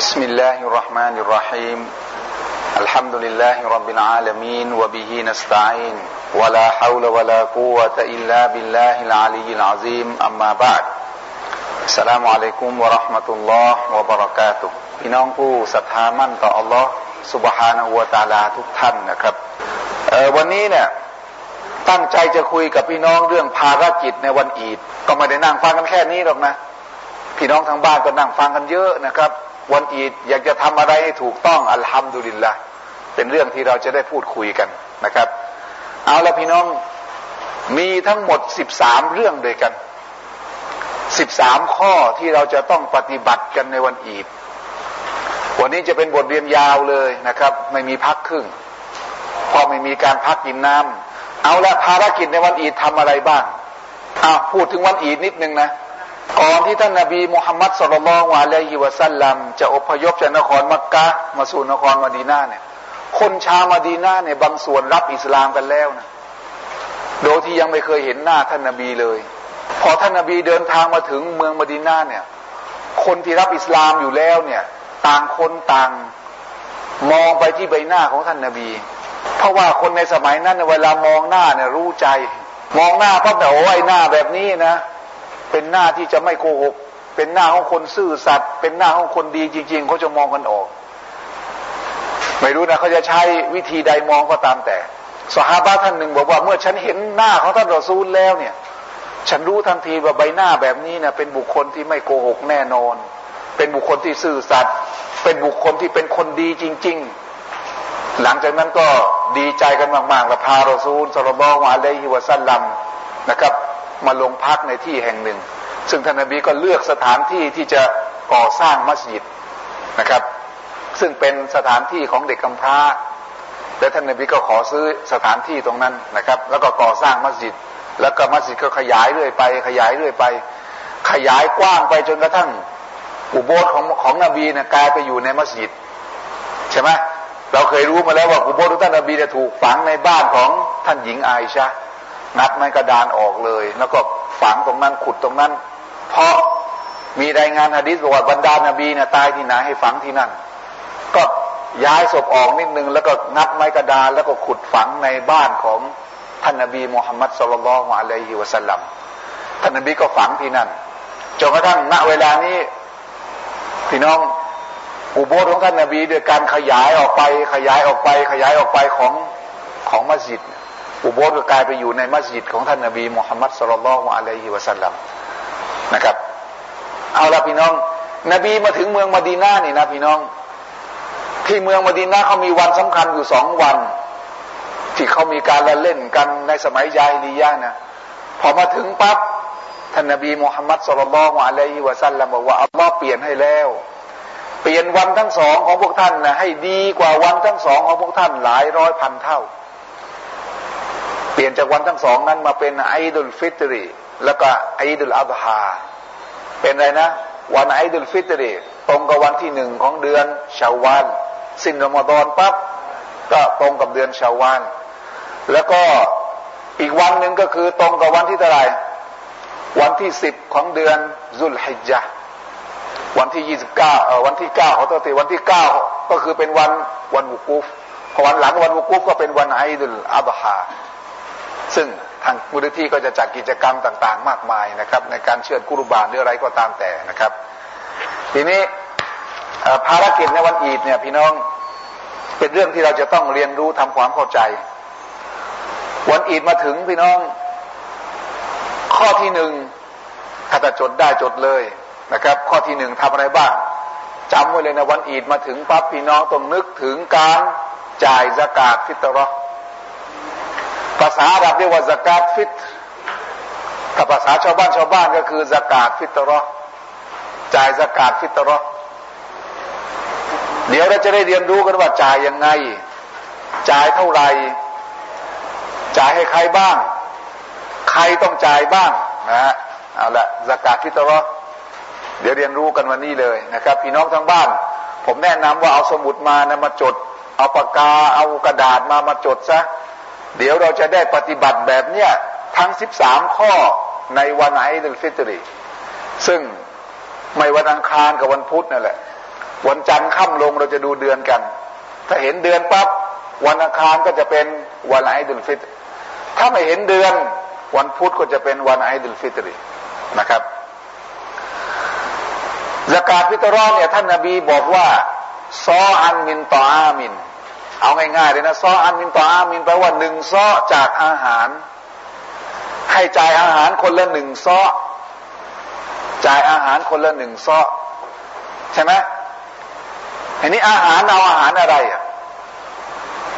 بسم الله الرحمن الرحيم الحمد لله رب العالمين وبه نستعين ولا حول ولا قوة إلا بالله العلي العظيم أما بعد السلام عليكم ورحمة الله وبركاته พี่น้องผู้ศรัทธามั่นต่ออัลลอฮ์ سبحانه และ تعالى ทุกท่านนะครับวันนี้เนี่ยตั้งใจจะคุยกับพี่น้องเรื่องภารกิจในวันอีดก็ไม่ได้นั่งฟังกันแค่นี้หรอกนะ พี่น้องทางบ้านก็นั่งฟังกันเยอะนะครับ วันอีดอยากจะทำอะไรให้ถูกต้องอัลฮัมดุลิลละเป็นเรื่องที่เราจะได้พูดคุยกันนะครับ เอาละพี่น้องมีทั้งหมดสิบสามเรื่องด้วยกันสิบสามข้อที่เราจะต้องปฏิบัติกันในวันอีดวันนี้จะเป็นบทเรียนยาวเลยนะครับ ไม่มีพักครึ่งเพราะไม่มีการพักกินน้ำเอาละภารกิจในวันอีดทำอะไรบ้างอ้าวพูดถึงวันอีดนิดนึงนะ ก่อนที่ท่านนาบีมุฮัมมัดสุลลัลวะลัยฮิวะสัลลัมจะอพยพจากนครมักกะมาสู่นครมาดีนาเนี่ย คนชาวมาดีนาเนี่ยบางส่วนรับอิสลามกันแล้วนะ โดยที่ยังไม่เคยเห็นหน้าท่านนาบีเลย พอท่านนาบีเดินทางมาถึงเมืองมาดีนาเนี่ย คนที่รับอิสลามอยู่แล้วเนี่ย ต่างคนต่างมองไปที่ใบหน้าของท่านนาบี เพราะว่าคนในสมัยนั้นเวลามองหน้าเนี่ยรู้ใจ มองหน้าปั๊บแต่โอ้ยหน้าแบบนี้นะ เป็นหน้าที่จะไม่โกหก เป็นหน้าของคนซื่อสัตย์เป็นหน้าของคนดีจริง ๆเขาจะมองกันออก ไม่รู้นะเขาจะใช้วิธีใดมองก็ตามแต่สหายท่านหนึ่งบอกว่าเมื่อฉันเห็นหน้าของท่านรอซูลแล้วเนี่ย ฉันรู้ทันทีว่าใบหน้าแบบนี้นะเป็นบุคคลที่ไม่โกหกแน่นอน เป็นบุคคลที่ซื่อสัตย์เป็นบุคคลที่เป็นคนดีจริง ๆ หลังจากนั้นก็ดีใจกันมากๆและพารอซูลสลบองอะลัยฮิวะซัลลัมนะครับ มาลงพักในที่แห่งหนึ่ง ซึ่งท่านนบีก็เลือกสถานที่ที่จะก่อสร้างมัสยิดนะครับ ซึ่งเป็นสถานที่ของเด็กกำพร้าและท่านนบีก็ขอซื้อสถานที่ตรงนั้นนะครับ แล้วก็ก่อสร้างมัสยิด แล้วก็มัสยิดก็ขยายเรื่อยไป ขยายเรื่อยไป ขยายกว้างไปจนกระทั่งอุโบสถของของนบีนะกลายไปอยู่ในมัสยิดใช่ไหมเราเคยรู้มาแล้วว่าอุโบสถของท่านนบีจะถูกฝังในบ้านของท่านหญิงไอชา งัดไม้กระดานออกเลย แล้วก็ฝังตรงนั้นขุดตรงนั้น เพราะมีรายงานฮะดิษบอกว่าบรรดานาบีเนี่ยตายที่ไหนให้ฝังที่นั่น ก็ย้ายศพออกนิดนึง แล้วก็งัดไม้กระดาน แล้วก็ขุดฝังในบ้านของท่านนบีมูฮัมมัดสุลลัลฮวอะลัยฮิวะสัลลัมท่านนบีก็ฝังที่นั่นจนกระทั่งณเวลานี้พี่น้องอุโบสถของท่านนบีโดยการขยายออกไปขยายออกไปขยายออกไปของของมัสยิด อุโบสถก็กลายไปอยู่ในมัสยิดของท่านนบีมุฮัมมัดสุลลัลของอะลัยฮิวะสัลลัมนะครับ เอาละพี่น้อง นบีมาถึงเมืองมาดีนานี่นะพี่น้อง ที่เมืองมาดีนาเขามีวันสำคัญอยู่สองวัน ที่เขามีการละเล่นกันในสมัยยายลียะนะพอมาถึงปั๊บท่านนบีมุฮัมมัดสุลลัลของอะลัยฮิวะสัลลัมบอกว่าอัลลอฮ์เปลี่ยนให้แล้วเปลี่ยนวันทั้งสองของพวกท่านนะให้ดีกว่าวันทั้งสองของพวกท่านหลายร้อยพันเท่า ลี่ยนจากวันทั้งสองนั้นมาเป็นไอดุลฟิตรีแล้วก็ไอดุลอับฮาเป็นอะไรนะ วันไอดุลฟิตรีตรงกับวันที่หนึ่งของเดือนชาววานสิ้นรอมฎอนปั๊บก็ตรงกับเดือนชาววานแล้วก็อีกวันหนึ่งก็คือตรงกับวันที่เท่าไหร่วันที่สิบของเดือนซุลฮิจจ์วันที่ยี่สิบเก้าเออวันที่เก้าขาตัวตีวันที่เก้าก็คือเป็นวันวันวุกุฟพอวันหลังวันวุกุฟก็เป็นวันไอดุลอับฮา ซึ่งทางมูลนิธิก็จะจัดกิจกรรมต่าง ๆ มากมายนะครับ ในการเชิญกุรุบาลหรืออะไรก็ตามแต่นะครับ ทีนี้ภารกิจในวันอีดเนี่ยพี่น้องเป็นเรื่องที่เราจะต้องเรียนรู้ทำความเข้าใจ วันอีดมาถึงพี่น้อง ข้อที่หนึ่งถ้าจะจดได้จดเลยนะครับ ข้อที่หนึ่งทำอะไรบ้างจำไว้เลยนะวันอีดมาถึงปั๊บพี่น้องต้องนึกถึงการจ่ายสกาดฟิตรอ ภาษาอาหรับเรียกว่าสกาดฟิตถ้าภาษาชาวบ้านชาวบ้านก็คือสกาดฟิตรอจ่ายสกาดฟิตรอเดี๋ยวเราจะได้เรียนรู้กันว่าจ่ายยังไง จ่ายเท่าไหร่ จ่ายให้ใครบ้าง ใครต้องจ่ายบ้างนะฮะเอาละสกาดฟิตรอเดี๋ยวเรียนรู้กันวันนี้เลยนะครับ พี่น้องทั้งบ้าน ผมแนะนำว่าเอาสมุดมานะมาจด เอาปากกาเอากระดาษมามาจดซะ เดี๋ยวเราจะได้ปฏิบัติแบบเนี้ยทั้งสิบสามข้อในวันไอดุลฟิตรีซึ่งไม่วันอังคารกับวันพุธนั่นแหละ วันจันทร์ค่ำลงเราจะดูเดือนกัน ถ้าเห็นเดือนปั๊บวันอังคารก็จะเป็นวันไอดุลฟิตรถ้าไม่เห็นเดือนวันพุธก็จะเป็นวันไอดุลฟิตรีนะครับสกาดฟิตรอเนี่ยท่านนาบีบอกว่าซออันมินต่ออามิน เอาง่ายๆเลยนะซออันมินต่ออามินแปลว่าหนึ่งซอจากอาหาร ให้จ่ายอาหารคนละหนึ่งซอจ่ายอาหารคนละหนึ่งซอใช่ไหมอันนี้อาหารเอาอาหารอะไรอะ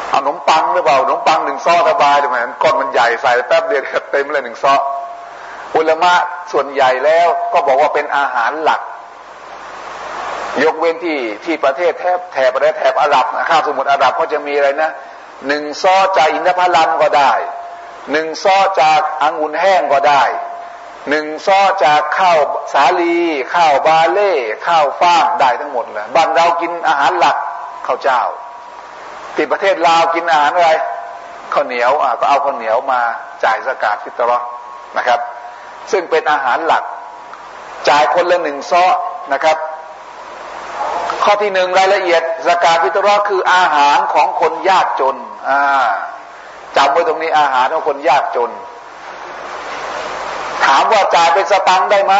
เอาขนมปังหรือเปล่าขนมปังหนึ่งซอสบายเลยมันก้อนมันใหญ่ใส่แป๊บเดียวเต็มเลยหนึ่งซออุลมะส่วนใหญ่แล้วก็บอกว่าเป็นอาหารหลัก ยกเว้นที่ที่ประเทศแถบแถบประเทศแถบอาหรับนะข้าวสมุทรอาหรับเขาจะมีอะไรนะหนึ่งซอจากอินทผลัมก็ได้หนึ่งซอจากองุ่นแห้งก็ได้หนึ่งซอจากข้าวสาลีข้าวบาเล่ข้าวฟ้างได้ทั้งหมดเลยบ้านเรากินอาหารหลักข้าวเจ้าที่ประเทศลาวกินอาหารอะไรข้าวเหนียวอะก็เอาข้าวเหนียวมาจ่ายสกาดฟิตรอนะครับ ซึ่งเป็นอาหารหลัก จ่ายคนละหนึ่งซอนะครับ ข้อที่หนึ่งรายละเอียดสกาดฟิตรอคืออาหารของคนยากจนอ่าจำไว้ตรงนี้อาหารของคนยากจน ถามว่าจ่ายเป็นสตังค์ได้ไหม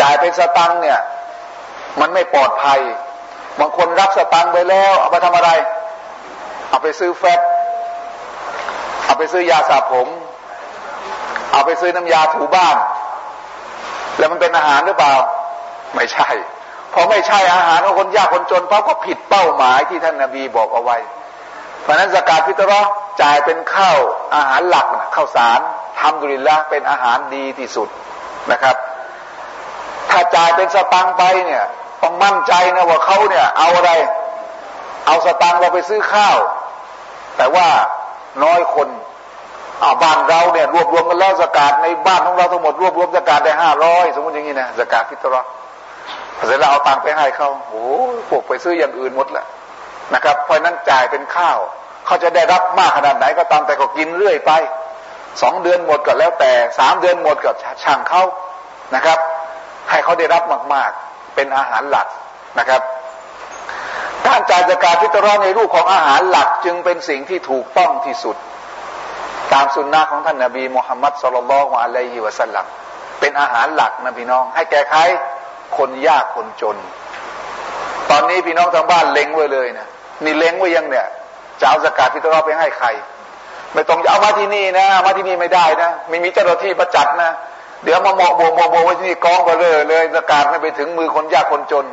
จ่ายเป็นสตังค์เนี่ย มันไม่ปลอดภัย บางคนรับสตังค์ไปแล้ว เอาไปทำอะไร เอาไปซื้อแฟตเอาไปซื้อยาสระผม เอาไปซื้อน้ำยาถูบ้าน แล้วมันเป็นอาหารหรือเปล่า ไม่ใช่ พอไม่ใช่อาหารของคนยากคนจนเพราะก็ผิดเป้าหมายที่ท่านนาบีบอกเอาไว้ เพราะนั้นสกาดพิตรอจ่ายเป็นข้าวอาหารหลักข้าวสารทำดุลิละเป็นอาหารดีที่สุดนะครับ ถ้าจ่ายเป็นสตังไปเนี่ยต้องมั่นใจนะว่าเขาเนี่ยเอาอะไร เอาสตังเราไปซื้อข้าว แต่ว่าน้อยคนอาบ้านเราเนี่ยรวบรวมกันแล้วสกาดในบ้านของเราทั้งหมดรวบรวมสกาดได้ห้าร้อยสมมติอย่างนี้นะสกาดพิตรอ เสร็จแล้วเอาตังค์ไปให้เขาโอ้พวกไปซื้ออย่างอื่นหมดแหละนะครับ เพราะนั้นจ่ายเป็นข้าว เขาจะได้รับมากขนาดไหนก็ตามแต่ก็กินเรื่อยไปสองเดือนหมดก็แล้วแต่สามเดือนหมดก็ช่างเขานะครับ ให้เขาได้รับมาก ๆ เป็นอาหารหลักนะครับ การจ่ายสกาพิตรอในรูปของอาหารหลักจึงเป็นสิ่งที่ถูกต้องที่สุด ตามสุนนะของท่านนาบีมุฮัมมัดสุลลัลของอะลัยฮิวะสัลลัมเป็นอาหารหลักนะพี่น้อง ให้แก่ใคร คนยากคนจน ตอนนี้พี่น้องทางบ้านเล็งไว้เลยนะนี่เล็งไว้ยังเนี่ยจะเอาสกาพิตรอไปให้ใคร ไม่ต้องเอามาที่นี่นะมาที่นี่ไม่ได้นะไม่มีเจ้าหน้าที่ประจัดนะเดี๋ยวมาเหมาะโบโบโบไว้ที่นี่กองไปเลยเลยสกาดไม่ไปถึงมือคนยากคนจน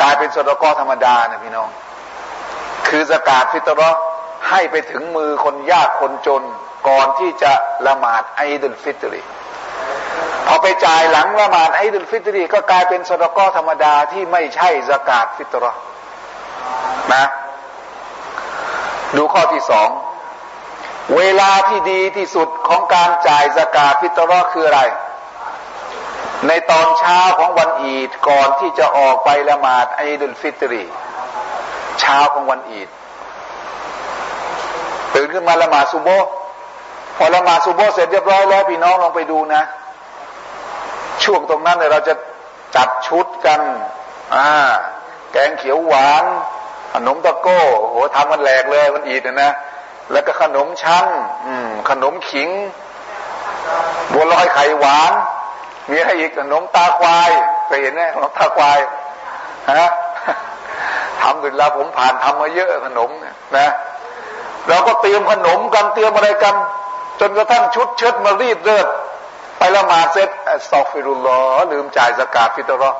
กลายเป็นสตกธรรมดานะพี่น้อง คือสกาดฟิตรอให้ไปถึงมือคนยากคนจน ก่อนที่จะละหมาดไอดุลฟิตรี พอไปจ่ายหลังละหมาดไอดุลฟิตรีก็กลายเป็นสตกธรรมดาที่ไม่ใช่สกาดฟิตรอนะดูข้อที่สองเวลาที่ดีที่สุดของการจ่ายสกาฟิตรอคืออะไร ในตอนเช้าของวันอีดก่อนที่จะออกไปละหมาดไอดุลฟิตรี เช้าของวันอีดตื่นขึ้นมาละหมาดซุโบพอละหมาดซุโบเสร็จเรียบร้อยแล้วพี่น้องลองไปดูนะ ช่วงตรงนั้นเนี่ยเราจะจัดชุดกันอ่าแกงเขียวหวานขนมตะโก้โหทำมันแหลกเลยวันอีดนะ แล้วก็ขนมชั้นขนมขิงบัวลอยไข่หวาน มีอะไรอีกขนมตาควายเคยเห็นไหมขนมตาควายฮะทำดึกแล้วผมผ่านทำมาเยอะขนมนะเราก็เตรียมขนมกันเตรียมอะไรกัน จนกระทั่งชุดเชิดมารีดเลือด ไปละหมาดเสร็จأستغفر الله ลืมจ่ายสกาดฟิตรอ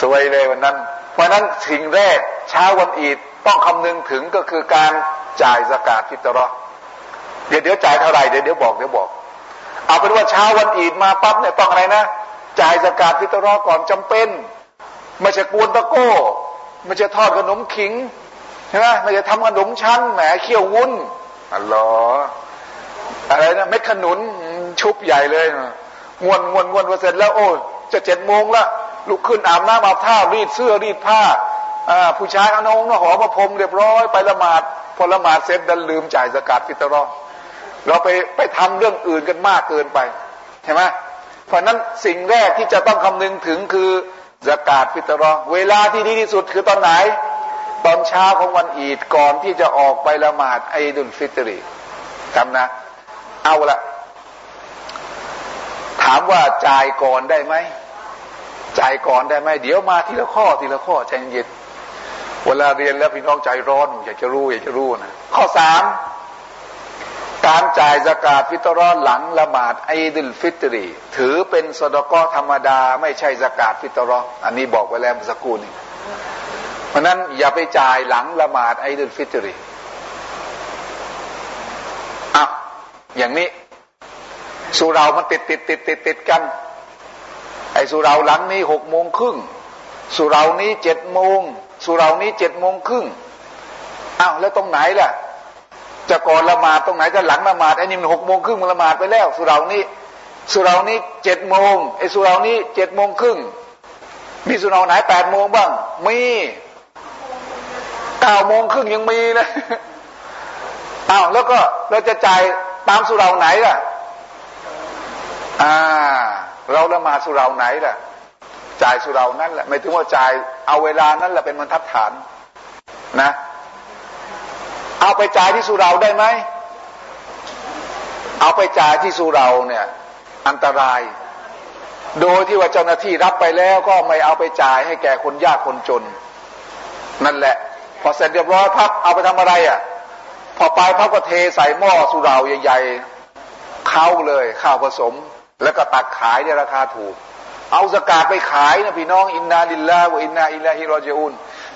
สวยเลยวันนั้นเพราะนั้นสิ่งแรกเช้าวันอีดต้องคำนึงถึงก็คือการจ่ายสกาดฟิตรอเดี๋ยวเดี๋ยวจ่ายเท่าไหร่เดี๋ยวเดี๋ยวบอกเดี๋ยวบอก เอาเป็นว่าเช้าวันอีดมาปั๊บเนี่ยต้องอะไรนะจ่ายสกาดฟิตรอก่อนจำเป็นไม่ใช่กวนตะโก้ไม่ใช่ทอดขนมขิงใช่ไหมไม่ใช่ทำขนมชั้นแหมเคี่ยววุ้นอ๋ออะไรนะเม็ดขนุน ชุบใหญ่เลยงวนงวนงวนพอเสร็จแล้วโอ้จะเจ็ดโมงละลุกขึ้นอาบน้ำอาบท่ารีดเสื้อรีดผ้าผู้ชายเอาน้องหอมาพรมเรียบร้อยไปละหมาดพอละหมาดเสร็จดันลืมจ่ายสกาดฟิตรอเราไปไปทำเรื่องอื่นกันมากเกินไปใช่ไหมเพราะนั้นสิ่งแรกที่จะต้องคำนึงถึงคือสกาดฟิตรอเวลาที่ดีที่สุดคือตอนไหน ตอนเช้าของวันอีดก่อนที่จะออกไปละหมาดไอดุลฟิตรีทำนะ เอาละ ถามว่าจ่ายก่อนได้ไหมจ่ายก่อนได้ไหมเดี๋ยวมาทีละข้อทีละข้อใจเย็นเวลาเรียนแล้วพี่น้องใจร้อนอยากจะรู้อยากจะรู้นะข้อสามการจ่ายสกาดฟิตรอหลังละหมาดไอดิลฟิตรีถือเป็นสดกอธรรมดา ไม่ใช่สกาดฟิตรออันนี้บอกไว้แล้วสักครู่นี้เพราะนั้นอย่าไปจ่ายหลังละหมาดไอดิลฟิตรีอะอย่างนี้ สุเหร่ามันติดติดติดติดติดกัน ไอ้สุเหร่าหลังนี้หกโมงครึ่งสุเหร่านี้เจ็ดโมงสุรานี้เจ็ดโมงครึ่งอ้าวแล้วตรงไหนล่ะ จะก่อนละหมาดตรงไหนจะหลังละหมาดไอ้นี่มันหกโมงครึ่งมันละหมาดไปแล้ว สุเหร่านี้สุเหร่านี้เจ็ดโมงไอ้สุเหร่านี้เจ็ดโมงครึ่งมีสุราไหนแปดโมงบ้างมีเก้าโมงครึ่งยังมีนะอ้าวแล้วก็เราจะจ่ายตามสุราไหนล่ะ อ่า เราละหมาดสุราไหนล่ะ จ่ายสุรานั้นแหละไม่ถึงว่าจ่ายเอาเวลานั้นแหละเป็นบรรทัดฐานนะ เอาไปจ่ายที่สุราได้ไหมเอาไปจ่ายที่สุราเนี่ย อันตราย โดยที่ว่าเจ้าหน้าที่รับไปแล้วก็ไม่เอาไปจ่ายให้แก่คนยากคนจน นั่นแหละ พอเสร็จเรียบร้อยพับเอาไปทำอะไรอะ พอไปพับก็เทใส่หม้อสุราใหญ่ๆเข้าเลยข้าวผสม แล้วก็ตักขายในราคาถูก เอาสกาดไปขายนะพี่น้องอินนาลิลลาห์วอินนาอิลลาฮิรอจิอุน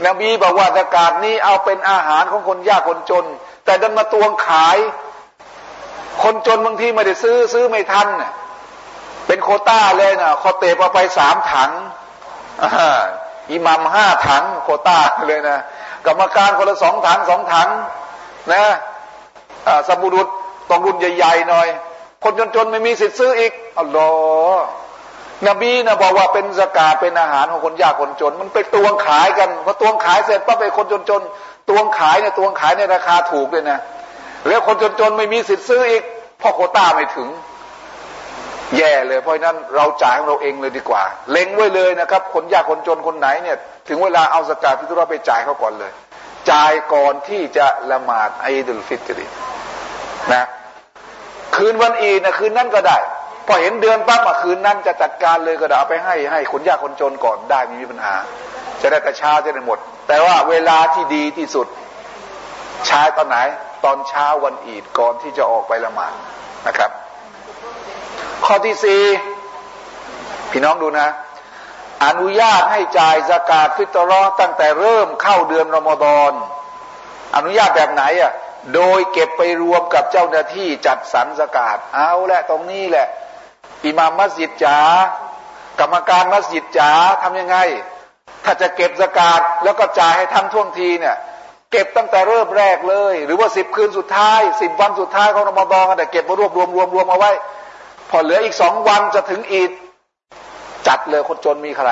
นบีบอกว่าสกาดนี้เอาเป็นอาหารของคนยากคนจน แต่ดันมาตวงขาย คนจนบางทีไม่ได้ซื้อซื้อไม่ทันเป็นโคต้าเลยนะคอเตปเอาไปสามถังอิหมัมห้าถังโคต้าเลยนะกรรมการคนละสองถังสองถังนะสมุรุษต้องรุ่นใหญ่ๆหน่อย คนจนๆไม่มีสิทธิ์ซื้ออีกอัลลอฮ์นบีนะบอกว่าเป็นสกาเป็นอาหารของคนยากคนจน มันไปตวงขายกันพอตวงขายเสร็จปั๊บไปคนจนๆตวงขายเนี่ยตวงขายในราคาถูกเลยนะแล้วคนจนๆไม่มีสิทธิ์ซื้ออีกเพราะโคต้าไม่ถึง แย่เลย เพราะนั้นเราจ่ายของเราเองเลยดีกว่า เล็งไว้เลยนะครับ คนยากคนจนคนไหนเนี่ย ถึงเวลาเอาสกาพิทุราไปจ่ายเขาก่อนเลยจ่ายก่อนที่จะละหมาดไอดุลฟิตรีนะ คืนวันอีนะคืนนั้นก็ได้ พอเห็นเดือนปั๊บมาคืนนั้นจะจัดการเลยก็ได้เอาไปให้ให้คนยากคนจนก่อนได้ไม่มีปัญหา จะได้แต่เช้าจะได้หมด แต่ว่าเวลาที่ดีที่สุดใช้ตอนไหน ตอนเช้าวันอีดก่อนที่จะออกไปละหมาดนะครับ ข้อที่สี่พี่น้องดูนะ อนุญาตให้จ่ายสกาดฟิตรอตั้งแต่เริ่มเข้าเดือนรอมฎอนอนุญาตแบบไหนอะ โดยเก็บไปรวมกับเจ้าหน้าที่จัดสรรสกาดเอาและตรงนี้แหละ อิมามมัสยิดจ๋ากรรมการมัสยิดจ๋าทำยังไง ถ้าจะเก็บสกาดแล้วก็จ่ายให้ทันท่วงทีเนี่ย เก็บตั้งแต่เริ่มแรกเลย หรือว่าสิบคืนสุดท้ายสิบวันสุดท้ายของรอมฎอนแต่เก็บมารวบรวมรวมรวมเอาไว้ พอเหลืออีกสองวันจะถึงอีดจัดเลยคนจนมีใคร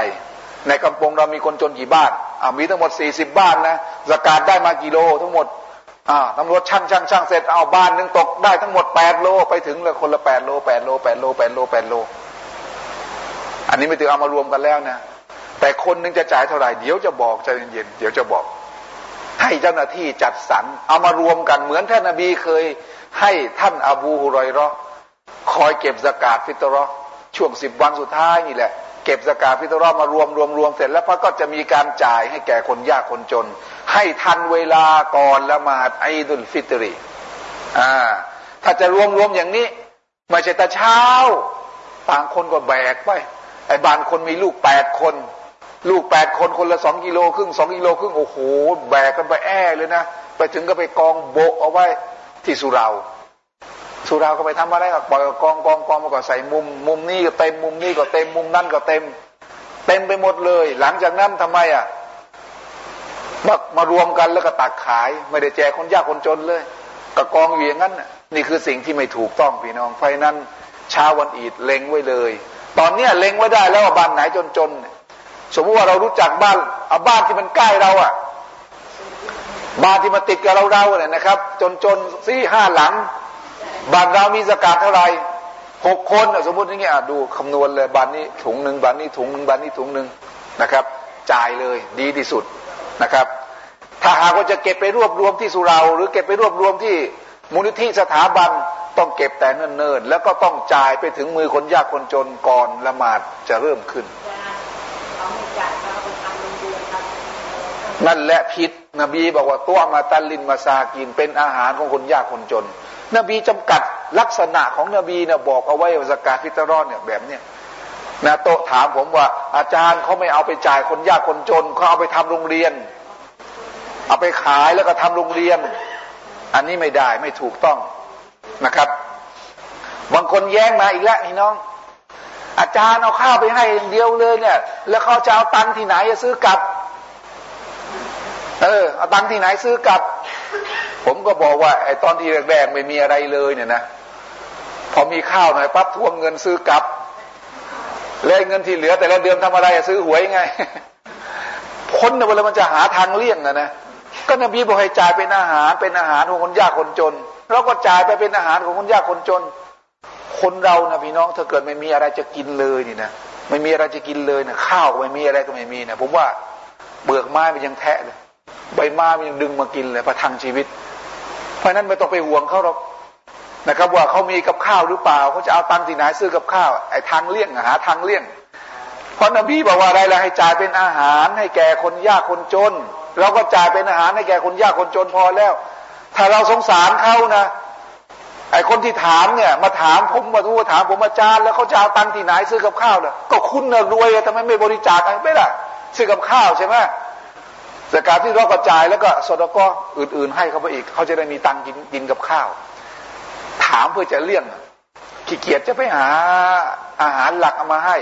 ในกำปงเรามีคนจนกี่บ้านอ่ามีทั้งหมดสี่สิบบ้านนะสกาดได้มากี่โลทั้งหมด อ่าตำรวจช่างช่างช่างเสร็จเอาบ้านหนึ่งตกได้ทั้งหมดแปดโลไปถึงเลยคนละแปดโลแปดโลแปดโลแปดโลแปดโล อันนี้ไม่ถึงเอามารวมกันแล้วนะแต่คนนึงจะจ่ายเท่าไหร่เดี๋ยวจะบอกใจเย็นๆเดี๋ยวจะบอก ให้เจ้าหน้าที่จัดสรรเอามารวมกันเหมือนท่านนบีเคย ให้ท่านอบูฮุรอยรอคอยเก็บสกาดฟิตรอช่วงสิบวันสุดท้ายนี่แหละ เก็บสกาดฟิตรอมารวมรวมรวมเสร็จแล้วพระก็จะมีการจ่ายให้แก่คนยากคนจน ให้ทันเวลาก่อนละหมาดไอดุลฟิตรีอ่าถ้าจะรวมรวมอย่างนี้ไม่ใช่แต่เช้าต่างคนก็แบกไปไอ้บางคนมีลูกแปดคน ลูกแปดคนคนละสองกิโลครึ่งสองกิโลครึ่งโอ้โห แบกกันไปแอ่เลยนะ ไปถึงก็ไปกองโบกเอาไว้ที่สุรา สุราก็ไปทำอะไรก็ปล่อยกองกองกองมาก็ใส่มุม มุมนี้ก็เต็มมุมนี้ก็เต็มมุมนั่นก็เต็ม เต็มไปหมดเลย หลังจากนั้นทำไมอะมามารวมกันแล้วก็ตักขาย ไม่ได้แจกคนยากคนจนเลยกระกองอยู่อย่างนั้นนี่คือสิ่งที่ไม่ถูกต้องพี่น้องไฟนั้นเช้าวันอีดเล็งไว้เลย ตอนเนี้ยเล็งไว้ได้แล้วว่าบ้านไหนจนจนสมมติว่าเรารู้จักบ้านเอาบ้านที่มันใกล้เราอะบ้านที่มาติดกับเราเราเนี่ยนะครับ จนจนสี่ห้าหลัง บ้านเรามีสกาดเท่าไหร่หกคนสมมติอย่างเงี้ยดูคำนวณเลยบ้านนี้ถุงหนึ่งบ้านนี้ถุงหนึ่งบ้านนี้ถุงหนึ่งนะครับ จ่ายเลยดีที่สุดนะครับ ถ้าหากว่าจะเก็บไปรวบรวมที่สุราหรือเก็บไปรวบรวมที่มูลนิธิสถาบันต้องเก็บแต่เนิ่นๆแล้วก็ต้องจ่ายไปถึงมือคนยากคนจนก่อนละหมาดจะเริ่มขึ้น นั่นแหละพิษนบีบอกว่าตัวมาตัลลินมาซากินเป็นอาหารของคนยากคนจน นบีจำกัดลักษณะของนบีนะบอกเอาไว้ว่าสกาฟิตรอนเนี่ยแบบเนี้ยนะโตถามผมว่า อาจารย์เขาไม่เอาไปจ่ายคนยากคนจนเขาเอาไปทำโรงเรียน เอาไปขายแล้วก็ทำโรงเรียน อันนี้ไม่ได้ไม่ถูกต้องนะครับบางคนแย้งมาอีกแล้วพี่น้อง อาจารย์เอาข้าวไปให้อย่างเดียวเลยเนี่ย แล้วเขาจะเอาตังที่ไหนจะซื้อกลับ เออเอาตังที่ไหนซื้อกลับ ผมก็บอกว่าไอ้ตอนที่แรกๆไม่มีอะไรเลยเนี่ยนะพอมีข้าวหน่อยปั๊บทวงเงินซื้อกลับแล้วเงินที่เหลือ แต่ละเดือนทำอะไรซื้อหวยไงคนเนี่ยเวลามันจะหาทางเลี่ยงนะนะก็นบีบอกให้จ่ายเป็นอาหารเป็นอาหารของคนยากคนจนเราก็จ่ายไปเป็นอาหารของคนยากคนจน คนเรานะพี่น้องถ้าเกิดไม่มีอะไรจะกินเลยนี่นะไม่มีอะไรจะกินเลยนะข้าวก็ไม่มีอะไรก็ไม่มีนะผมว่าเบือกไม้มันยังแทะเลยใบไม้มันยังดึงมากินเลยประทังชีวิต ราะนั้นไม่ต้องไปห่วงเขาหรอกนะครับ ว่าเขามีกับข้าวหรือเปล่าเขาจะเอาตังค์ที่ไหนซื้อกับข้าวไอ้ทางเลี่ยงหาทางเลี่ยงเพราะนบีบอกว่าอะไรล่ะให้จ่ายเป็นอาหารให้แก่คนยากคนจนเราก็จ่ายเป็นอาหารให้แก่คนยากคนจนพอแล้ว ถ้าเราสงสารเขานะไอคนที่ถามเนี่ย มาถามผมมาทูถามผมอาจารย์แล้วเขาจะเอาตังค์ที่ไหนซื้อกับข้าวเนี่ยก็คุณเน่ะรวยทำไมไม่บริจาคไม่ล่ะ ซื้อกับข้าวใช่ไหม สกาที่เรากระจายแล้วก็สดก็อื่น ๆ ให้เขาไปอีก เขาจะได้มีตังกินกินกับข้าว ถามเพื่อจะเลี่ยงขี้เกียจจะไปหาอาหารหลักเอามาให้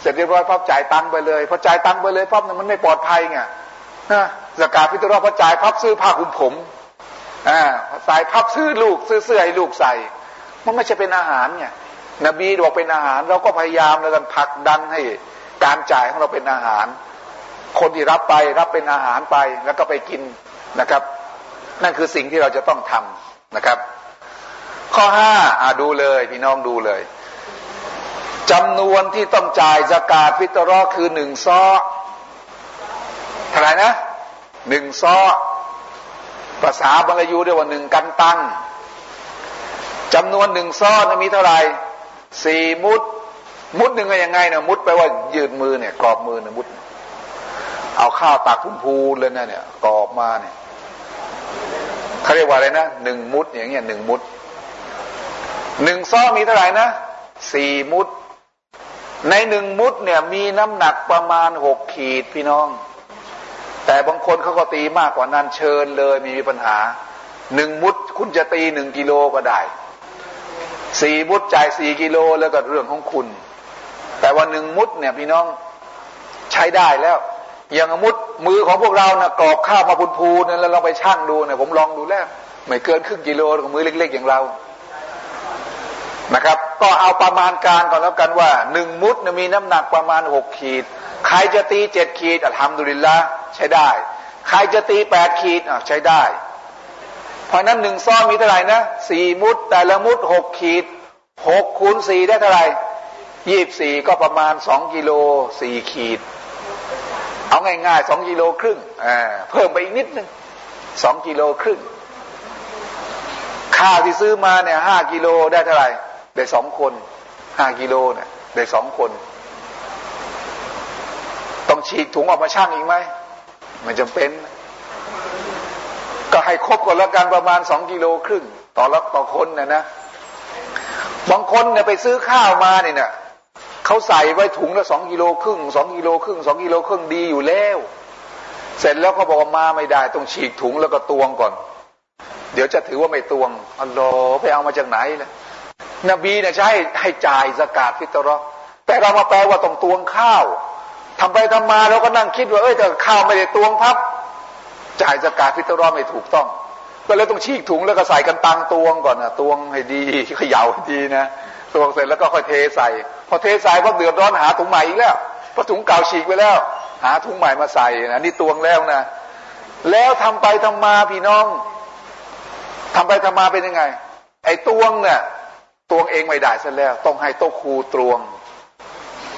เสร็จเรียบร้อยพับจ่ายตังไปเลยพอจ่ายตังไปเลยพับนี่ยมันไม่ปลอดภัยไงนะสกาพิตรอพอจ่ายพับซื้อผ้าคลุมผมอ่าใส่พับซื้อลูกซื้อเสื้อให้ลูกใส่ มันไม่ใช่เป็นอาหารไงนบีบอกเป็นอาหาร เราก็พยายามแล้วกันผลักดันให้การจ่ายของเราเป็นอาหาร คนที่รับไปรับเป็นอาหารไปแล้วก็ไปกินนะครับ นั่นคือสิ่งที่เราจะต้องทำนะครับ ข้อห้าอาดูเลย พี่น้องดูเลยจำนวนที่ต้องจ่ายสกาดฟิตรอคือหนึ่งซ้อเท่าไหร่นะหนึ่งซ้อภาษาบาลยูเรียกว่าหนึ่งกันตังจำนวนหนึ่งซ้อนมีเท่าไหร่สี่มุด มุดหนึ่งก็ยังไงเนี่ยมุดไปว่ายืดมือเนี่ยกรอบมือเนี่ยมุด เอาข้าวตักพุ่มพูเลยนะเนี่ยกรอบมาเนี่ยเขาเรียกว่าอะไรนะหนึ่งมุดอย่างเงี้ยหนึ่งมุดหนึ่งซ้อมีเท่าไหร่นะสี่มุด ในหนึ่งมุดเนี่ยมีน้ำหนักประมาณหกขีดพี่น้อง แต่บางคนเขาก็ตีมากกว่านั้นเชิญเลยมีปัญหาหนึ่งมุดคุณจะตีหนึ่งกิโลก็ได้สี่มุดจ่ายสี่กิโลแล้วก็เรื่องของคุณ แต่ว่าหนึ่งมุดเนี่ยพี่น้องใช้ได้แล้ว อย่างมุดมือของพวกเรานะ่ะกรอบข้าวมาพูนพูนแล้วเราไปช่างดูเนี่ยผมลองดูแล้ว ไม่เกินครึ่งกิโลของมือเล็ก ๆ อย่างเรานะครับ ก็เอาประมาณการก่อนแล้วกันว่าหนึ่งมุดมีน้ำหนักประมาณหกขีด ใครจะตีเจ็ดขีดทำดุลินละใช้ได้ ใครจะตีแปดขีดใช้ได้ เพราะนั้นหนึ่งซ่อนมีเท่าไหร่นะสี่มุดแต่ละมุดหกขีดหกคูณสี่ได้เท่าไหร่ยี่บสี่ก็ประมาณสองกิโลสี่ขีด เอาง่ายๆสองกิโลครึ่งเพิ่มไปอีกนิดนึงสองกิโลครึ่งข้าวที่ซื้อมาเนี่ยห้ากิโลได้เท่าไหร่ได้สองคนห้ากิโลเนี่ยได้สองคน ต้องฉีกถุงออกมาช่างอีกไหมไม่จำเป็น ก็ให้ครบก่อนละกันประมาณสองกิโลครึ่ง ต่อละต่อคนนะนะบางคนเนี่ยไปซื้อข้าวมาเนี่ยเนี่ย เขาใส่ไว้ถุงละสองกิโลครึ่งสองกิโลครึ่งสองกิโลครึ่งดีอยู่แล้ว เสร็จแล้วเขาบอกว่ามาไม่ได้ต้องฉีกถุงแล้วก็ตวงก่อน เดี๋ยวจะถือว่าไม่ตวงอัลลอฮ์ไปเอามาจากไหนล่ะนบีเนี่ยใช้ให้จ่ายสกาดฟิตรอแต่เรามาแปลว่าต้องตวงข้าวทำไปทำมาเราก็นั่งคิดว่าเอ้ยแต่ข้าวไม่ได้ตวงพับ จ่ายสกาดพิตรอไม่ถูกต้อง ก็เลยต้องชีกถุงแล้วก็ใส่กันตังตวงก่อนนะตวงให้ดีเขย่าให้ดีนะตวงเสร็จแล้วก็ค่อยเทใส่ พอเทใส่พอเดือดร้อนหาถุงใหม่อีกแล้วพอถุงเก่าฉีกไปแล้ว หาถุงใหม่มาใส่นะนี่ตวงแล้วนะ แล้วทำไปทำมาพี่น้องทำไปทำมาเป็นยังไง ไอ้ตวงเนี่ย ตวงเองไม่ได้ซะแล้ว ต้องให้โต๊ะครูตวง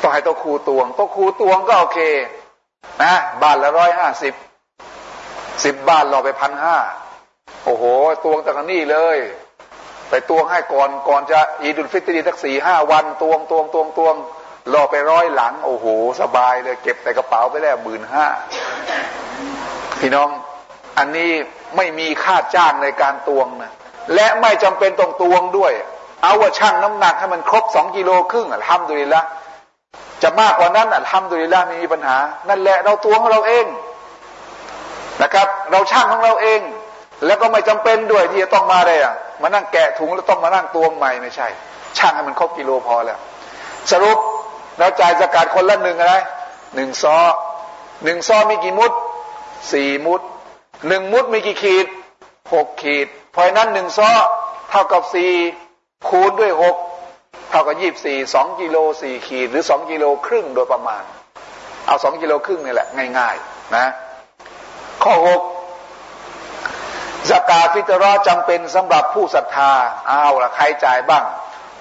ต้องให้โต๊ะครูตวงโต๊ะครูตวงก็โอเคนะบ้านละร้อยห้าสิบสิบบ้านรอไปพันห้าโอ้โหตวงจากนี่เลย ไปตวงให้ก่อนก่อนจะอีดุลฟิตรีทักสี่ห้าวันตวงตวงตวงตวงรอไปร้อยหลัง โอ้โห สบายเลยเก็บแต่กระเป๋าไปแล้วหมื่นห้าพี่น้องอันนี้ไม่มีค่าจ้างในการตวงนะและไม่จำเป็นต้องตวงด้วย เอาว่าช่างน้ำหนักให้มันครบสองกิโลครึ่งทำดูดีละจะมากกว่านั้นทำดูดีละไม่มีปัญหา นั่นแหละเราตวงของเราเองนะครับ เราช่างของเราเอง แล้วก็ไม่จำเป็นด้วยที่จะต้องมาเลยอะ มานั่งแกะถุงแล้วต้องมานั่งตวงใหม่ไม่ใช่ ช่างให้มันครบกิโลพอแล้ว สรุปเราจ่ายสกัดคนละหนึ่งอะไรหนึ่งซอหนึ่งซอมีกี่มุดสี่มุดหนึ่งมุดมีกี่ขีดหกขีด เพราะนั้นหนึ่งซอเท่ากับสี่คูณด้วยหกเท่ากับยี่บสี่สองกิโลสี่ขีด หรือสองกิโลครึ่งโดยประมาณ เอาสองกิโลครึ่งนี่แหละ ง่าย ๆ นะ ข้อหก สกาฟิตรอจำเป็นสำหรับผู้ศรัทธาเอาละใครจ่ายบ้าง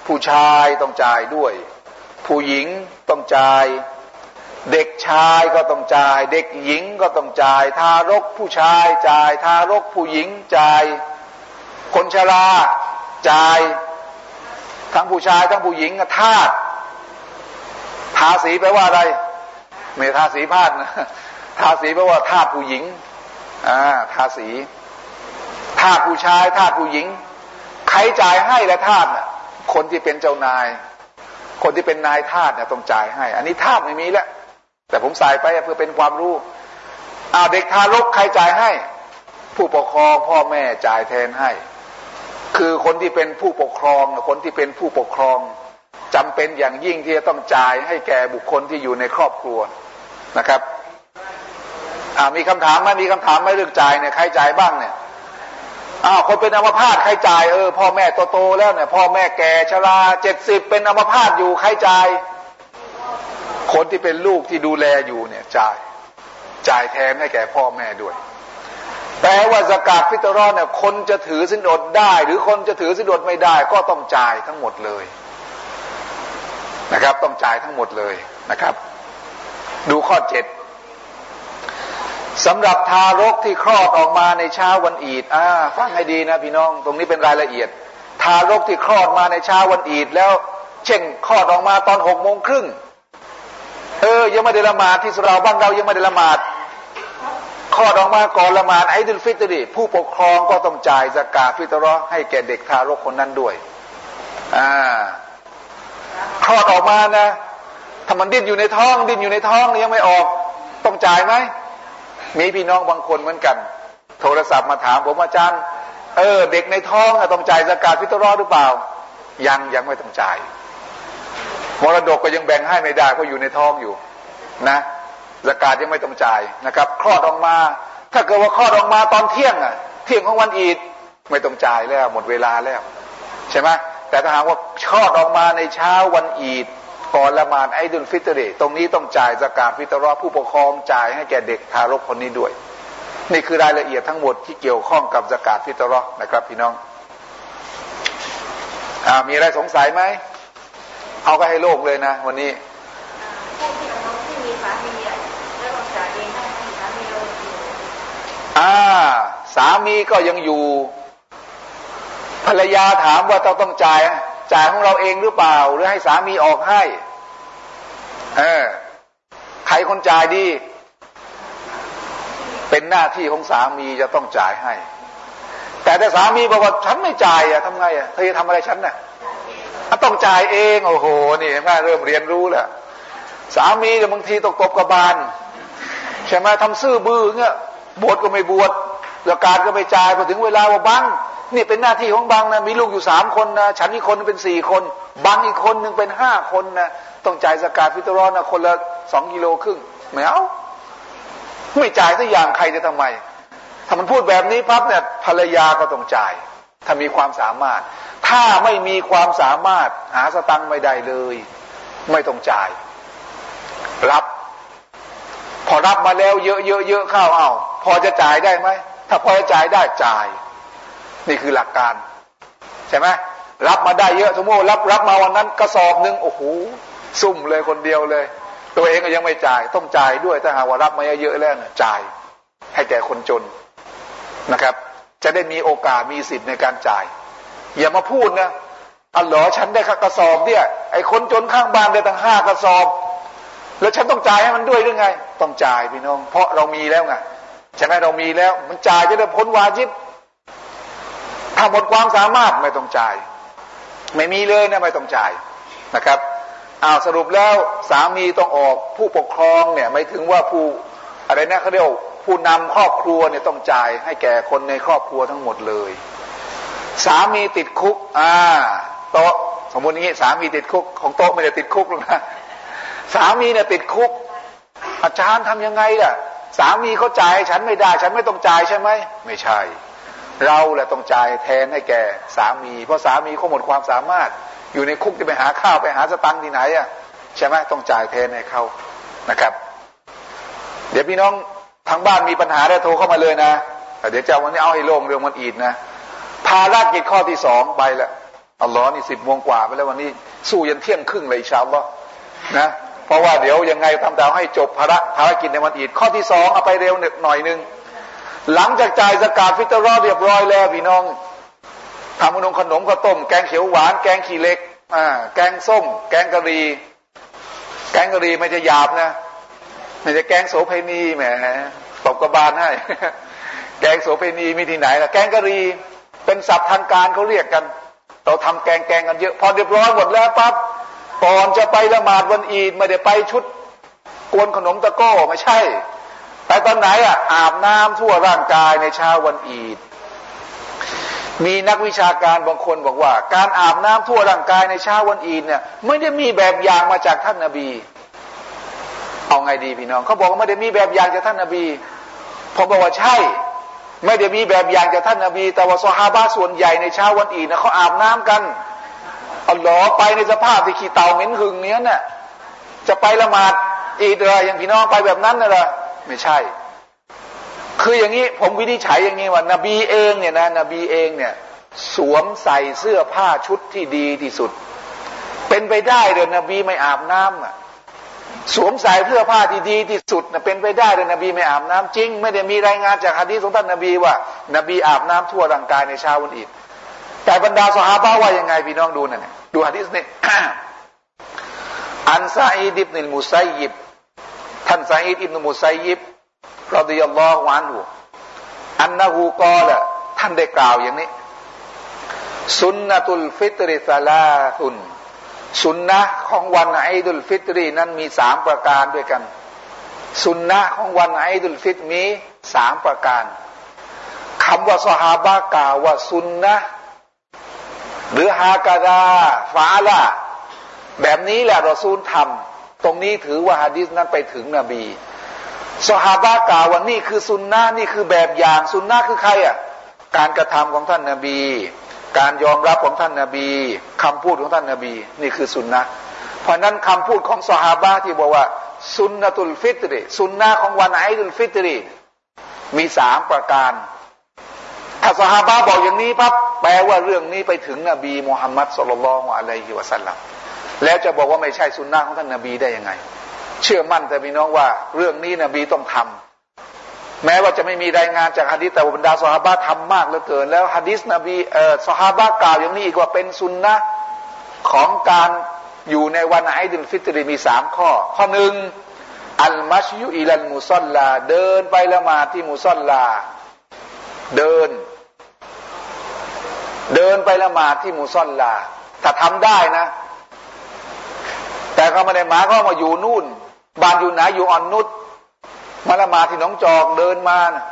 ผู้ชายต้องจ่ายด้วย ผู้หญิงต้องจ่าย เด็กชายก็ต้องจ่าย เด็กหญิงก็ต้องจ่าย ทารกผู้ชายจ่าย ทารกผู้หญิงจ่าย คนชราจ่าย ทั้งผู้ชายทั้งผู้หญิงทาสทาสีแปลว่าอะไรไม่ทาสีพาดนะทาสีแปลว่าทาสผู้หญิงอ่าทาสี ทาสผู้ชายทาสผู้หญิง ใครจ่ายให้และทาสน่ะ คนที่เป็นเจ้านาย คนที่เป็นนายทาสเนี่ยต้องจ่ายให้ อันนี้ทาสไม่มีแล้วแต่ผมใส่ไปเพื่อเป็นความรู้อาเด็กทารกใครจ่ายให้ ผู้ปกครองพ่อแม่จ่ายแทนให้ คือคนที่เป็นผู้ปกครองคนที่เป็นผู้ปกครองจำเป็นอย่างยิ่งที่จะต้องจ่ายให้แก่บุคคลที่อยู่ในครอบครัวนะครับมีคำถามไหมมีคำถามไหมเรื่องจ่ายเนี่ยใครจ่ายบ้างเนี่ย อ้าวคนเป็นอัมพาตใครจ่ายเออพ่อแม่โตๆแล้วเนี่ยพ่อแม่แก่ชราเจ็ดสิบเป็นอัมพาตอยู่ใครจ่ายคนที่เป็นลูกที่ดูแลอยู่เนี่ยจ่ายจ่ายแทนให้แก่พ่อแม่ด้วยแปลว่าสกาดฟิตรอนเนี่ยคนจะถือสินอดได้ หรือคนจะถือสินอดไม่ได้ ก็ต้องจ่ายทั้งหมดเลยนะครับ ต้องจ่ายทั้งหมดเลยนะครับ ดูข้อเจ็ด สำหรับทารกที่คลอดออกมาในเช้าวันอีดอ่าฟังให้ดีนะพี่น้อง ตรงนี้เป็นรายละเอียด ทารกที่คลอดมาในเช้าวันอีดแล้วเช่นคลอดออกมาตอนหกโมงครึ่งเออ ยังไม่ได้ละหมาดที่เราบ้านเรายังไม่ได้ละหมาดข้อดออกมาก่อนละหมาดไอ้ดุลฟิตรีผู้ปกครองก็ต้องจ่ายสกาฟิตรอให้แก่เด็กทารกคนนั้นด้วยอ่าคลอดออกมานะถ้ามันดิ้นอยู่ในท้อง ดิ้นอยู่ในท้องยังไม่ออก ต้องจ่ายไหม มีพี่น้องบางคนเหมือนกัน โทรศัพท์มาถามผมอาจารย์ เออ เด็กในท้องต้องจ่ายสกาฟิตรอหรือเปล่า ยังยังไม่ต้องจ่ายมรดกก็ยังแบ่งให้ไม่ได้เพราะอยู่ในท้องอยู่ นะสกาดยังไม่ต้องจ่ายนะครับคลอดออกมา ถ้าเกิดว่าคลอดออกมาตอนเที่ยงอะ เที่ยงของวันอีดไม่ต้องจ่ายแล้วหมดเวลาแล้ว ใช่ไหมแต่ถ้าหากว่าคลอดออกมาในเช้าวันอีด ก่อนละมานไอดุลฟิตรีตรงนี้ต้องจ่ายสกาดฟิตรอผู้ปกครองจ่ายให้แก่เด็กทารกคนนี้ด้วย นี่คือรายละเอียดทั้งหมดที่เกี่ยวข้องกับสกาดฟิตรอนะครับพี่น้องอมีอะไรสงสัยไหมเอาก็ให้โลกเลยนะ วันนี้อ่าสามีก็ยังอยู่ ภรรยาถามว่าเราต้องจ่าย จ่ายของเราเองหรือเปล่า หรือให้สามีออกให้ เออ ใครคนจ่ายดี เป็นหน้าที่ของสามีจะต้องจ่ายให้ แต่ถ้าสามีบอกว่าฉันไม่จ่ายอะทำไงอะเธอจะทำอะไรฉันน่ะต้องจ่ายเองโอ้โหนี่แม่เริ่มเรียนรู้แล้วสามีเนี่ยบางทีตกตบกระบาลใช่ไหมทำซื่อบื้อเงี้ยบวชก็ไม่บวชประกาศก็ไม่จ่ายพอถึงเวลาว่าบัง นี่เป็นหน้าที่ของบังนะมีลูกอยู่สามคนนะฉันอีกคนเป็นสี่คน บังอีกคนหนึ่งเป็นห้าคนนะต้องจ่ายสกาดฟิตรอนนะคนละสองกิโลครึ่งไม่เอาไม่จ่ายสักอย่างใครจะทำไม ถ้ามันพูดแบบนี้ปั๊บเนี่ยภรรยาก็ต้องจ่าย ถ้ามีความสามารถ ถ้าไม่มีความสามารถหาสตังค์ไม่ได้เลย ไม่ต้องจ่าย รับ พอรับมาแล้วเยอะเยอะเยอะเข้าเอาพอจะจ่ายได้ไหมถ้าพอจะจ่ายได้จ่าย นี่คือหลักการ ใช่ไหมรับมาได้เยอะสมมติรับรับมาวันนั้นกระสอบหนึ่งโอ้โหซุ่มเลยคนเดียวเลย ตัวเองก็ยังไม่จ่าย ต้องจ่ายด้วยถ้าหาว่ารับมาเยอะๆแล้วนะจ่าย ให้แก่คนจนนะครับ จะได้มีโอกาสมีสิทธิ์ในการจ่าย อย่ามาพูดนะอัลลอฮ์ฉันได้กระสอบเนี่ยไอ้คนจนข้างบ้านได้ตั้งห้ากระสอบ แล้วฉันต้องจ่ายให้มันด้วยหรือไง ต้องจ่ายพี่น้อง เพราะเรามีแล้วไงใช่ไหมเรามีแล้ว มันจ่ายจะได้พ้นวาจิบ ถ้าหมดความสามารถไม่ต้องจ่าย ไม่มีเลยนะไม่ต้องจ่ายนะครับอ้าวสรุปแล้วสามีต้องออกผู้ปกครองเนี่ยไม่ถึงว่าผู้อะไรนะเขาเรียกผู้นำครอบครัวเนี่ยต้องจ่าย ให้แก่คนในครอบครัวทั้งหมดเลย สามีติดคุก อ่าโต๊ะสมมติอย่างนี้สามีติดคุกของโต๊ะไม่ได้ติดคุกหรอกนะสามีเนี่ยติดคุก อาจารย์ทำยังไงล่ะ สามีเขาจ่ายฉันไม่ได้ ฉันไม่ต้องจ่ายใช่ไหมไม่ใช่ เราแหละต้องจ่ายแทนให้แก่สามี เพราะสามีเขาหมดความสามารถ อยู่ในคุกจะไปหาข้าวไปหาสตังค์ที่ไหนอะใช่ไหมต้องจ่ายแทนให้เขานะครับ เดี๋ยวพี่น้องทางบ้านมีปัญหาได้โทรเข้ามาเลยนะเดี๋ยวจะวันนี้เอาให้โล่งเรื่องมันอีดนะภารกิจข้อที่สองไปแล้วอัลลอฮ์นี่สิบโมงกว่าไปแล้ววันนี้สู้ยันเที่ยงครึ่งเลยชาวบ้านะเพราะว่าเดี๋ยวยังไงทำดาวให้จบภาระภารกิจในวันอีดข้อที่สองเอาไปเร็วหน่อยหนึ่ง หลังจากจ่ายสกาดฟิตรอเรียบร้อยแล้วพี่น้องทำขนมขนมข้าวต้ม แกงเขียวหวาน แกงขี้เล็กอ่าแกงส้ม แกงกะหรี่แกงกะหรี่ไม่จะหยาบนะไม่จะแกงโสเพณีแหมตบกระบาลให้ แกงโสเพณีมีที่ไหนล่ะแกงกะหรี่เป็นศัพท์ทางการเขาเรียกกัน เราทำแกงแกงกันเยอะ พอเรียบร้อยหมดแล้วปั๊บก่อนจะไปละหมาดวันอีดไม่ได้ไปชุด กวนขนมตะก้อไม่ใช่ แต่ตอนไหนอะอาบน้ำทั่วร่างกายในเช้าวันอีด มีนักวิชาการบางคนบอกว่า การอาบน้ำทั่วร่างกายในเช้าวันอีดเนี่ยไม่ได้มีแบบอย่างมาจากท่านนาบี เอาไงดีพี่น้องเขาบอกว่าไม่ได้มีแบบอย่างจากท่านนาบีผมบอกว่าใช่ ไม่ได้มีแบบอย่างจากท่านนาบี แต่ว่าซอฮาบะส่วนใหญ่ในเช้าวันอีดนะเขาอาบน้ำกันเอาหลอไปในสภาพที่ขี้เต่าเหม็นหึงเนี้ยน่ะจะไปละหมาดอีดเลยอย่างพี่น้องไปแบบนั้นน่ะเหรอ ไม่ใช่ คืออย่างนี้ผมวินิจฉัยอย่างนี้ว่านบีเองเนี่ยนะนบีเองเนี่ย สวมใส่เสื้อผ้าชุดที่ดีที่สุด เป็นไปได้เลยนบีไม่อาบน้ำอะสวมใส่เสื้อผ้าที่ดีที่สุดนะเป็นไปได้เลยนบีไม่อาบน้ำจริง ไม่ได้มีรายงานจากฮะดีษของท่านนบีว่า นบีอาบน้ำทั่วร่างกายในเช้าวันอีดแต่บรรดาสหาบ้าว่ายังไงพี่น้องดูนะเนี่ยดูฮะดีษนี่อันซาอิดิบนิลมุซัยยิบ ท่านซาอิดอิบนุมุไซยิบรอดิยัลลอฮุอันหูอันนะฮูกอละท่านได้กล่าวอย่างนี้สุนนะตุลฟิตริซาลาตุนสุนนะของวันไอดุลฟิตรีนั้นมีสามประการด้วยกัน สุนนะของวันไอดุลฟิตมีสามประการคำว่าสหาบะกล่าวว่าสุนนะหรือฮากาดาฟาละแบบนี้แหละรอซูลทำ ตรงนี้ถือว่าฮะดิษนั้นไปถึงนบีสหาบะกล่าวว่านี่คือสุนนะนี่คือแบบอย่างสุนนะคือใครอะการกระทำของท่านนบี การยอมรับของท่านนาบีคำพูดของท่านนาบี นี่คือสุนนะเพราะนั้นคำพูดของสหาบะที่บอกว่า สุนนะตุลฟิตรีสุนนะของวันไอดุลฟิตรีมีสามประการถ้าสหาบะบอกอย่างนี้ปั๊บแปลว่าเรื่องนี้ไปถึงนบีมุฮัมมัดสุลลัลอะลัยฮิวะสัลลัม แล้วจะบอกว่าไม่ใช่สุนนะของท่านนาบีได้ยังไง เชื่อมั่นแต่พี่น้องว่า เรื่องนี้นบีต้องทำแม้ว่าจะไม่มีรายงานจากฮะดิษแต่บรรดาสหาบะทำมากเหลือเกิน แล้วฮะดิษนบีเอ่อสหาบะกล่าวอย่างนี้อีกว่าเป็นสุนนะของการอยู่ในวันไอดินฟิตรีมีสามข้อ ข้อหนึ่งอัลมัชยุอิลันมุซอลลา เดินไปละมาที่มุซอลลา เดิน เดินไปละมาที่มุซอลลา ถ้าทำได้นะ แต่เขาไม่ได้หมายก็มาอยู่นู่น บ้านอยู่ไหนอยู่อ่อนนุชมาละมาที่น้องจอกเดินมานะ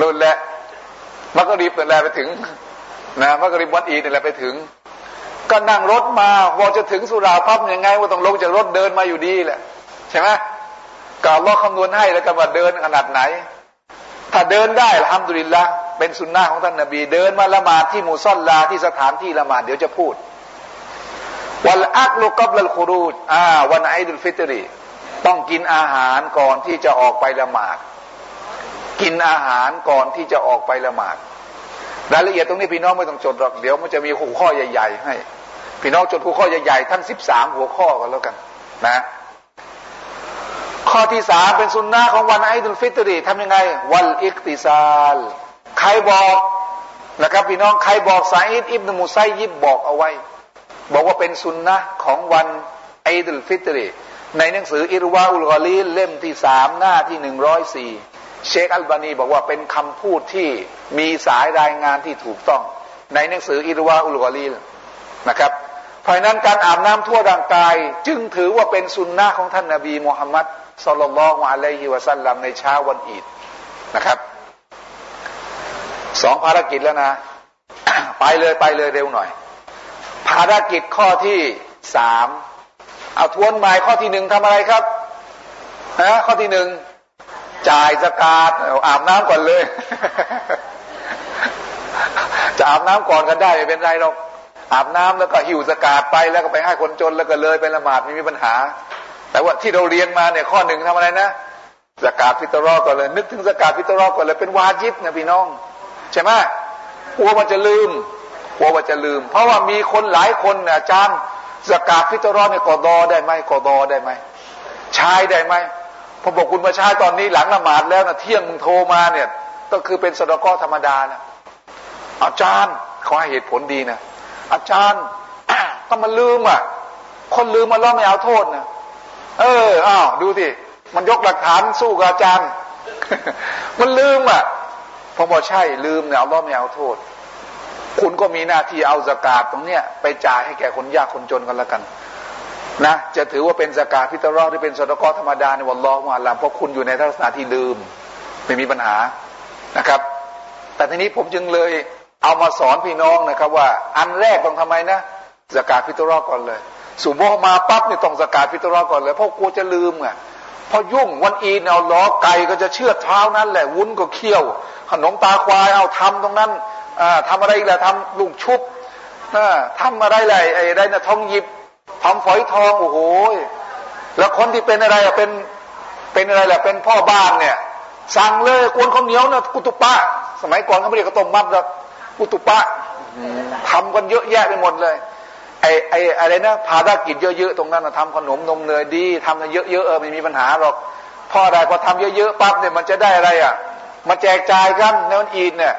นุ่นแหละมักกะรีบนั่นแหละไปถึง นะมักกะรีบวัดอีนั่นแหละไปถึง ก็นั่งรถมาพอจะถึงสุราพับยังไงว่าต้องลงจากรถเดินมาอยู่ดีแหละใช่ไหมก็ล็อกคำนวณให้แล้วกันว่าเดินขนาดไหน ถ้าเดินได้ละฮัมดุลิลละเป็นสุนนะของท่านนบี เดินมาละหมาดที่มูซอลลาที่สถานที่ละหมาดเดี๋ยวจะพูด والأكل قبل الخروجอ่าวันไอดุลฟิตรีต้องกินอาหารก่อนที่จะออกไปละหมาด กินอาหารก่อนที่จะออกไปละหมาดรายละเอียดตรงนี้พี่น้องไม่ต้องจดหรอกเดี๋ยวมันจะมีหัวข้อใหญ่ ๆ ให้ พี่น้องจดหัวข้อใหญ่ๆทั้งสิบสามหัวข้อกันแล้วกันนะข้อที่สามเป็นสุนนะของวันไอดุลฟิตรีทำยังไง วันอิกติซาล ใครบอกนะครับพี่น้องใครบอกซาอิดอิบนมุไซยิบบอกเอาไว้ บอกว่าเป็นสุนนะของวันไอดุลฟิตรีในหนังสืออิรวาอุลกอลีเล่มที่สามหน้าที่หนึ่งร้อยสี่เชคอัลบานีบอกว่าเป็นคำพูดที่มีสายรายงานที่ถูกต้อง ในหนังสืออิรวาอุลกอลีนะครับเพราะนั้นการอาบน้ำทั่วร่างกาย จึงถือว่าเป็นสุนนะของท่านนาบีมุฮัมมัดสุลลัลลอฮุอะลัยฮิวะสัลลัมในเช้าวันอีดนะครับสองภารกิจแล้วนะ ไปเลยไปเลยเร็วหน่อย ภารกิจข้อที่สามเอาทวนหมายข้อที่หนึ่งทำอะไรครับนะข้อที่หนึ่งจ่ายสกาดอาบน้ำก่อนเลย จะอาบน้ำก่อนกันได้ไม่เป็นไรหรอกอาบน้ำแล้วก็หิวสกาดไปแล้วก็ไปให้คนจนแล้วก็เลยไปละหมาดไม่มีปัญหา แต่ว่าที่เราเรียนมาเนี่ยข้อหนึ่งทำอะไรนะสกาดฟิตรอก่อนเลย นึกถึงสกาดฟิตรอก่อนเลยเป็นวาจิบนะพี่น้อง ใช่ไหมกลัวมันจะลืม กลัวมันจะลืม เพราะว่ามีคนหลายคนเนี่ยอาจารย์สกาดฟิตรอเนี่ยกอดอได้ไหมกอดอได้ไหมใช้ได้ไหมพอบอกคุณมาใช้ตอนนี้หลังละหมาดแล้วนะเที่ยงมึงโทรมาเนี่ยก็คือเป็นสดกอธรรมดานะอาจารย์เขาให้เหตุผลดีนะอาจารย์ก็มันลืมอะ คนลืมมันล้อไม่เอาโทษนะเอออ้าวดูสิมันยกหลักฐานสู้กับอาจารย์ มันลืมอะผมบอกใช่ลืมเนี่ยเอาล้อไม่เอาโทษ คุณก็มีหน้าที่เอาสกาดตรงเนี้ยไปจ่ายให้แก่คนยากคนจนกันล้วกันนะจะถือว่าเป็นสกาดพิตรอที่เป็นสตกอธรรมดาในวันล้อมาลามเพราะคุณอยู่ในลักษณะที่ลืมไม่มีปัญหานะครับ แต่ทีนี้ผมจึงเลยเอามาสอนพี่น้องนะครับ ว่าอันแรกต้องทำไมนะสกาดพิตรอก่อนเลยสุโบมาปั๊บนี่ต้องสกาดพิตรอก่อนเลยเพราะกลัวจะลืมไงพอยุ่งวันอีนเอาล้อไก่ก็จะเชือดเท้านั้นแหละวุ้นก็เคี่ยว ขนมตาควายเอาทำตรงนั้น ทำอะไรแหละทำลูกชุบทำอะไรแหละไอ้ไรนะทองหยิบทำฝอยทองโอ้โหแล้วคนที่เป็นอะไรเป็นเป็นอะไรแหละเป็นพ่อบ้านเนี่ยสั่งเลยกวนข้าวเหนียวนะกุตุปะ สมัยก่อนเขาไม่เรียกข้าวต้มมัดหรอกกุตุปะทำกันเยอะแยะไปหมดเลยไอ้ไอ้อะไรนะภารกิจเยอะๆตรงนั้นนะทำขนมนมเนยดีทำเยอะๆเออไม่มีปัญหาหรอกพ่อใดพอทำเยอะๆปั๊บเนี่ยมันจะได้อะไรอะมาแจกจ่ายกันในวันอีดเนี่ย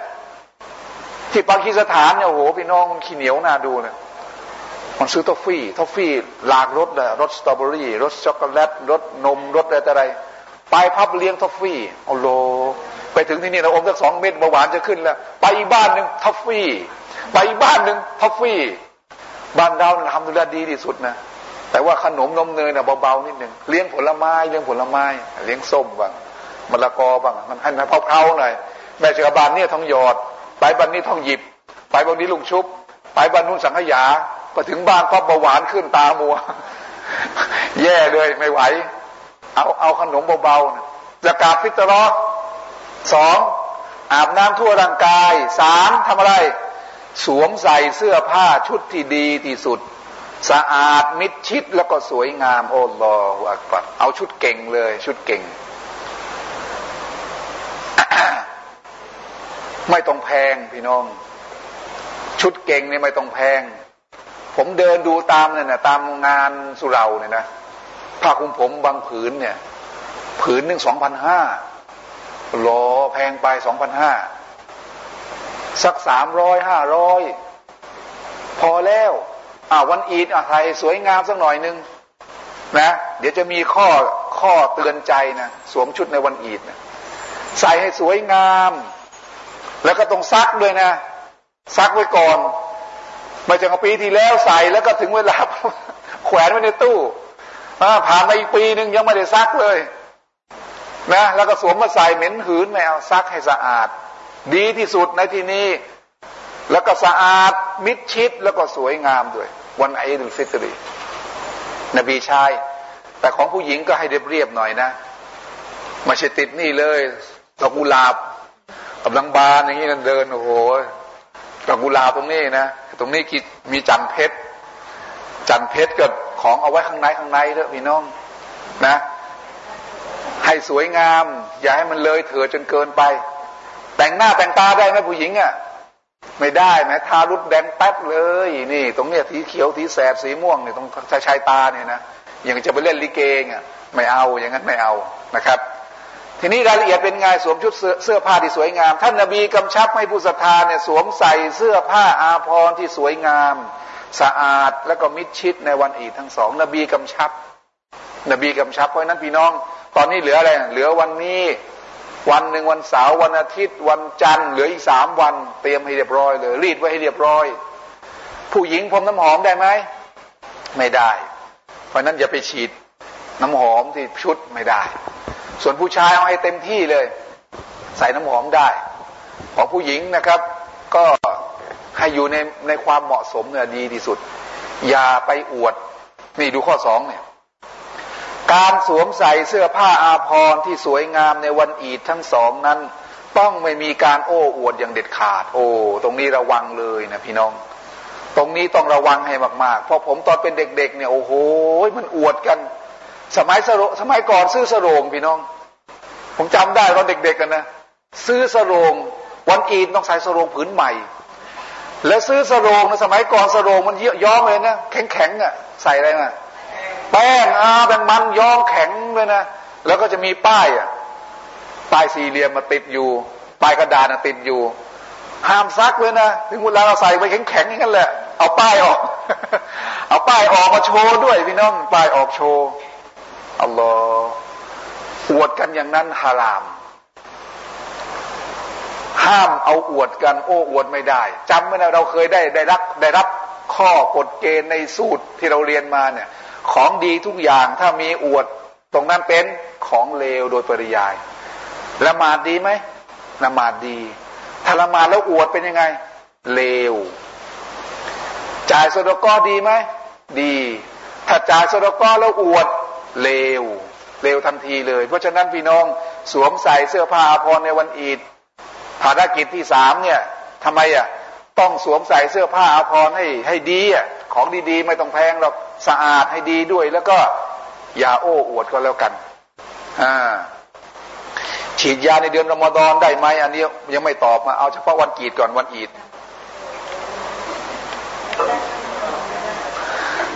ที่ปากีสถานเนี่ยโอ้โหพี่น้องมันขี้เหนียวน่าดูเนี่ยมันซื้อทอฟฟี่ทอฟฟี่หลากรสเลยรสสตรอเบอรี่รสช็อกโกแลตรสนมรสอะไรแต่อะไร ไปพับเลี้ยงทอฟฟี่โอโหไปถึงที่นี่เราอมสักสองเม็ดเบาหวานจะขึ้นแล้ว ไปอีกบ้านหนึ่งทอฟฟี่ ไปอีกบ้านหนึ่งทอฟฟี่ บ้านเราทำดูแลดีที่สุดนะ แต่ว่าขนมนมเนยเนะเบาๆนิดหนึ่งเลี้ยงผลไม้เลี้ยงผลไม้ เลี้ยงส้มบ้างมะละกอบ้างมันให้มันเผาๆหน่อยแม่เชือบานเนี่ยทองหยอด ไปบ้านนี้ทองหยิบ ไปบ้านนี้ลุงชุบ ไปบ้านนู้นสังขยาพอถึงบ้านก็เบาหวานขึ้นตามัว แย่เลยไม่ไหว เอาเอาขนมเบาๆนะจะกาบพิตรอสองอาบน้ำทั่วร่างกายสามทำอะไร สวมใส่เสื้อผ้าชุดที่ดีที่สุด สะอาดมิดชิดแล้วก็สวยงาม โอ้ลออักบัดเอาชุดเก่งเลย ชุดเก่ง ไม่ต้องแพงพี่น้อง ชุดเก่งเนี่ยไม่ต้องแพง ผมเดินดูตามเนี่ยนะตามงานสุเราเนี่ยนะผ้าคลุมผมบางผืนเนี่ย ผืนหนึ่งสองพันห้าโลแพงไปสองพันห้าสักสามร้อยห้าร้อยพอแล้วอ่าวันอีดอะไรสวยงามสักหน่อยนึงนะ เดี๋ยวจะมีข้อข้อเตือนใจนะสวมชุดในวันอีดนะใส่ให้สวยงาม แล้วก็ต้องซักด้วยนะ ซักไว้ก่อนไม่ใช่ปีที่แล้วใส่แล้วก็ถึงเวลาแขวนไว้ในตู้ผ่านมาอีกปีหนึ่งยังไม่ได้ซักเลยนะแล้วก็สวมมาใส่เหม็นหืนไม่เอาซักให้สะอาด ดีที่สุดในที่นี้ แล้วก็สะอาดมิดชิดแล้วก็สวยงามด้วย วันไอดุลฟิตรีนบีชาย แต่ของผู้หญิงก็ให้เรียบเรียบหน่อยนะมาใช่ติดนี่เลยดอกกุหลาบ กำลังบานอย่างนี้นั่นเดินโอ้โหดอกกุหลาบตรงนี้นะตรงนี้มีจันเพชรจันเพชรกับของเอาไว้ข้างในข้างในเถอะพี่น้องนะ ให้สวยงาม อย่าให้มันเลยเถิดจนเกินไป แต่งหน้าแต่งตาได้ไหมผู้หญิงอะ่ะไม่ได้แม้ทารุดแดงแป๊บเลย นี่ ตรงเนี้ยสีเขียวสีแสบสีม่วงเนี่ยตรงชายชายตาเนี่ยนะอย่างจะไปเล่นลิเกงอะไม่เอาอย่างนั้นไม่เอานะครับ ทีนี้รายละเอียดเป็นไงสวมชุดเสื้อผ้าที่สวยงาม ท่านนบีกำชับให้ผู้ศรัทธาเนี่ยสวมใส่เสื้อผ้าอาภรณ์ที่สวยงาม สะอาดแล้วก็มิดชิดในวันอีดทั้งสองนบีกำชับ นบีกำชับเพราะนั้นพี่น้อง ตอนนี้เหลืออะไรเหลือวันนี้วันหนึ่งวันเสาร์วันอาทิตย์ วันจันทร์เหลืออีกสามวัน เตรียมให้เรียบร้อยเลยรีดไว้ให้เรียบร้อย ผู้หญิงพรมน้ำหอมได้ไหมไม่ได้ เพราะนั้นอย่าไปฉีดน้ำหอมที่ชุดไม่ได้ ส่วนผู้ชายเอาให้เต็มที่เลย ใส่น้ำหอมได้ของผู้หญิงนะครับ ก็ให้อยู่ในในความเหมาะสมเนี่ยดีที่สุด อย่าไปอวด นี่ดูข้อสองเนี่ย การสวมใส่เสื้อผ้าอาภรณ์ที่สวยงามในวันอีดทั้งสองนั้น ต้องไม่มีการโอ้อวดอย่างเด็ดขาด โอ้ตรงนี้ระวังเลยนะพี่น้อง ตรงนี้ต้องระวังให้มากๆ เพราะผมตอนเป็นเด็กๆเนี่ยโอ้โหมันอวดกัน สมัยสโรสมัยก่อนซื้อสโรงพี่น้อง ผมจำได้ตอนเด็กๆกันนะซื้อสโรงวันอีดต้องใส่สโรงผืนใหม่ แล้วซื้อสโรงในสมัยก่อนสโรงมันย้อมเลยนะแข็งๆอะใส่อะไรมาแป้งอาแป้งมันย้อมแข็งเลยนะแล้วก็จะมีป้ายอะป้ายสี่เหลี่ยมมาติดอยู่ป้ายกระดาษติดอยู่ ห้ามซักเลยนะถึงเวลาเราใส่ไปแข็งๆอย่างนั้นแหละเอาป้ายออก เอาป้ายออกมาโชว์ด้วยพี่น้องป้ายออกโชว์ อัลลอฮ์อวดกันอย่างนั้นฮาราม ห้ามเอาอวดกัน โอ้อวดไม่ได้จำไว้นะเราเคยได้ได้รับได้รับข้อกฎเกณฑ์ในสูตรที่เราเรียนมาเนี่ย ของดีทุกอย่างถ้ามีอวดตรงนั้นเป็นของเลวโดยปริยายละหมาดดีไหมละหมาดดีถ้าละหมาดแล้วอวดเป็นยังไง เลว จ่ายสดกอดีไหม ดี ถ้าจ่ายสดกอแล้วอวด เลวเลวทันทีเลย เพราะฉะนั้นพี่น้องสวมใส่เสื้อผ้าอาภรณ์ในวันอีดภารกิจที่สามเนี่ยทำไมอะต้องสวมใส่เสื้อผ้าอาภรณ์ให้ให้ดีอะของดีๆ ไม่ต้องแพงหรอกสะอาดให้ดีด้วย แล้วก็อย่าโอ้อวดก็แล้วกันอ่าฉีดยาในเดือนรอมฎอนได้ไหมอันนี้ยังไม่ตอบมาเอาเฉพาะวันกีดก่อนวันอีด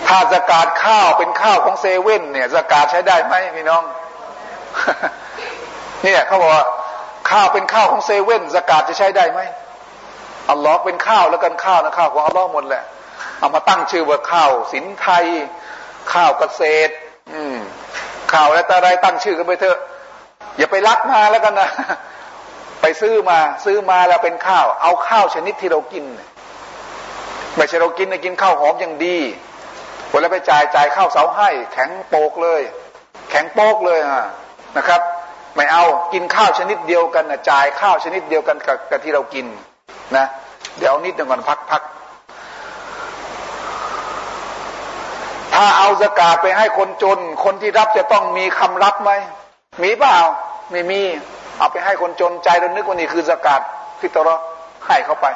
ถ้าสกาดข้าวเป็นข้าวของเซเว่นเนี่ยสกาดใช้ได้ไหมพี่น้อง เนี่ยเขาบอกว่าข้าวเป็นข้าวของเซเว่นสกาดจะใช้ได้ไหมอัลลอฮ์เป็นข้าวแล้วกันข้าวนะข้าวของอัลลอฮ์หมดแหละเอามาตั้งชื่อว่าข้าวสินไทย ข้าวเกษตร อืมข้าวอะไรต่อะไรตั้งชื่อกันไปเถอะ อย่าไปรักมาแล้วกันนะไปซื้อมา ซื้อมาแล้วเป็นข้าว เอาข้าวชนิดที่เรากินไม่ใช่เรากินนะกินข้าวหอมอย่างดี เวลาไปจ่ายจ่ายข้าวเสาให้ แข็งโปกเลย แข็งโปกเลยอะนะครับ ไม่เอากินข้าวชนิดเดียวกันนะจ่ายข้าวชนิดเดียวกันกับกับที่เรากินนะเดี๋ยวนิดหนึ่งก่อนพักพักถ้าเอาสกาดไปให้คนจน คนที่รับจะต้องมีคำรับไหมมีเปล่าไม่มี เอาไปให้คนจนใจเรานึกว่านี่คือสกาดฟิตรอให้เขาไป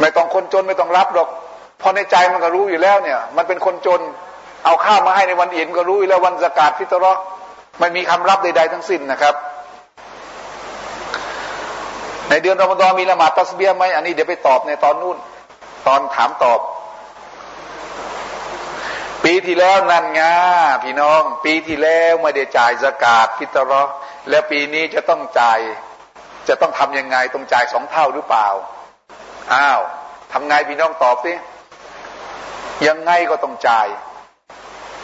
ไม่ต้องคนจนไม่ต้องรับหรอก พอในใจมันก็รู้อยู่แล้วเนี่ย มันเป็นคนจน เอาข้าวมาให้ในวันเอินก็รู้อยู่แล้ววันสกาดฟิตรอไม่มีคำรับใดๆทั้งสิ้นนะครับ ในเดือนรอมฎอนมีละหมาดตัสเบียไหมอันนี้เดี๋ยวไปตอบในตอนนู้นตอนถามตอบ ปีที่แล้วนั่นไงพี่น้อง ปีที่แล้วไม่ได้จ่ายสกาดพิตรอแล้วปีนี้จะต้องจ่ายจะต้องทำยังไงต้องจ่ายสองเท่าหรือเปล่า อ้าวทำไงพี่น้องตอบสิ ยังไงก็ต้องจ่าย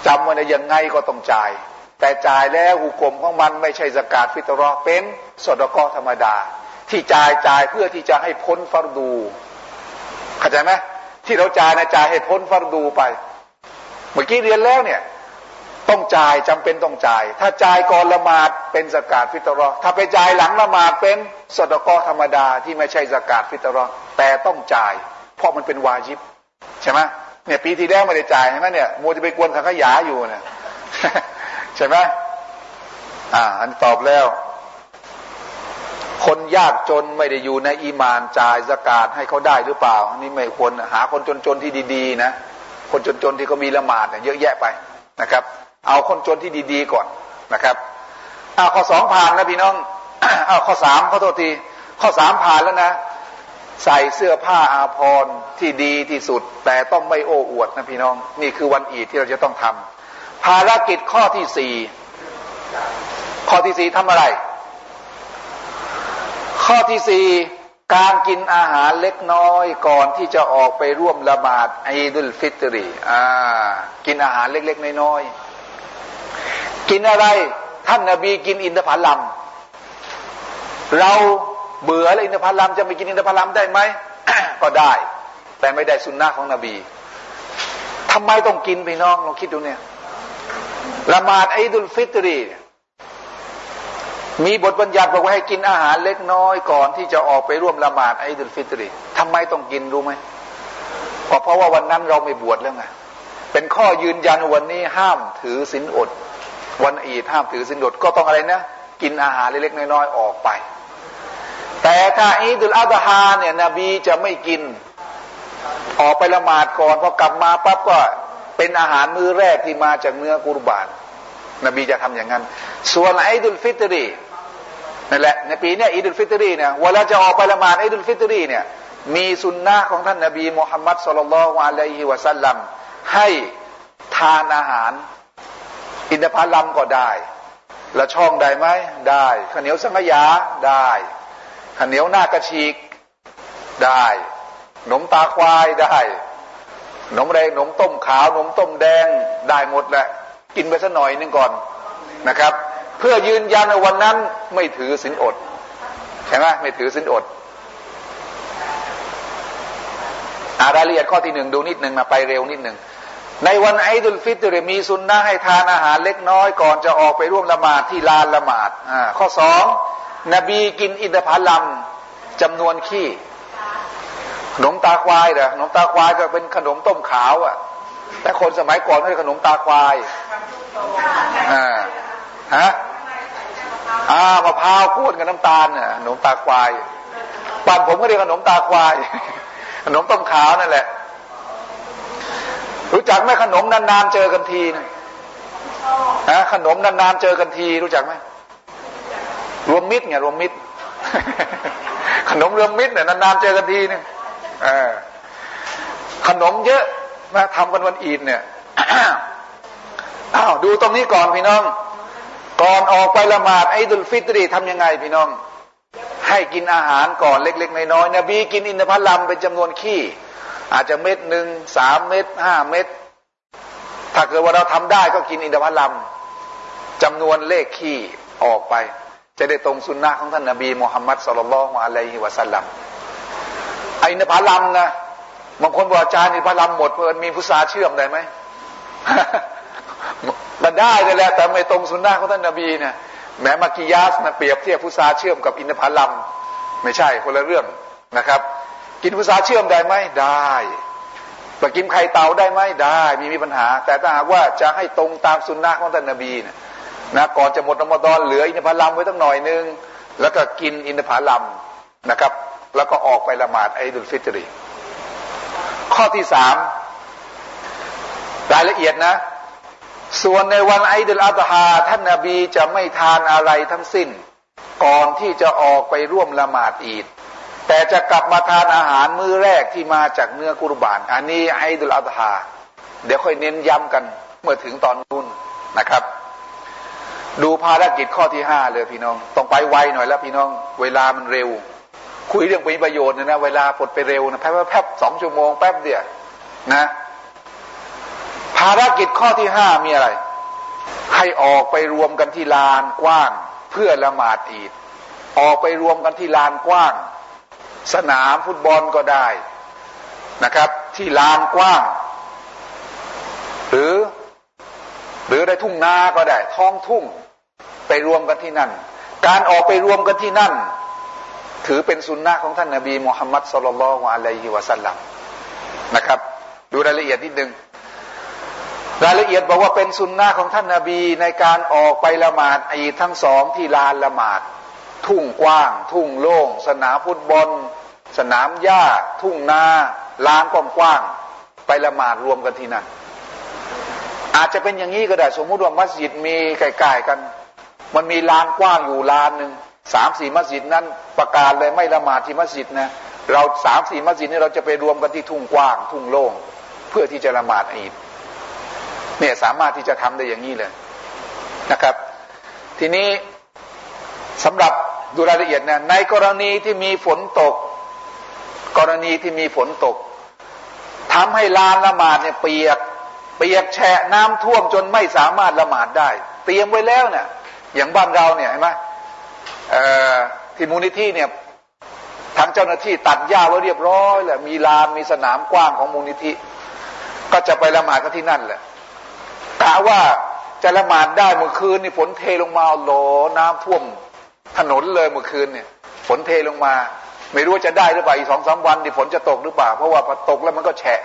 จำไว้นะยังไงก็ต้องจ่าย แต่จ่ายแล้วหุกลมของมันไม่ใช่สกาดฟิตรอเป็นสดกอธรรมดา ที่จ่ายจ่ายเพื่อที่จะให้พ้นฟารดูเข้าใจไหมที่เราจ่ายนะจ่ายให้พ้นฟารดูไป เมื่อกี้เรียนแล้วเนี่ยต้องจ่ายจำเป็นต้องจ่าย ถ้าจ่ายก่อนละหมาดเป็นสกาดฟิตรอถ้าไปจ่ายหลังละหมาดเป็นสดกอธรรมดาที่ไม่ใช่สกาดฟิตรอแต่ต้องจ่าย เพราะมันเป็นวาจิบใช่ไหม เนี่ยปีที่แล้วไม่ได้จ่ายใช่ไหมเนี่ยมัวจะไปกวนสังขยาอยู่เนี่ยใช่ไหมอ่า อันตอบแล้ว คนยากจนไม่ได้อยู่ในอีมานจ่ายสกาดให้เขาได้หรือเปล่าอันนี้ไม่ควรหาคนจนๆที่ดีๆนะคนจนๆที่เขามีละหมาดเนี่ยเยอะแยะไปนะครับ เอาคนจนที่ดีๆก่อนนะครับเอาข้อสองผ่านนะพี่น้องเอาข้อสามขอโทษทีข้อสามผ่านแล้วนะ ใส่เสื้อผ้าอาภรณ์ที่ดีที่สุด แต่ต้องไม่โอ้อวดนะพี่น้อง นี่คือวันอีดที่เราจะต้องทำภารกิจข้อที่สี่ข้อที่สี่ทำอะไร ข้อที่สี่การกินอาหารเล็กน้อยก่อนที่จะออกไปร่วมละหมาดอีดุลฟิตรีอ่า กินอาหารเล็กๆน้อยๆกินอะไร ท่านนาบีกินอินทผลัมเรา เบื่อแล้วอินทผลัมจะไม่กินอินทผลัมได้ไหมก็ได้ แต่ไม่ได้สุนนะของนบีทำไมต้องกินพี่น้องลองคิดดูเนี่ยละหมาดอีดุลฟิตรีมีบทบัญญัติบอกว่าให้กินอาหารเล็กน้อยก่อนที่จะออกไปร่วมละหมาดอีดุลฟิตรีทำไมต้องกินรู้ไหมเพราะว่าวันนั้นเราไม่บวชแล้วไงเป็นข้อยืนยันวันนี้ห้ามถือศีลอด วันอีดห้ามถือศีลอดก็ต้องอะไรนะ กินอาหารเล็กๆน้อยๆออกไป แต่ถ้าอีดุลอาดฮาเนี่ยนบีจะไม่กิน ออกไปละหมาดก่อนพอกลับมาปั๊บก็เป็นอาหารมื้อแรกที่มาจากเนื้อกุรบาน นบีจะทำอย่างนั้น ส่วนอีดุลฟิตรีนั่นแหละในปีนี้อีดุลฟิตรีเนี่ยเวลาจะออกไปละหมาดอีดุลฟิตรีเนี่ยมีสุนนะของท่านนบีมุฮัมมัดصلى الله عليه وسلمให้ทานอาหาร อินทผลัมก็ได้ลอดช่องได้ไหมได้ข้าวเหนียวสังขยาได้ ข้าวเหนียวหน้ากระฉีกได้ขนมตาควายได้ขนมแดงขนมต้มขาวขนมต้มแดงได้หมดแหละกินไปสักหน่อยนึงก่อนนะครับ เพื่อยืนยันวันนั้นไม่ถือสินอดใช่ไหมไม่ถือสินอดอารายละเอียดข้อที่หนึ่งดูนิดหนึ่งนะไปเร็วนิดหนึ่งในวันไอดุลฟิตรมีสุนนะให้ทานอาหารเล็กน้อยก่อนจะออกไปร่วมละหมาดที่ลานละหมาดอ่าข้อสอง นบีกินอินทผลัมจำนวนขี้ขนมตาควายเหรอขนมตาควายก็เป็นขนมต้มขาวอะ แต่คนสมัยก่อนเขาเรียกขนมตาควายอ่าฮะอ่ามะพร้าวพูดกับน้ำตาลเนี่ยขนมตาควายปั่นผมก็เรียกขนมตาควาย ขนมต้มขาวนั่นแหละ รู้จักไหมขนมนานๆเจอกันทีนะฮะขนมนานๆเจอกันที รู้จักไหม รวมมิตรไงรวมมิตร ขนมรวมมิตรเนี่ยนานๆเจอกันทีนึงขนมเยอะนะทำกันวันอีดเนี่ยอ้าวดูตรงนี้ก่อนพี่น้อง ก่อนออกไปละหมาดไอ้ดุลฟิตรีทำยังไงพี่น้อง ให้กินอาหารก่อนเล็ก ๆ น้อยๆนบีกินอินทผลัมเป็นจำนวนขี้อาจจะเม็ดหนึ่งสามเม็ดห้าเม็ดถ้าเกิดว่าเราทำได้ก็กินอินทผลัมจำนวนเลขขี้ออกไป จะได้ตรงสุนนะของท่านนบีมุฮัมมัดสุลลัลฮวอะลัยฮิวะสัลลัมไอ้อินทผลัมนะบางคนบอกอาจารย์อินทผลัมหมดเพราะมันมีพุทราเชื่อมได้ไหมมันได้เลยแหละแต่ไม่ตรงสุนนะของท่านนบีเนี่ยแม้มากิยาสนะเปรียบเทียบพุทราเชื่อมกับอินทผลัมไม่ใช่คนละเรื่องนะครับ กินพุทราเชื่อมได้ไหมได้ไปกินไข่เต่าได้ไหมได้ มีมีปัญหา แต่ถ้าหากว่าจะให้ตรงตามสุนนะของท่านนบีเนะ นะก่อนจะหมดรอมฎอนเหลืออินทผลัมไว้ตั้งหน่อยนึง แล้วก็กินอินทผลัมนะครับ แล้วก็ออกไปละหมาดไอดุลฟิตรี ข้อที่สามรายละเอียดนะ ส่วนในวันไอดุลอาตฮาท่านนาบีจะไม่ทานอะไรทั้งสิ้น ก่อนที่จะออกไปร่วมละหมาดอีดแต่จะกลับมาทานอาหารมื้อแรกที่มาจากเนื้อกุรบาน อันนี้ไอดุลอาตฮาเดี๋ยวค่อยเน้นย้ำกันเมื่อถึงตอนนู้นนะครับ ดูภารกิจข้อที่ห้าเลยพี่น้อง ต้องไปไวหน่อยแล้วพี่น้อง เวลามันเร็ว คุยเรื่องมีประโยชน์นะนะ เวลาปดไปเร็วนะแป๊บแป๊บสองชั่วโมงแป๊บเดียวนะ ภารกิจข้อที่ห้ามีอะไร ให้ออกไปรวมกันที่ลานกว้าง เพื่อละหมาดอีดออกไปรวมกันที่ลานกว้าง สนามฟุตบอลก็ได้นะครับ ที่ลานกว้าง หรือ หรือในทุ่งนาก็ได้ ท้องทุ่ง ไปรวมกันที่นั่น การออกไปรวมกันที่นั่น ถือเป็นสุนนะของท่านนาบีมุฮัมมัดสุลลัลวะอะลัยฮิวะสัลลัมนะครับ ดูรายละเอียดนิดนึงรายละเอียดบอกว่าเป็นสุนนะของท่านนาบีในการออกไปละหมาดอีทั้งสองที่ลานละหมาด ทุ่งกว้าง ทุ่งโล่ง สนามฟุตบอล สนามหญ้า ทุ่งนาลานกว้างๆไปละหมาดรวมกันที่นั่นอาจจะเป็นอย่างนี้ก็ได้ สมมุติว่ามัสยิดมีใกล้ๆกัน มันมีลานกว้างอยู่ลานหนึ่งสามสี่มัสยิดนั้นประกาศเลยไม่ละหมาดที่มัสยิดนะเราสามสี่มัสยิดนี้เราจะไปรวมกันที่ทุ่งกว้าง ทุ่งโล่งเพื่อที่จะละหมาดอีดเนี่ยสามารถที่จะทำได้อย่างนี้เลยนะครับ ทีนี้สำหรับดูรายละเอียดนะในกรณีที่มีฝนตก กรณีที่มีฝนตกทำให้ลานละหมาดเนี่ยเปียก เปียกแฉะน้ำท่วมจนไม่สามารถละหมาดได้ เตรียมไว้แล้วเนี่ย อย่างบ้านเราเนี่ยเห็นไหมที่มูลนิธิเนี่ยทางเจ้าหน้าที่ตัดหญ้าไว้เรียบร้อยแหละมีลานมีสนามกว้างของมูลนิธิ ก็จะไปละหมาดกันที่นั่นแหละกะว่าจะละหมาดได้เมื่อคืนนี่ฝนเทลงมาโหลน้ำท่วมถนนเลยเมื่อคืนเนี่ย ฝนเทลงมา ไม่รู้ว่าจะได้หรือเปล่าอีกสองสาวันนี่ฝนจะตกหรือเปล่าเพราะว่าพอตกแล้วมันก็แฉะ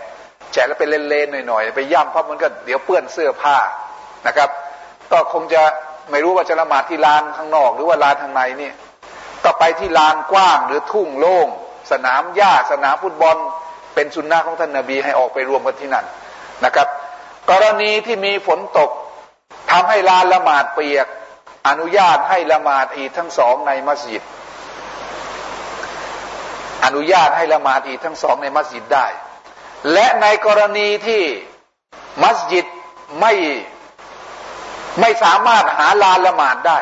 แฉะแล้วเป็นเลนๆหน่อยๆไปย่ำเพราะมันก็เดี๋ยวเปื้อนเสื้อผ้านะครับ ก็คงจะ ไม่รู้ว่าจะละหมาดที่ลานข้างนอก หรือว่าลานทางในนี่ก็ไปที่ลานกว้างหรือทุ่งโล่งสนามหญ้าสนามฟุตบอล เป็นสุนนะของท่านนาบีให้ออกไปรวมกันที่นั่นนะครับ กรณีที่มีฝนตกทำให้ลานละหมาดเปียก อนุญาตให้ละหมาดอีทั้งสองในมัสยิด อนุญาตให้ละหมาดอีทั้งสองในมัสยิดได้ และในกรณีที่มัสยิดไม่ ไม่สามารถหาลานละหมาดได้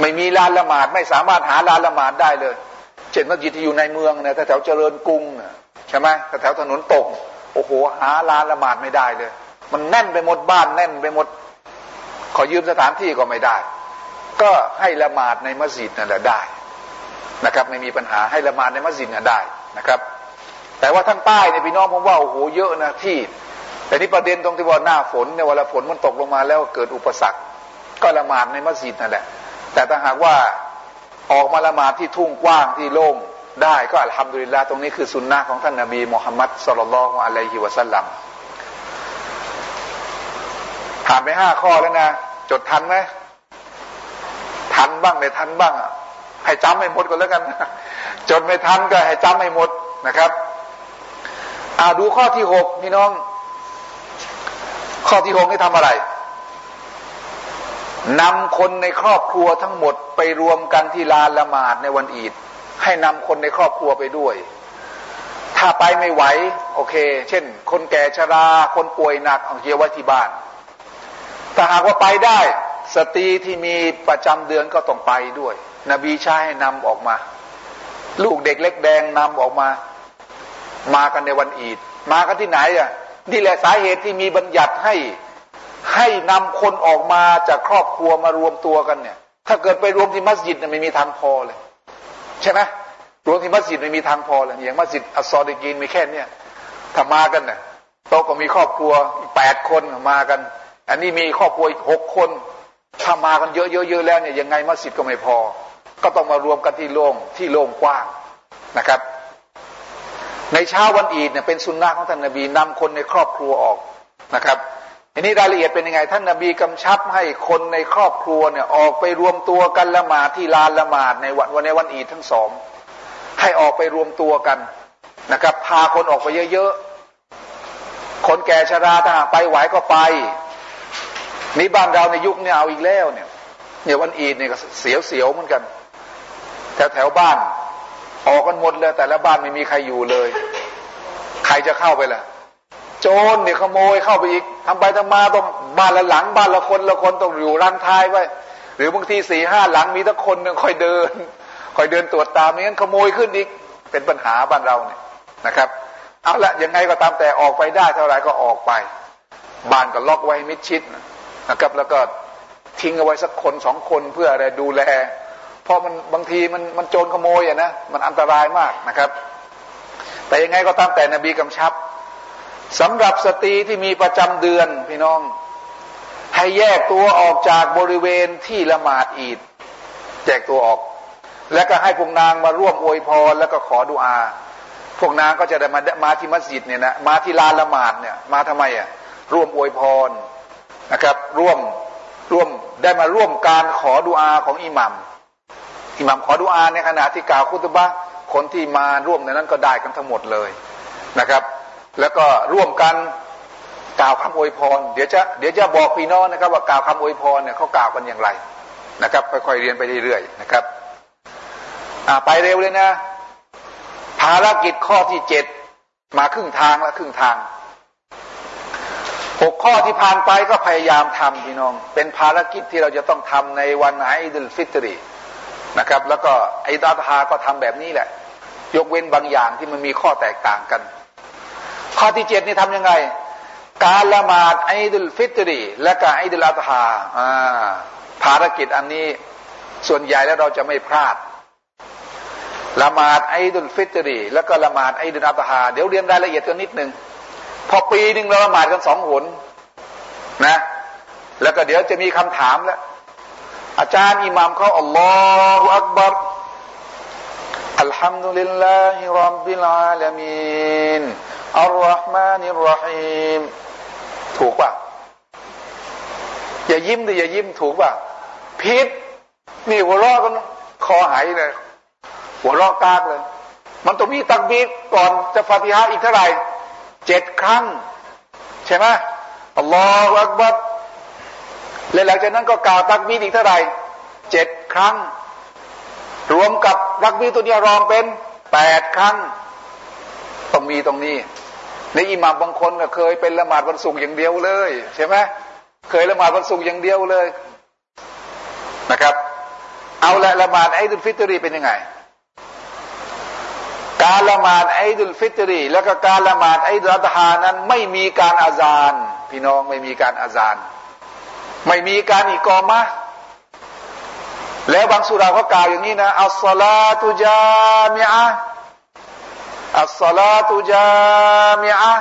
ไม่มีลานละหมาด ไม่สามารถหาลานละหมาดได้เลยเช่นมัสยิดที่อยู่ในเมืองเนี่ยแถวเจริญกรุงใช่ไหมแถวถนนตกโอ้โหหาลานละหมาดไม่ได้เลย มันแน่นไปหมดบ้านแน่นไปหมด ขอยืมสถานที่ก็ไม่ได้ ก็ให้ละหมาดในมัสยิดนั่นแหละได้นะครับ ไม่มีปัญหาให้ละหมาดในมัสยิดนั่นได้นะครับ แต่ว่าทางใต้เนี่ยพี่น้องผมว่าโอ้โหเยอะนะที่ แต่นี่ประเด็นตรงที่ว่าหน้าฝนเนี่ยเวลาฝนมันตกลงมาแล้วเกิดอุปสรรค ก็ละหมาดในมัสยิดนั่นแหละ แต่ถ้าหากว่าออกมาละหมาดที่ทุ่งกว้างที่โล่งได้ก็อัลฮัมดุลิลลาตรงนี้คือสุนนะของท่านนาบีมุฮัมมัดสุลลัลของอะลัยฮิวะสัลลัมผ่านไปห้าข้อแล้วนะ จดทันไหมทันบ้างไม่ทันบ้างให้จำให้หมดก่อนแล้วกัน จดไม่ทันก็ให้จำให้หมดนะครับ อ่าดูข้อที่หกพี่น้อง ข้อที่หกนี่ทำอะไรนำคนในครอบครัวทั้งหมดไปรวมกันที่ลานละหมาดในวันอีด ให้นำคนในครอบครัวไปด้วย ถ้าไปไม่ไหว โอเค เช่น คนแก่ชรา คนป่วยหนักเอาเยียไว้ที่บ้านถ้าหากว่าไปได้ สตรีที่มีประจำเดือนก็ต้องไปด้วย นบีชาให้นำออกมา ลูกเด็กเล็กแดงนำออกมา มากันในวันอีด มากันที่ไหนอะ นี่แหละสาเหตุที่มีบัญญัติให้ให้นำคนออกมาจากครอบครัวมารวมตัวกันเนี่ย ถ้าเกิดไปรวมที่มัสยิดเนี่ยไม่มีทางพอเลย ใช่ไหมรวมที่มัสยิดไม่มีทางพอเลย อย่างมัสยิดอัสซอดีกีนมีแค่เนี่ยถ้ามากันเนี่ยโต๊ะก็มีครอบครัวแปดคนมากัน อันนี้มีครอบครัวอีกหกคนถ้ามากันเยอะๆแล้วเนี่ยยังไงมัสยิดก็ไม่พอ ก็ต้องมารวมกันที่โล่งที่โล่งกว้างนะครับ ในเช้าวันอีดเนี่ยเป็นสุนนะของท่านนบีนำคนในครอบครัวออกนะครับอันนี้รายละเอียดเป็นยังไง ท่านนบีกำชับให้คนในครอบครัวเนี่ยออกไปรวมตัวกันละหมาดที่ลานละหมาดในวันวันในวันอีดทั้งสองให้ออกไปรวมตัวกันนะครับ พาคนออกไปเยอะๆ คนแก่ชราถ้าไปไหวก็ไปนี่บ้านเราในยุคนี้เอาอีกแล้วเนี่ยเนี่ยวันอีดเนี่ยเสียวเสียวเหมือนกัน แถวแถวบ้าน ออกกันหมดเลยแต่ละบ้านไม่มีใครอยู่เลย ใครจะเข้าไปล่ะ โจรเนี่ยขโมยเข้าไปอีกทำไปทำมาต้องบ้านละหลัง บ้านละคนละคนต้องอยู่รังท้ายไว้ หรือบางทีสี่ห้าหลังมีทั้งคนหนึ่งคอยเดินคอยเดินตรวจตามไม่งั้นขโมยขึ้นอีก เป็นปัญหาบ้านเราเนี่ยนะครับเอาละยังไงก็ตามแต่ออกไปได้เท่าไหร่ก็ออกไป บ้านก็ล็อกไว้มิดชิดนะครับ แล้วก็ทิ้งเอาไว้สักคนสองคนเพื่ออะไรดูแล เพราะมันบางทีมันมันโจรขโมยอะนะมันอันตรายมากนะครับ แต่ยังไงก็ตามแต่นบีกำชับสำหรับสตรีที่มีประจำเดือนพี่น้อง ให้แยกตัวออกจากบริเวณที่ละหมาดอีดแยกตัวออก แล้วก็ให้พวกนางมาร่วมอวยพรแล้วก็ขอดุอา พวกนางก็จะได้มามาที่มัสยิดเนี่ยนะมาที่ลานละหมาดเนี่ยมาทำไมอะร่วมอวยพรนะครับ ร่วมร่วมได้มาร่วมการขอดุอาของอิหมัม อิหมัมขอดุอาในขณะที่กล่าวคุตบะคนที่มาร่วมในนั้นก็ได้กันทั้งหมดเลยนะครับ แล้วก็ร่วมกันกล่าวคำอวยพร เดี๋ยวจะเดี๋ยวจะบอกพี่น้องนะครับ ว่ากล่าวคำอวยพรเนี่ยเขากล่าวกันอย่างไรนะครับค่อยๆเรียนไปเรื่อยๆนะครับอ่าไปเร็วเลยนะ ภารกิจข้อที่เจ็ดมาครึ่งทางแล้วครึ่งทางหกข้อที่ผ่านไปก็พยายามทำพี่น้อง เป็นภารกิจที่เราจะต้องทำในวันไอดุลฟิตรี นะครับ แล้วก็ไอดาทาก็ทำแบบนี้แหละ ยกเว้นบางอย่างที่มันมีข้อแตกต่างกัน ข้อที่เจ็ดนี่ทำยังไง การละหมาดไอดุลฟิตรีและการไอดุลอาตฮาภารกิจอันนี้ส่วนใหญ่แล้วเราจะไม่พลาดละหมาดไอดุลฟิตรีแล้วก็ละหมาดไอดุลอาตฮาเดี๋ยวเรียนรายละเอียดกันนิดนึงพอปีหนึ่งเราละหมาดกันสองหนนะ แล้วก็เดี๋ยวจะมีคำถามแล้ว อาจารย์อิหมามเขาالله أكبر الحمد لله رب العالمين الرحمن الرีมถูกป่ะอย่ายิ้มดิอย่ายิ้มถูกป่ะผิดนี่หัวเราะกันคอหายเลย หัวเราะกากเลย มันต้องมีตักบีดก่อนจะฟาติฮะอีกเท่าไหร่เจ็ดครั้ง ใช่ไหมอัลลอฮฺอักบัร และหลังจากนั้นก็กล่าวตักบีดอีกเท่าไหร่เจ็ดครั้ง รวมกับตักบีตัวนี้รองเป็นแปดครั้ง ต้องมีตรงนี้ ในอิหม่ามบางคนก็เคยเป็นละหมาดวันศุกร์อย่างเดียวเลย ใช่ไหมเคยละหมาดวันศุกร์อย่างเดียวเลยนะครับ เอาละละหมาดไอ้ดุลฟิตรีเป็นยังไง การละหมาดไอ้ดุลฟิตรี แล้วก็การละหมาดไอดุลอัตฮานั้น ไม่มีการอาซาน พี่น้องไม่มีการอาซาน ไม่มีการอิกอมะแล้วบางสุราเขากล่าวอย่างนี้นะอัสลาตุจามิอะอัสลาตุจามิอะ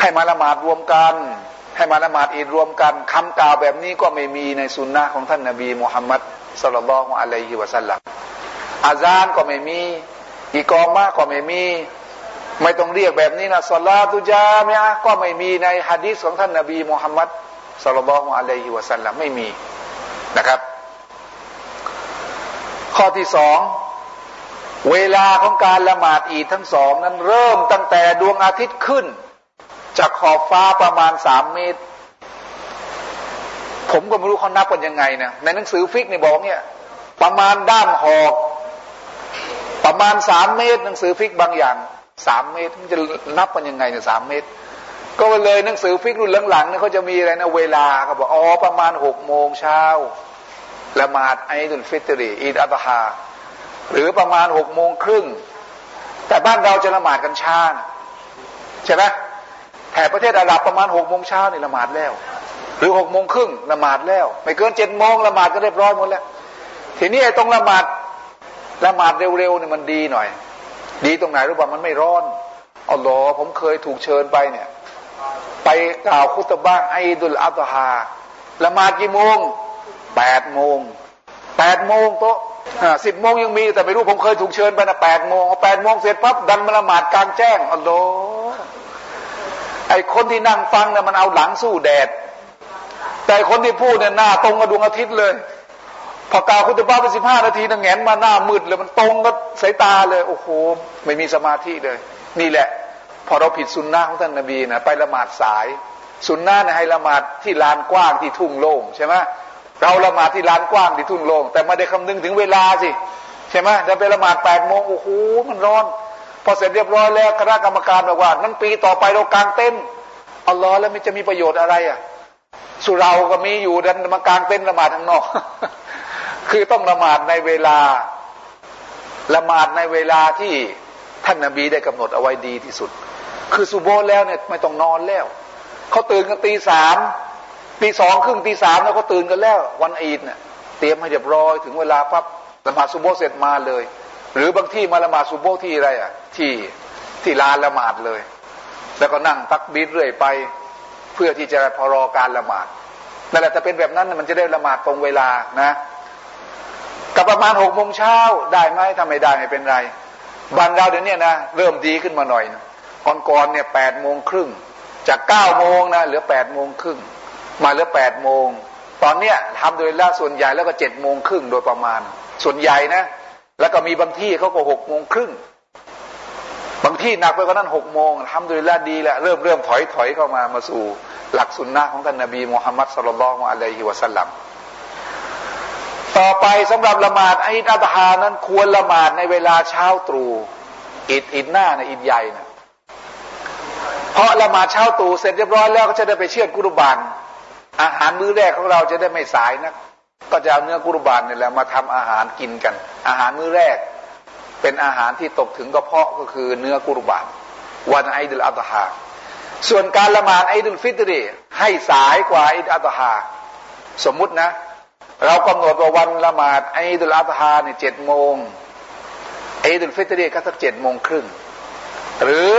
ให้มาละหมาดรวมกัน ให้มาละหมาดอีดรวมกันคำกล่าวแบบนี้ก็ไม่มีในสุนนะของท่านนบีมุฮัมมัดสุลลัลลอฮุอะลัยฮิวะสัลลัมอาซานก็ไม่มี อีกอมาก็ไม่มี ไม่ต้องเรียกแบบนี้นะสลาตุจามียก็ไม่มีในฮะดีษของท่านนบีมุฮัมมัด صلى الله عليه وسلمไม่มีนะครับ ข้อที่สองเวลาของการละหมาดอีดทั้งสองนั้นเริ่มตั้งแต่ดวงอาทิตย์ขึ้น จากขอบฟ้าประมาณสามเมตร ผมก็ไม่รู้เขานับกันยังไงนะในหนังสือฟิกฮ์เนี่ยบอกเนี่ยประมาณด้ามหอกประมาณสามเมตร หนังสือฟิกฮ์บางอย่างสามเมตรมันจะนับมันยังไงเนี่ยสามเมตร ก็เลยหนังสือฟิกรุ่นหลังๆเนี่ยเขาจะมีอะไรนะเวลาเขาบอกอ๋อประมาณหกโมงเช้าละหมาดไอ้ดุลฟิตรีอีดอัตฮาหรือประมาณหกโมงครึ่งแต่บ้านเราจะละหมาดกันช้าใช่ไหมแถบประเทศอาหรับประมาณหกโมงเช้านี่ละหมาดแล้ว หรือหกโมงครึ่งละหมาดแล้ว ไม่เกินเจ็ดโมงละหมาดก็เรียบร้อยหมดแล้ว ทีนี้ไอ้ตรงละหมาดละหมาดเร็วๆเนี่ยมันดีหน่อย ดีตรงไหนรู้ป่ะมันไม่ร้อนอ๋อหรอผมเคยถูกเชิญไปเนี่ย ไปกล่าวคุตบ้างไอดุลอัตฮาละหมาดกี่โมงแปดโมงแปดโมงโต๊ะสิบโมงยังมี แต่ไม่รู้ผมเคยถูกเชิญไปนะแปดโมงแปดโมงเสร็จปั๊บดันมาละหมาดกลางแจ้งอ๋อหรอไอคนที่นั่งฟังเนี่ยมันเอาหลังสู้แดด แต่คนที่พูดเนี่ยหน้าตรงกับดวงอาทิตย์เลยพอกล่าวคุตบ้าไปสิบห้านาทีนังแงนมาหน้ามืดเลยมันตรงกับสายตาเลย โอ้โห ไม่มีสมาธิเลย นี่แหละ พอเราผิดสุนนะของท่านนบีนะไปละหมาดสาย สุนนะนี่ยให้ละหมาดที่ลานกว้างที่ทุ่งโล่งใช่ไหมเราละหมาดที่ลานกว้างที่ทุ่งโล่งแต่ไม่ได้คำนึงถึงเวลาสิใช่ไหมจะไปละหมาดแปดโมงโอ้โหมันร้อนพอเสร็จเรียบร้อยแล้วคณะกรรมการบอกว่านั้นปีต่อไปเรากางเต้นอัลลอฮ์แล้วมันจะมีประโยชน์อะไรอะสุเราก็มีอยู่ดันมากางเต้นละหมาดทางนอก คือต้องละหมาดในเวลาละหมาดในเวลาที่ท่านนาบีได้กำหนดเอาไว้ดีที่สุด คือสุโบแล้วเนี่ยไม่ต้องนอนแล้วเขาตื่นกันตีสามตีสองครึ่งตีสามแล้วเขาตื่นกันแล้ว วันอีดเนี่ยเตรียมให้เรียบร้อยถึงเวลาปั๊บละหมาดสุโบเสร็จมาเลย หรือบางที่มาละหมาดสุโบที่อะไรอะที่ที่ลานละหมาดเลย แล้วก็นั่งตักบีดเรื่อยไป เพื่อที่จะพอรอการละหมาดนั่นแหละจะเป็นแบบนั้นมันจะได้ละหมาดตรงเวลานะกับประมาณหกโมงเช้าได้ไหมถ้าไม่ได้ไม่เป็นไรบ้านเราเดี๋ยวนี้นะเริ่มดีขึ้นมาหน่อยนะ ก่อนๆเนี่ยแปดโมงครึ่งจากเก้าโมงนะเหลือแปดโมงครึ่งมาเหลือแปดโมงตอนเนี้ยทำโดยล่าส่วนใหญ่แล้วก็เจ็ดโมงครึ่งโดยประมาณ ส่วนใหญ่นะ แล้วก็มีบางที่เขาก็หกโมงครึ่งบางที่หนักไปกว่านั้นหกโมงทำโดยล่าดีแล้วเริ่มเริ่มถอยถอยเข้ามามาสู่ หลักสุนนะของท่านนบีมุฮัมมัดสุลลัลองอะลัยฮิวะสัลลัมต่อไปสำหรับละหมาดอิดอัตฮานั้นควรละหมาดในเวลาเช้าตรู่อิดอิดหน้านะอิดใหญ่นะ เพราะละหมาดเช้าตู่เสร็จเรียบร้อยแล้วก็จะได้ไปเชื่อกุรุบานอาหารมื้อแรกของเราจะได้ไม่สายนะก็จะเอาเนื้อกุรุบานนี่แหละมาทำอาหารกินกัน อาหารมื้อแรก เป็นอาหารที่ตกถึงกระเพาะก็คือเนื้อกุรุบาน วันไอเดลอัตฮาส่วนการละหมาดไอดุลฟิตรีให้สายกว่าไอดุลอัตฮาสมมุตินะ เรากำหนดว่าวันละหมาดไอดุลอัตฮาเนี่ยเจ็ดโมงไอดุลฟิตรีก็สักเจ็ดโมงครึ่งหรือ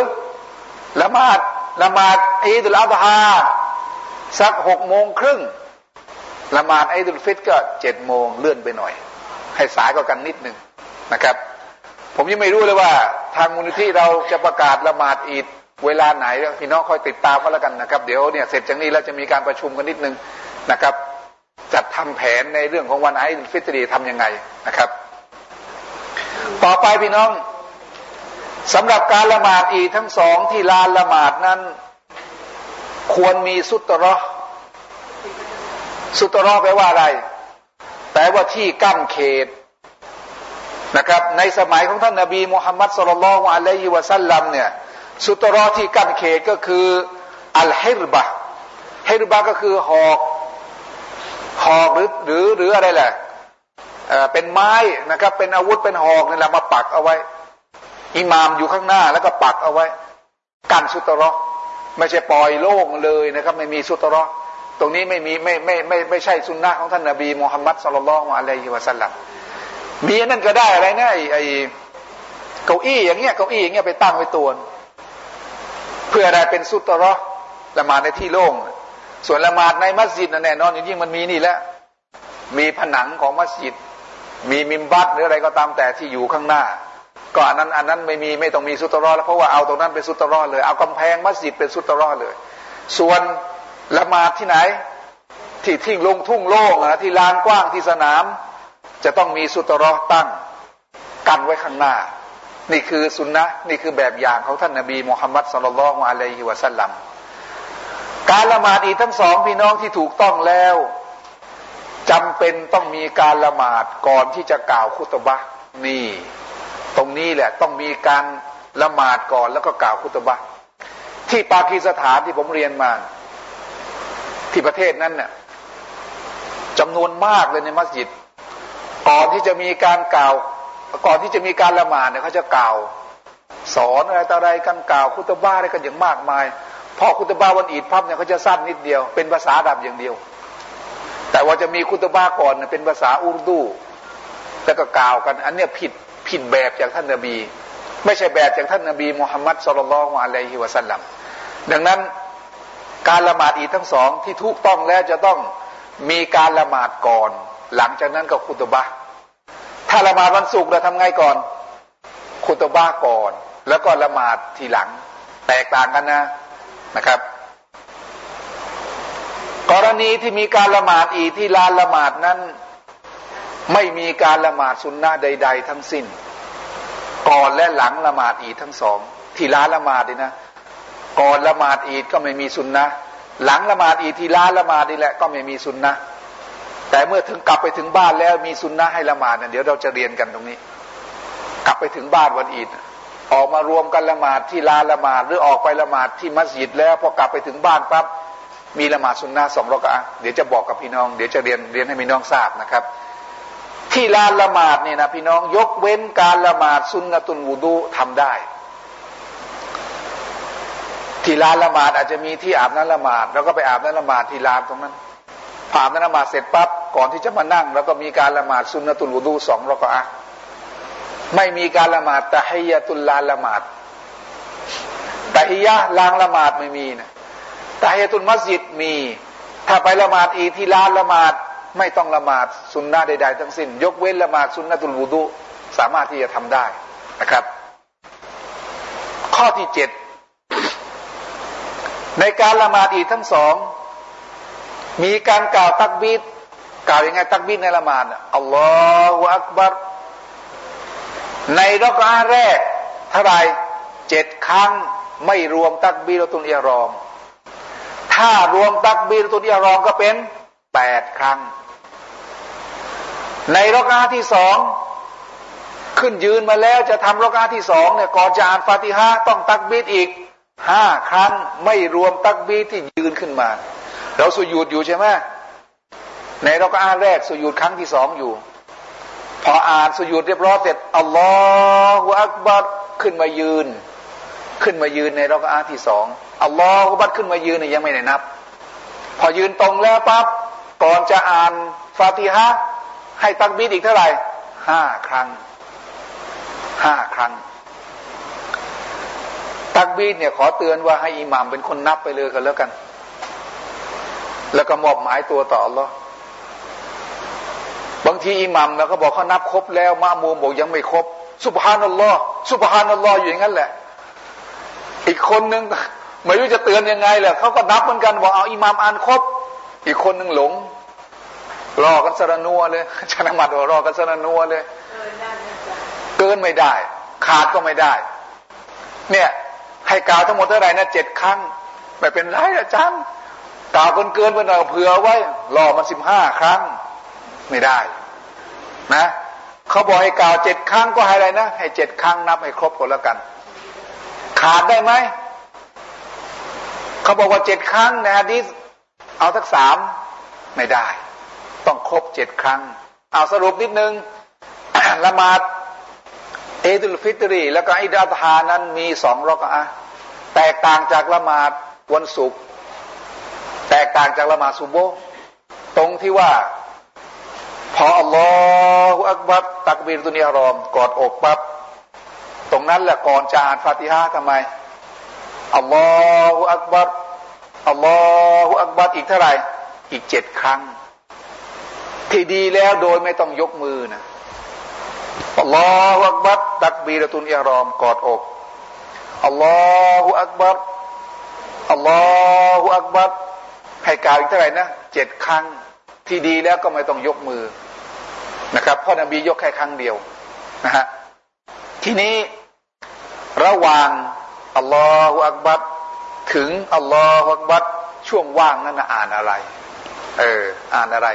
ละหมาดละหมาดอีดุลอาดฮาสักหกโมงครึ่งละหมาดอีดุลฟิตก็เจ็ดโมงเลื่อนไปหน่อย ให้สายก็กันนิดหนึ่งนะครับ ผมยังไม่รู้เลยว่า ทางมูลนิธิเราจะประกาศละหมาดอีดเวลาไหนพี่น้องคอยติดตามก็แล้วกันนะครับ เดี๋ยวเนี่ยเสร็จจากนี้เราจะมีการประชุมกันนิดนึงนะครับ จัดทำแผนในเรื่องของวันไอดุลฟิตรีทำยังไงนะครับ ต่อไปพี่น้อง สำหรับการละหมาดอีทั้งสองที่ลานละหมาดนั้น ควรมีสุตรอสุตรอแปลว่าอะไร แปลว่าที่กั้นเขตนะครับ ในสมัยของท่านนาบีมุฮัมมัดสุลลัลวะลัยฮิวะสัลลัมเนี่ยสุตรอที่กั้นเขตก็คืออัลฮิรบะฮิรบะก็คือหอกหอกหรือหรือหรืออะไรแหละเป็นไม้นะครับ เป็นอาวุธเป็นหอกนี่แหละมาปักเอาไว้ อิหมามอยู่ข้างหน้าแล้วก็ปักเอาไว้ กันสุตรอไม่ใช่ปล่อยโล่งเลยนะครับ ไม่มีสุตรอตรงนี้ไม่มีไม่ไม่ไม่ไม่ใช่สุนนะของท่านนบีมูฮัมมัดสุลลัลอะลัยฮิวะสัลลัมมีนั่นก็ได้อะไรนะไอไอ้เก้าอี้อย่างเงี้ยเก้าอี้อย่างเงี้ยไปตั้งไว้ตัวเพื่ออะไรเป็นสุตรอละหมาดในที่โล่งส่วนละหมาดในมัสยิดแน่นอนอย่างยิ่งมันมีนี่แหละมีผนังของมัสยิด มีมิมบัตหรืออะไรก็ตามแต่ที่อยู่ข้างหน้า ก็อันนั้นอันนั้นไม่มีไม่ต้องมีสุตรอแล้วเพราะว่าเอาตรงนั้นเป็นสุตรอเลย เอากำแพงมัสยิดเป็นสุตรอเลย ส่วนละหมาดที่ไหน ที่ทิ้งลงทุ่งโล่งนะที่ลานกว้างที่สนาม จะต้องมีสุตรอตั้งกันไว้ข้างหน้า นี่คือสุนนะนี่คือแบบอย่างของท่านนบีมุฮัมมัดสุลลัลของอะลัยฮิวะสัลลัมการละหมาดอีกทั้งสองพี่น้องที่ถูกต้องแล้วจำเป็นต้องมีการละหมาดก่อนที่จะกล่าวคุตบะนี่ ตรงนี้แหละต้องมีการละหมาดก่อนแล้วก็กล่าวคุตบะที่ปากีสถานที่ผมเรียนมา ที่ประเทศนั้นเนี่ยจำนวนมากเลยในมัสยิด ก่อนที่จะมีการกล่าว ก่อนที่จะมีการละหมาดเนี่ยเขาจะกล่าว สอนอะไรต่ออะไรกันกล่าวคุตบ้าอะไรกันอย่างมากมายพอคุตบ้าวันอีดพับเนี่ยเขาจะสั้นนิดเดียวเป็นภาษาดับอย่างเดียว แต่ว่าจะมีคุตบ้าก่อนเป็นภาษาอุรดูแล้วก็กล่าวกัน อันเนี้ยผิด ผิดแบบจากท่านนาบี ไม่ใช่แบบจากท่านนาบีมุฮัมมัดสุลลัลฮวะลัยฮิวะสัลลัมดังนั้นการละหมาดอีทั้งสองที่ถูกต้องแล้วจะต้องมีการละหมาดก่อน หลังจากนั้นก็คุตบะถ้าละหมาดวันศุกร์เราทำไงก่อน คุตบะก่อน แล้วก็ละหมาดทีหลัง แตกต่างกันนะนะครับกรณีที่มีการละหมาดอีที่ลานละหมาดนั้น ไม่มีการละหมาดสุนนะใด ๆ ทั้งสิ้น ก่อนและหลังละหมาดอีดทั้งสอง ที่ร้าละหมาดนี่นะ ก่อนละหมาดอีดก็ไม่มีสุนนะหลังละหมาดอีดที่ร้าละหมาดนี่แหละก็ไม่มีสุนนะแต่เมื่อถึงกลับไปถึงบ้านแล้วมีสุนนะให้ละหมาดเนี่ยเดี๋ยวเราจะเรียนกันตรงนี้ กลับไปถึงบ้านวันอีดออกมารวมกันละหมาดที่ลานละหมาดหรือออกไปละหมาดที่มัสยิดแล้วพอกลับไปถึงบ้านปั๊บมีละหมาดสุนนะสองรอกะเดี๋ยวจะบอกกับพี่น้อง เดี๋ยวจะเรียนเรียนให้พี่น้องทราบนะครับ ที่ลานละหมาดเนี่ยนะพี่น้องยกเว้นการละหมาดซุนนตุนวูดูทำได้ ที่ลานละหมาดอาจจะมีที่อาบน้ำละหมาด แล้วก็ไปอาบน้ำละหมาดที่ลานตรงนั้นอาบน้ำละหมาดเสร็จปั๊บก่อนที่จะมานั่ง แล้วก็มีการละหมาดซุนนตุนวูดูสองรอกอะไม่มีการละหมาดตะฮียตุลลานละหมาดตะฮียะลางละหมาดไม่มีนะตะฮียตุลมัสยิดมี ถ้าไปละหมาดอีที่ลานละหมาด ไม่ต้องละหมาดสุนนะใด ๆ ทั้งสิ้น ยกเว้นละหมาดสุนนะตุลวูดุสามารถที่จะทำได้นะครับ ข้อที่เจ็ดในการละหมาดอีกทั้งสอง มีการกล่าวตักบีดกล่าวยังไงตักบีดในละหมาดอัลลอฮฺอักบัรในรักอาแรกเท่าไรเจ็ดครั้งไม่รวมตักบีรตุนเอียรอม ถ้ารวมตักบีรตุนเอียรอมก็เป็นแปดครั้ง ในรอกาที่สองขึ้นยืนมาแล้วจะทำรอกาที่สองเนี่ยก่อนจะอ่านฟาติฮะต้องตักบิดอีกห้าครั้งไม่รวมตักบีที่ยืนขึ้นมา เราสุญูดอยู่ใช่ไหมในราก็อ่าแรกสุญูดครั้งที่สองอยู่ พออ่านสุญูดเรียบร้อยเสร็จอัลลอฮฺอักบัดขึ้นมายืน ขึ้นมายืนในราก็อ่าที่สองอัลลอฮฺบัดขึ้นมายืนเนี่ยยังไม่ได้นับ พอยืนตรงแล้วปั๊บก่อนจะอ่านฟาติฮะ ให้ตักบีดอีกเท่าไหร่ห้าครั้งห้าครั้ง ตักบีดเนี่ยขอเตือนว่าให้อิหมามเป็นคนนับไปเลยกันแล้วกัน แล้วก็มอบหมายตัวต่อหรอบางทีอิหมัมแล้วก็บอกเขานับครบแล้วมามูบอกยังไม่ครบสุบฮานัลลอฮ์สุบฮานัลลอฮ์อยู่อย่างนั้นแหละ อีกคนนึงไม่รู้จะเตือนยังไงแหละเขาก็นับเหมือนกันบอกเอาอิหมามอ่านครบ อีกคนนึงหลง รอกันสรนัวเลยชนะมาดรอกันสรนัวเลย เกินไม่ได้ ขาดก็ไม่ได้ เนี่ยให้กล่าวทั้งหมดเท่าไหร่นะเจ็ดครั้งไม่เป็นไรอาจารย์กล่าวเกินเกินไปหน่อยเผื่อไว้รอมาสิบห้าครั้ง ไม่ได้ นะเขาบอกให้กล่าวเจ็ดครั้งก็ให้อะไรนะให้เจ็ดครั้งนับให้ครบก่อนแล้วกัน ขาดได้ไหมเขาบอกว่าเจ็ดครั้งในฮะดีษเอาทักสามไม่ได้ ต้องครบเจ็ดครั้ง เอาสรุปนิดนึงละหมาดเอดุลฟิตรี แล้วก็อิดาตฮานั้นมีสองรอกอะแตกต่างจากละหมาดวันศุกร์แตกต่างจากละหมาดซุโบตรงที่ว่า พออัลลอฮฺอักบัรตักบีรตุนีอารอมกอดอกปับ๊บตรงนั้นแหละก่อนจะอ่านฟาติฮะทำไมอัลลอฮฺอักบัรอัลลอฮฺอักบัรอีกเท่าไหร่อีกเจ็ดครั้ง ที่ดีแล้วโดยไม่ต้องยกมือนะอัลลอฮฺอักบัรตักบีรตุนอารอมกอดอกอัลลอฮฺอักบัรอัลลอฮฺอักบัรให้กล่าวอีกเท่าไหร่นะเจ็ดครั้งที่ดีแล้วก็ไม่ต้องยกมือนะครับพ่อนบียกแค่ครั้งเดียวนะฮะทีนี้ระหว่างอัลลอฮฺอักบัรถึงอัลลอฮฺอักบัรช่วงว่างนั้นนะอ่านอะไร เออ อ่านอะไร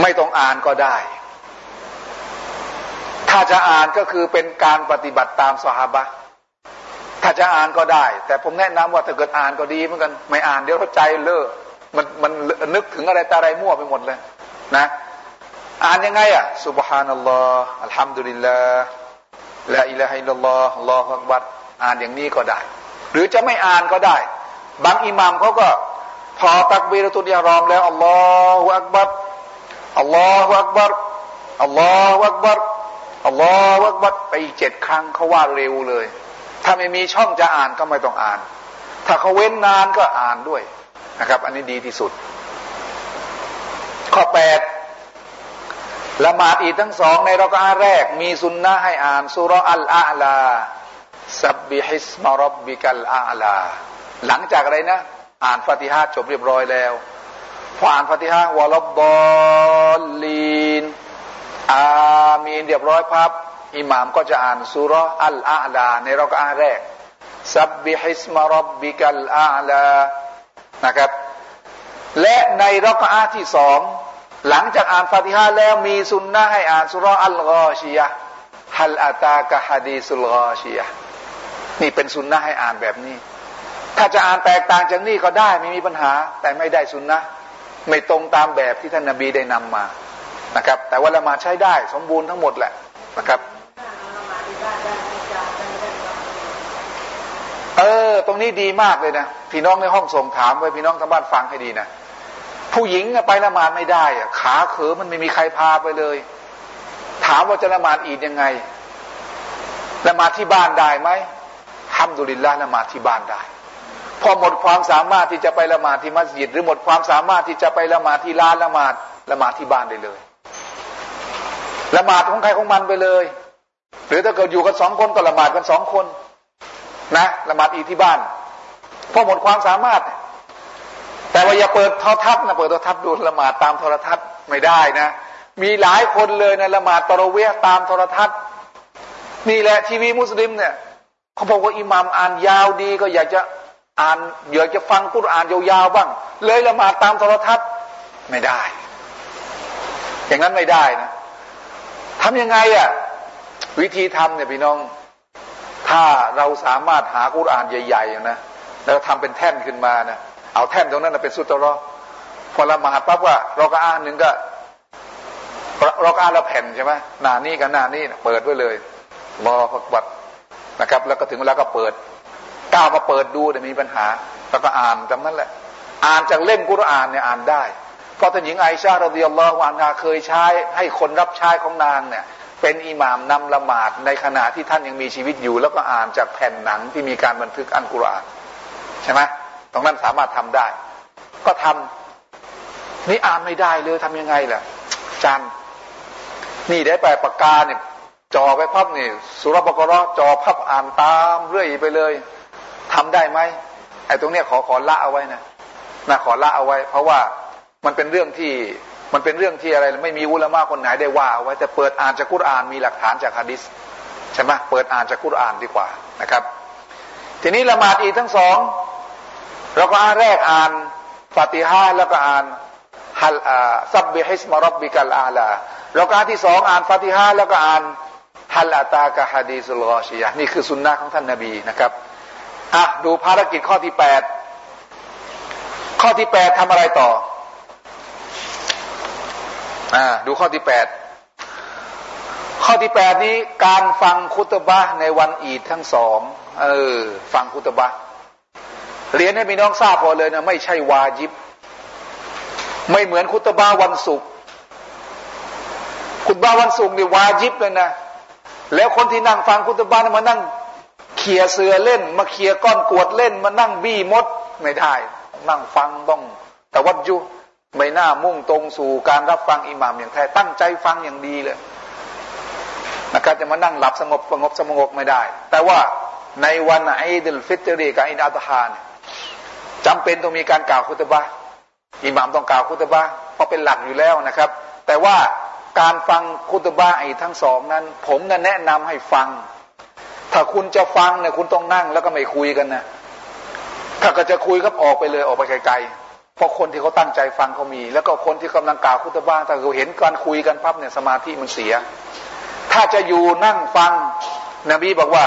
ไม่ต้องอ่านก็ได้ ถ้าจะอ่านก็คือเป็นการปฏิบัติตามสหบะถ้าจะอ่านก็ได้ แต่ผมแนะนำว่าถ้าเกิดอ่านก็ดีเหมือนกัน ไม่อ่านเดี๋ยวใจเลอะมันมันนึกถึงอะไรตาอะไรมั่วไปหมดเลย นะ อ่านยังไงอะสุบฮานัลลอฮ์อัลฮัมดุลิลลาห์ละอิละฮิลลอฮ์ลอฮฺบัดอ่านอย่างนี้ก็ได้ หรือจะไม่อ่านก็ได้ บางอิหมัมเขาก็พอตักบีรตุนยารอมแล้วอัลลอฮฺอักบัด อัลลอฮฺอักบัรอัลลอฮฺอักบัรอัลลอฮฺอักบัรไปเจ็ดครั้งเขาว่าเร็วเลย ถ้าไม่มีช่องจะอ่านก็ไม่ต้องอ่าน ถ้าเขาเว้นนานก็อ่านด้วยนะครับ อันนี้ดีที่สุด ข้อแปดละหมาดอีกทั้งสองในรอกาแรก มีสุนนะให้อ่านสุรอัลอาลาสับบิฮิสมารบบิกัลอาลา หลังจากอะไรนะ อ่านฟาติฮะจบเรียบร้อยแล้ว พออ่านฟาติฮะวะลบบอลลีนอามีนเรียบร้อยพับอิหม่ามก็จะอ่านสุรอัลอาลา ในรอกอาแรกสับบิฮิสมารบบิกัลอาลานะครับ และในรอกอาที่สองหลังจากอ่านฟาติฮะแล้วมีสุนนะให้อ่านสุรอัลกอชียะฮัลอาตากะฮะดีสุลกอชียะนี่เป็นสุนนะให้อ่านแบบนี้ ถ้าจะอ่านแตกต่างจากนี้ก็ได้ไม่มีปัญหา แต่ไม่ได้สุนนะ ไม่ตรงตามแบบที่ท่านนาบีได้นำมานะครับ แต่ว่าละมาใช้ได้สมบูรณ์ทั้งหมดแหละนะครับเออตรงนี้ดีมากเลยนะพี่น้องในห้องส่งถามไว้พี่น้องทางบ้านฟังให้ดีนะผู้หญิงไปละหมาดไม่ได้อะขาเขอมันไม่มีใครพาไปเลย ถามว่าจะละหมาดอีดยังไงละหมาดที่บ้านได้ไหมทำดุลินละละหมาดที่บ้านได้ พอหมดความสามารถที่จะไปละหมาดที่มัสยิด หรือหมดความสามารถที่จะไปละหมาดที่ร้านละหมาดละหมาดที่บ้านได้เลยละหมาดของใครของมันไปเลย หรือถ้าเกิดอยู่กันสองคนก็ละหมาดกันสองคนนะละหมาดอีที่บ้านพอหมดความสามารถ แต่ว่าอย่าเปิดโทรทัศน์นะเปิดโทรทัศน์ดูละหมาดตามโทรทัศน์ไม่ได้นะ มีหลายคนเลยนะละหมาดตะรเวียตามโทรทัศน์นี่แหละทีวีมุสลิมเนี่ยเขาบอกว่าอิหมามอ่านยาวดีก็อยากจะ อ่านอยากจะฟังกุรอานยาวๆบ้าง เลยละหมาดตามโทรทัศน์ไม่ได้ อย่างนั้นไม่ได้นะทำยังไงอะ่ะวิธีทำเนี่ยพี่น้อง ถ้าเราสามารถหากุรอานใหญ่ๆนะแล้วทำเป็นแท่นขึ้นมานะเอาแท่นตรงนั้นเป็นสุตรอพอละหมาดปั๊บว่าเราก็อ่านหนึ่งก็เราก็อ่านละแผ่นใช่ไหมหน้านี้กับหน้านี้เปิดไว้เลยรอพักบัตนะครับ แล้วก็ถึงเวลาก็เปิด ก้าวมาเปิดดูแต่มีปัญหาแล้วก็อ่านจำนั้นแหละ อ่านจากเล่มกุรอานเนี่ยอ่านได้ เพราะท่านหญิงไอชาเราเดียลลอฮวานาเคยใช้ให้คนรับใช้ของนางเนี่ยเป็นอิหม่ามนำละหมาดในขณะที่ท่านยังมีชีวิตอยู่ แล้วก็อ่านจากแผ่นหนังที่มีการบันทึกอันกุรอานใช่ไหมตรงนั้นสามารถทำได้ ก็ทำนี่อ่านไม่ได้เลยทำยังไงล่ะจันนี่ได้ไปปากกาเนี่ยจอไปพับนี่สุรบกรอจอพับอ่านตามเรื่อยไปเลย ทำได้ไหมไอ้ตรงเนี้ยขอขอละเอาไว้นะนะขอละเอาไว้ เพราะว่ามันเป็นเรื่องที่มันเป็นเรื่องที่อะไร ไม่มีอุลามะคนไหนได้ว่าเอาไว้แต่เปิดอ่านจากกุรอานมีหลักฐานจากฮะดิษใช่ไหมเปิดอ่านจากกุรอานดีกว่านะครับ ทีนี้ละหมาดอีกทั้งสองเราก็อ่านแรกอ่านฟาติฮาแล้วก็อ่านฮัลซับบิฮิสมารบบิกัลอาลาเราก็อ่านที่สองอ่านฟาติฮาแล้วก็อ่านฮัลอาตากะฮะดีสุลกอชียะนี่คือสุนนะของท่านนาบีนะครับ อะดูภารกิจข้อที่แปดข้อที่แปดทำอะไรต่อ อ่า ดูข้อที่แปดข้อที่แปดนี้การฟังคุตบะในวันอีดทั้งสองเออ ฟังคุตบะเรียนให้พี่น้องทราบพอเลยนะไม่ใช่วาจิบ ไม่เหมือนคุตบะวันศุกร์คุตบะวันศุกร์นี่วาจิบเลยนะแล้วคนที่นั่งฟังคุตบะมานั่ง ขี่ยเสือเล่น มาเขี่ยก้อนกวดเล่น มานั่งบี้มดไม่ได้ นั่งฟังต้องแต่วัดยุไม่น่ามุ่งตรงสู่การรับฟังอิหมามอย่างแท้ตั้งใจฟังอย่างดีเลยนะครับจะมานั่งหลับสงบสงบสงบไม่ได้ แต่ว่าในวันอิดลฟิตรีกับอินอัตฮานจำเป็นต้องมีการกล่าวคุตบะอิหมามต้องกล่าวคุตบะเพราะเป็นหลักอยู่แล้วนะครับ แต่ว่าการฟังคุตบะไอ้ทั้งสองนั้น ผมจะแนะนำให้ฟัง ถ้าคุณจะฟังเนี่ยคุณต้องนั่งแล้วก็ไม่คุยกันนะถ้าก็จะคุยก็ออกไปเลยออกไปไกลๆเพราะคนที่เขาตั้งใจฟังเขามี แล้วก็คนที่กำลังกล่าวคุตบ้าถ้าเขาเห็นการคุยกันปั๊บเนี่ยสมาธิมันเสีย ถ้าจะอยู่นั่งฟัง นบีบอกว่า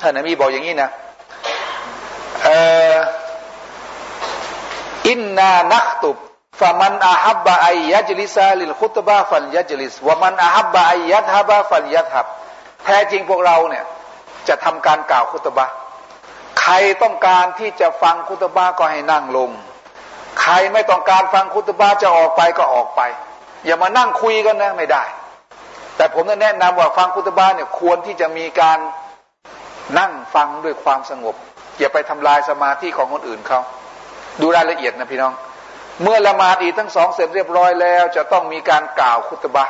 ท่านนบีบอกอย่างนี้นะอินนานักตุบฟะมันอาฮับบะอยัจลิซาลิลคุตบะฟัลยัจลิสวะมันอาฮับบะอยัตฮับะฟัลยัตฮับแท้จริงพวกเราเนี่ย จะทำการกล่าวคุตบะ ใครต้องการที่จะฟังคุตบะก็ให้นั่งลง ใครไม่ต้องการฟังคุตบาจะออกไปก็ออกไป อย่ามานั่งคุยกันนะไม่ได้ แต่ผมแนะนำว่าฟังคุตบาเนี่ยควรที่จะมีการนั่งฟังด้วยความสงบ อย่าไปทำลายสมาธิของคนอื่นเขาดูรายละเอียดนะพี่น้อง เมื่อละหมาดอีทั้งสองเสร็จเรียบร้อยแล้ว จะต้องมีการกล่าวคุตบะ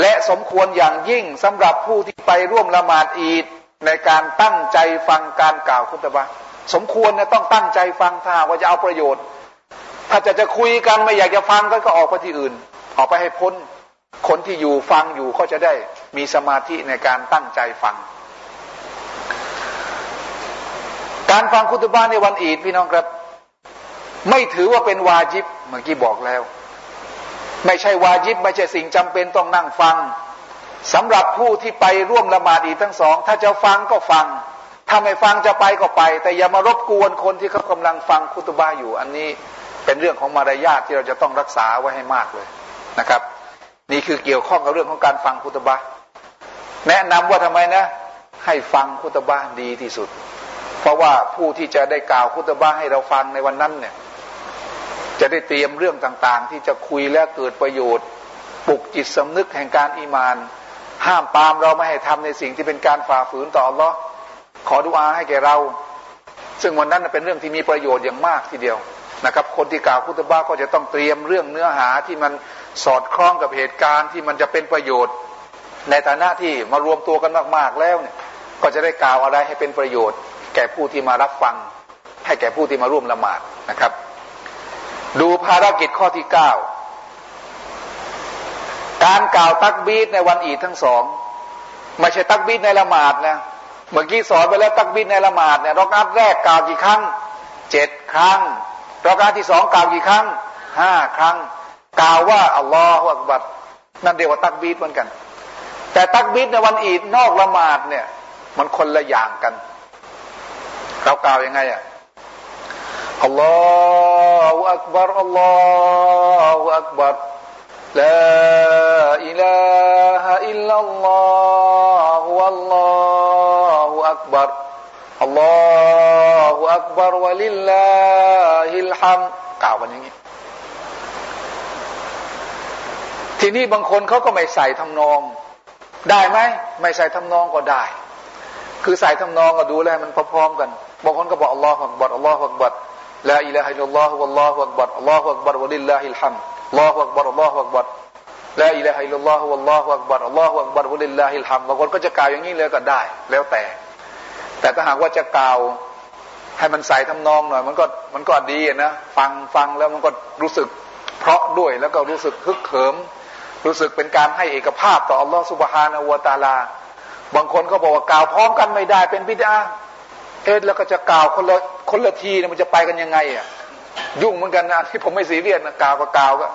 และสมควรอย่างยิ่งสำหรับผู้ที่ไปร่วมละหมาดอีด ในการตั้งใจฟังการกล่าวคุตบะสมควรเนี่ยต้องตั้งใจฟังถ้าว่าจะเอาประโยชน์ ถ้าจะจะคุยกันไม่อยากจะฟังก็ก็ออกไปที่อื่น ออกไปให้พ้น คนที่อยู่ฟังอยู่เขาจะได้มีสมาธิในการตั้งใจฟัง การฟังคุตบาในวันอีดพี่น้องครับ ไม่ถือว่าเป็นวาจิบเมื่อกี้บอกแล้ว ไม่ใช่วาจิบไม่ใช่สิ่งจำเป็นต้องนั่งฟัง สำหรับผู้ที่ไปร่วมละหมาดอีกทั้งสอง ถ้าจะฟังก็ฟัง ถ้าไม่ฟังจะไปก็ไป แต่อย่ามารบกวนคนที่เขากำลังฟังคุตบาอยู่ อันนี้เป็นเรื่องของมารยาทที่เราจะต้องรักษาไว้ให้มากเลยนะครับ นี่คือเกี่ยวข้องกับเรื่องของการฟังคุตบะแนะนำว่าทำไมนะ ให้ฟังคุตบะดีที่สุด เพราะว่าผู้ที่จะได้กล่าวคุตบะให้เราฟังในวันนั้นเนี่ยจะได้เตรียมเรื่องต่างๆ ที่จะคุยและเกิดประโยชน์ปลุกจิตสำนึกแห่งการอีมาน ห้ามปามเราไม่ให้ทำในสิ่งที่เป็นการฝ่าฝืนต่ออัลลอฮ์ขอดุอาให้แก่เรา ซึ่งวันนั้นเป็นเรื่องที่มีประโยชน์อย่างมากทีเดียวนะครับ คนที่กล่าวคุตบ้าก็จะต้องเตรียมเรื่องเนื้อหาที่มันสอดคล้องกับเหตุการณ์ที่มันจะเป็นประโยชน์ ในฐานะที่มารวมตัวกันมาก ๆแล้วเนี่ยก็จะได้กล่าวอะไรให้เป็นประโยชน์ แก่ผู้ที่มารับฟัง ให้แก่ผู้ที่มาร่วมละหมาดนะครับ ดูภารกิจข้อที่เก้า การกล่าวตักบีดในวันอีดทั้งสองไม่ใช่ตักบีดในละหมาดนะเมื่อกี้สอนไปแล้วตักบีดในละหมาดเนี่ยรอกอัดแรกกล่าวกี่ครั้งเจ็ดครั้งรากาที่สองกล่าวกี่ครั้งห้าครั้ง กล่าวว่าอัลลอฮฺอักบัดนั่นเรียกว่าตักบีดเหมือนกัน แต่ตักบีดในวันอีดนอกละหมาดเนี่ย มันคนละอย่างกันเรากล่าวยังไงอะอัลลอฮฺอักบารอัลลอฮฺอักบาร لا إله إلا الله والله أكبر الله أكبر ولله الحمد กล่าวกันอย่างนี้ ทีนี้บางคนเขาก็ไม่ใส่ทำนอง ได้ไหม ไม่ใส่ทำนองก็ได้ คือใส่ทำนองก็ดูแลมันพร้อมๆกัน บางคนก็บอกอัลลอฮฺอักบัรอัลลอฮฺอักบัรลาอิลาฮิลลอฮฺวัลลอฮฺอักบัรอัลลอฮฺอักบัรวะลิลลาฮิลฮัมด์อั ลลอฮฺอักบัรอัลลอฮฺอักบัรลาอิลาฮิลลอฮฺวัลลอฮฺอักบัรอัลลอฮฺอักบัรวะลิลลาฮิลฮัมบางคนก็จะกล่าวอย่างนี้เลยก็ได้ แล้วแต่ แต่ถ้าหากว่าจะกล่าวให้มันใส่ทำนองหน่อย มันก็มันก็ดีนะฟังฟังแล้วมันก็รู้สึกเพราะด้วยแล้วก็รู้สึกฮึกเหิม รู้สึกเป็นการให้เอกภาพต่ออัลลอฮฺ سبحانه وتعالى บางคนก็บอกว่ากล่าวพร้อมกันไม่ได้เป็นบิดอะฮ์เอ็ดแล้วก็จะกล่าวคนละคนละทีมันจะไปกันยังไงอะ ยุ่งเหมือนกันนะที่ผมไม่สีเรียสนะกาวก็กาวก็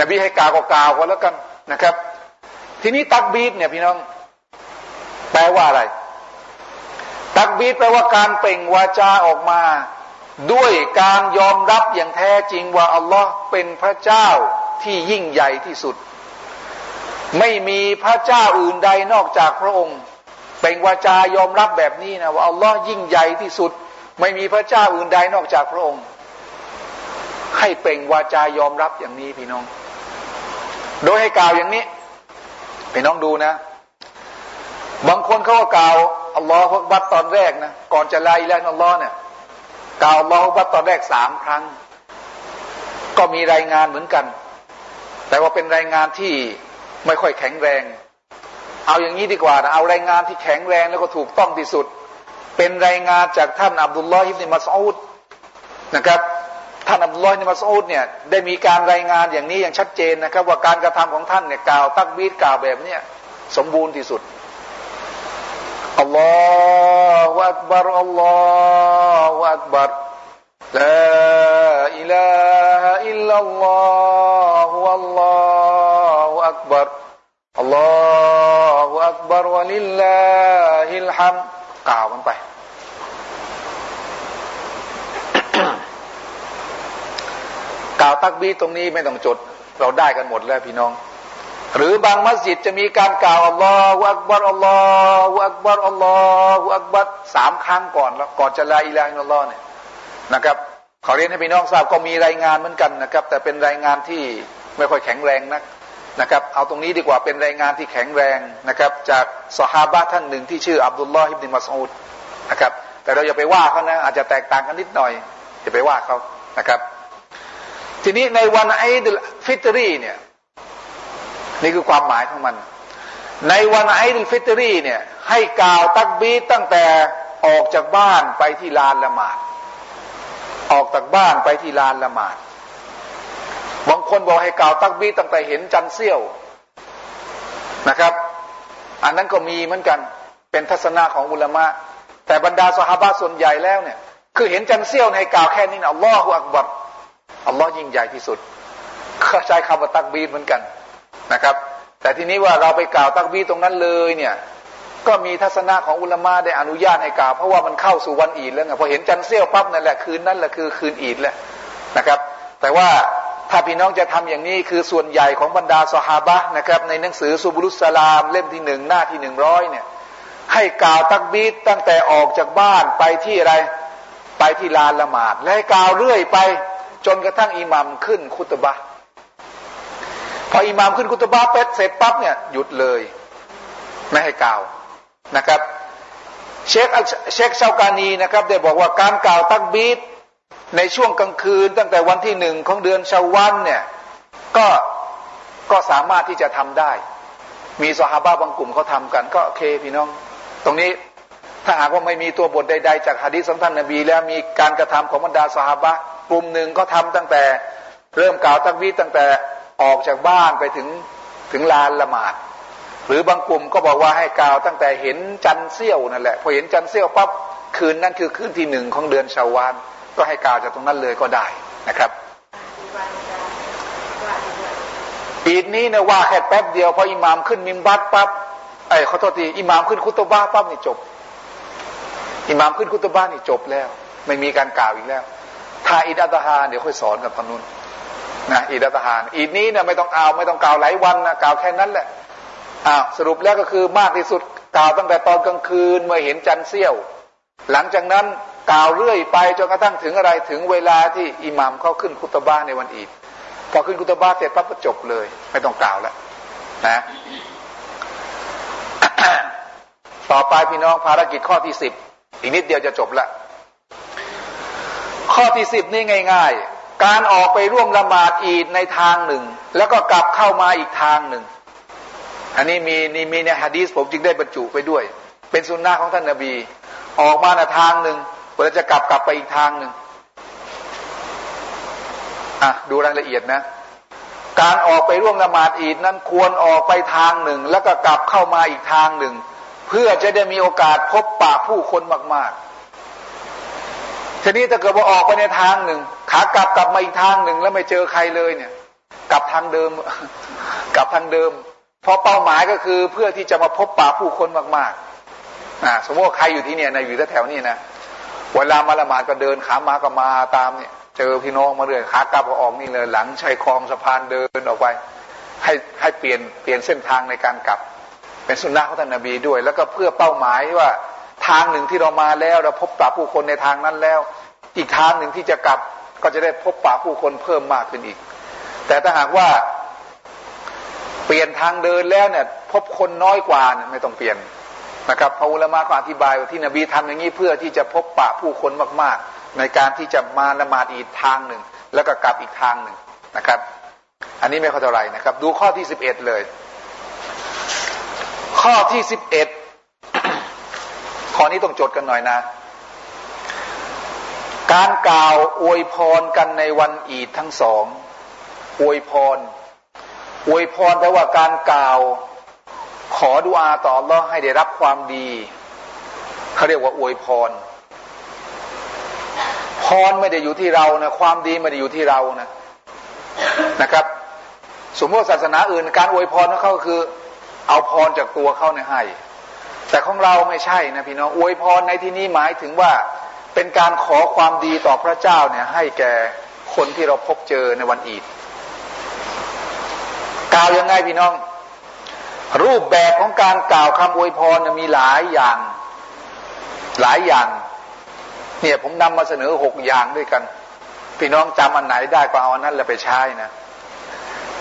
นบีให้กาวก็กาวก็แล้วกันนะครับ ทีนี้ตักบีดเนี่ยพี่น้อง แปลว่าอะไร ตักบีดแปลว่าการเปล่งวาจาออกมา ด้วยการยอมรับอย่างแท้จริงว่าอัลลอฮ์เป็นพระเจ้าที่ยิ่งใหญ่ที่สุด ไม่มีพระเจ้าอื่นใดนอกจากพระองค์เป็นวาจายอมรับแบบนี้นะว่าอัลลอฮ์ยิ่งใหญ่ที่สุด ไม่มีพระเจ้าอื่นใดนอกจากพระองค์ ให้เปล่งวาจายอมรับอย่างนี้พี่น้อง โดยให้กล่าวอย่างนี้พี่น้องดูนะ บางคนเขาก็กล่าวอัลลอฮฺบัตตอนแรกนะก่อนจะไลาอิละอัลลอฮ์เนี่ยกล่าวอัลลอฮฺบัตตอนแรกสามครั้ง ก็มีรายงานเหมือนกัน แต่ว่าเป็นรายงานที่ไม่ค่อยแข็งแรง เอาอย่างนี้ดีกว่านะเอารายงานที่แข็งแรงแล้วก็ถูกต้องที่สุด เป็นรายงานจากท่านอับดุลลอฮ์อิบนมัสอูดนะครับ ท่านอับดุลลอฮ์นิมัสอูดเนี่ยได้มีการรายงานอย่างนี้อย่างชัดเจนนะครับ ว่าการกระทำของท่านเนี่ยกล่าวตักบีดกล่าวแบบเนี้ยสมบูรณ์ที่สุดอัลลอฮฺอักบารอัลลอฮฺอักบารลาอิลาه إلا الله الله أكبر الله أكبر ولله الحمد กล่าวมันไป กล่าวตักบีรตรงนี้ไม่ต้องจด เราได้กันหมดแล้วพี่น้อง หรือบางมัสยิดจะมีการกล่าวالله أكبر الله أكبر الله أكبر สามครั้งก่อนแล้วก่อนจะلا إله إلا الله เนี่ยนะครับขอเรียนให้พี่น้องทราบก็มีรายงานเหมือนกันนะครับ แต่เป็นรายงานที่ไม่ค่อยแข็งแรงนักนะครับเอาตรงนี้ดีกว่าเป็นรายงานที่แข็งแรงนะครับ จากสฮาบะท่านหนึ่งที่ชื่ออับดุลลอฮ์อิบนิมัสอูดนะครับ แต่เราอย่าไปว่าเขานะอาจจะแตกต่างกันนิดหน่อยอย่าไปว่าเขานะครับ ทีนี้ในวันไอดุลฟิตรีเนี่ยนี่คือความหมายของมัน ในวันไอดุลฟิตรีเนี่ยให้กล่าวตักบีรตั้งแต่ออกจากบ้านไปที่ลานละหมาด ออกจากบ้านไปที่ลานละหมาดบางคนบอกให้กล่าวตักบีตั้งแต่เห็นจันเซี่ยวนะครับ อันนั้นก็มีเหมือนกันเป็นทัศนะของอุลามะแต่บรรดาสหาส่วนใหญ่แล้วเนี่ย คือเห็นจันเซี่ยวในกล่าวแค่นี้นะอัลลอฮฺอักบัร อัลลอฮ์ยิ่งใหญ่ที่สุดเขาใช้คำว่าตักบีดเหมือนกันนะครับ แต่ทีนี้ว่าเราไปกล่าวตักบีดตรงนั้นเลยเนี่ยก็มีทัศนะของอุลามะได้อนุญาตให้กล่าว เพราะว่ามันเข้าสู่วันอีดแล้วไงพอเห็นจันเซี่ยวปั๊บนั่นแหละคืนนั้นแหละคือคืนอีดแหล้วนะครับ แต่ว่าถ้าพี่น้องจะทำอย่างนี้คือส่วนใหญ่ของบรรดาสหาบะนะครับในหนังสือซูบุรุสลามเล่มที่หนึ่งหน้าที่หนึ่งร้อยเนี่ยให้กล่าวตักบีดตั้งแต่ออกจากบ้านไปที่อะไรไปที่ลานละหมาด และให้กล่าวเรื่อยไป จนกระทั่งอิหมัมขึ้นคุตบะพออิหมัมขึ้นคุตบะเป็ดเสร็จปั๊บเนี่ยหยุดเลย ไม่ให้กล่าวนะครับ เชคเชคชาวกานีนะครับ ได้บอกว่าการกล่าวตักบีดในช่วงกลางคืน ตั้งแต่วันที่หนึ่งของเดือนชาวันเนี่ยก็ก็สามารถที่จะทำได้ มีสหาบะบางกลุ่มเขาทำกัน ก็โอเคพี่น้อง ตรงนี้ถ้าหากว่าไม่มีตัวบทใด ๆ จากฮะดีสัมท่านนบี แล้วมีการกระทำของบรรดาสหาบะ กลุ่มหนึ่งก็ทำตั้งแต่เริ่มกล่าวตักบีตั้งแต่ออกจากบ้านไปถึงถึงลานละหมาด หรือบางกลุ่มก็บอกว่าให้กล่าวตั้งแต่เห็นจันเซี่ยวนั่นแหละพอเห็นจันเซี่ยวปั๊บคืนนั้นคือคืนที่หนึ่งของเดือนชาวานก็ให้กล่าวจากตรงนั้นเลยก็ได้นะครับอีนี้เนะว่าแค่แป๊บเดียวพออิหมามขึ้นมิมบัตปั๊บไอ้ขอโทษทีอิหมามขึ้นคุตบ้าปั๊บนี่จบ อิหมามขึ้นคุตบ้านี่จบแล้ว ไม่มีการกล่าวอีกแล้ว ถ้าอิดอัตฮาเดี๋ยวค่อยสอนกับพนุนนะอิดอัตฮานอีดนี้เนี่ยไม่ต้องเอาไม่ต้องกล่าวหลายวันนะกล่าวแค่นั้นแหละอ้าวสรุปแล้วก็คือมากที่สุดกล่าวตั้งแต่ตอนกลางคืนเมื่อเห็นจันทร์เสี้ยว หลังจากนั้นกล่าวเรื่อยไปจนกระทั่งถึงอะไรถึงเวลาที่อิหมามเข้าขึ้นคุตบ้าในวันอีดพอขึ้นคุตบ้าเสร็จปั๊บก็จบเลย ไม่ต้องกล่าวแล้วนะต่อไปพี่น้องภารกิจข้อที่สิบอีกนิดเดียวจะจบละ ข้อที่สิบนี่ง่าย ๆ การออกไปร่วมละหมาดอีดในทางหนึ่ง แล้วก็กลับเข้ามาอีกทางหนึ่ง อันนี้มีนี่มีในฮะดีสผมจึงได้บรรจุไปด้วย เป็นสุนนะของท่านนาบี ออกมาในทางหนึ่งเวลาจะกลับกลับไปอีกทางหนึ่งอะดูรายละเอียดนะ การออกไปร่วมละหมาดอีดนั้นควรออกไปทางหนึ่ง แล้วก็กลับเข้ามาอีกทางหนึ่ง เพื่อจะได้มีโอกาสพบปะผู้คนมาก ๆ ทีนี้ถ้าเกิดว่าออกไปในทางหนึ่ง ขากลับกลับมาอีกทางหนึ่งแล้วไม่เจอใครเลยเนี่ย กลับทางเดิม กลับทางเดิม เพราะเป้าหมายก็คือเพื่อที่จะมาพบปะผู้คนมากๆอ่าสมมติว่าใครอยู่ที่เนี่ยนะอยู่แถวๆนี้นะเวลามาละหมาดก็เดินขามาก็มาตามเนี่ย เจอพี่น้องมาเรื่อยขากลับก็ออกนี่เลย หลังชายคลองสะพานเดินออกไป ให้ให้เปลี่ยนเปลี่ยนเส้นทางในการกลับ เป็นสุนนะของท่านนบีด้วย แล้วก็เพื่อเป้าหมายว่า ทางหนึ่งที่เรามาแล้วเราพบปะผู้คนในทางนั้นแล้ว อีกทางหนึ่งที่จะกลับก็จะได้พบปะผู้คนเพิ่มมากขึ้นอีก แต่ถ้าหากว่าเปลี่ยนทางเดินแล้วเนี่ย พบคนน้อยกว่าเนี่ยไม่ต้องเปลี่ยนนะครับพระอุลมะก็อธิบายว่าที่นบีทำอย่างนี้เพื่อที่จะพบปะผู้คนมาก ๆ ในการที่จะมาละหมาดอีกทางหนึ่ง แล้วก็กลับอีกทางหนึ่งนะครับ อันนี้ไม่เข้าเท่าไรนะครับ ดูข้อที่สิบเอ็ดเลย ข้อที่สิบเอ็ด ข้อนี้ต้องจดกันหน่อยนะ การกล่าวอวยพรกันในวันอีดทั้งสอง อวยพร อวยพรแปลว่าการกล่าว ขอดุอาต่ออัลลอฮ์ให้ได้รับความดีเขาเรียกว่าอวยพร พรไม่ได้อยู่ที่เรานะ ความดีไม่ได้อยู่ที่เรานะ นะครับ สมมติศาสนาอื่น การอวยพรของเขาคือ เอาพรจากตัวเขาเนี่ยให้ แต่ของเราไม่ใช่นะพี่น้องอวยพรในที่นี้หมายถึงว่าเป็นการขอความดีต่อพระเจ้าเนี่ยให้แก่คนที่เราพบเจอในวันอีดกล่าวยังไงพี่น้อง รูปแบบของการกล่าวคำอวยพรมีหลายอย่าง หลายอย่าง เนี่ยผมนำมาเสนอหกอย่างด้วยกัน พี่น้องจำอันไหนได้ก็เอาอันนั้นแล้วไปใช้นะ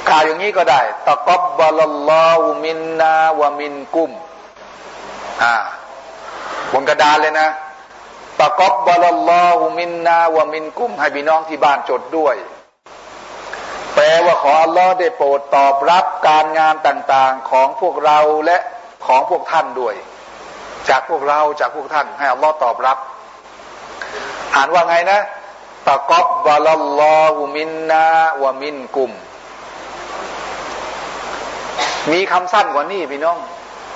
กล่าวอย่างนี้ก็ได้ตะกอบบาลลอฮุมินนาวามินกุม อ่า บนกระดานเลยนะตะกอบบาลลอฮุมินนาวามินกุ้มให้พี่น้องที่บ้านจดด้วย แปลว่าขออัลลอฮ์ได้โปรดตอบรับการงานต่างๆของพวกเราและของพวกท่านด้วย จากพวกเราจากพวกท่าน ให้อัลลอฮ์ตอบรับ อ่านว่าไงนะตะกอบบาลลอฮุมินนาวะมินกุ้มมีคำสั้นกว่านี้พี่น้อง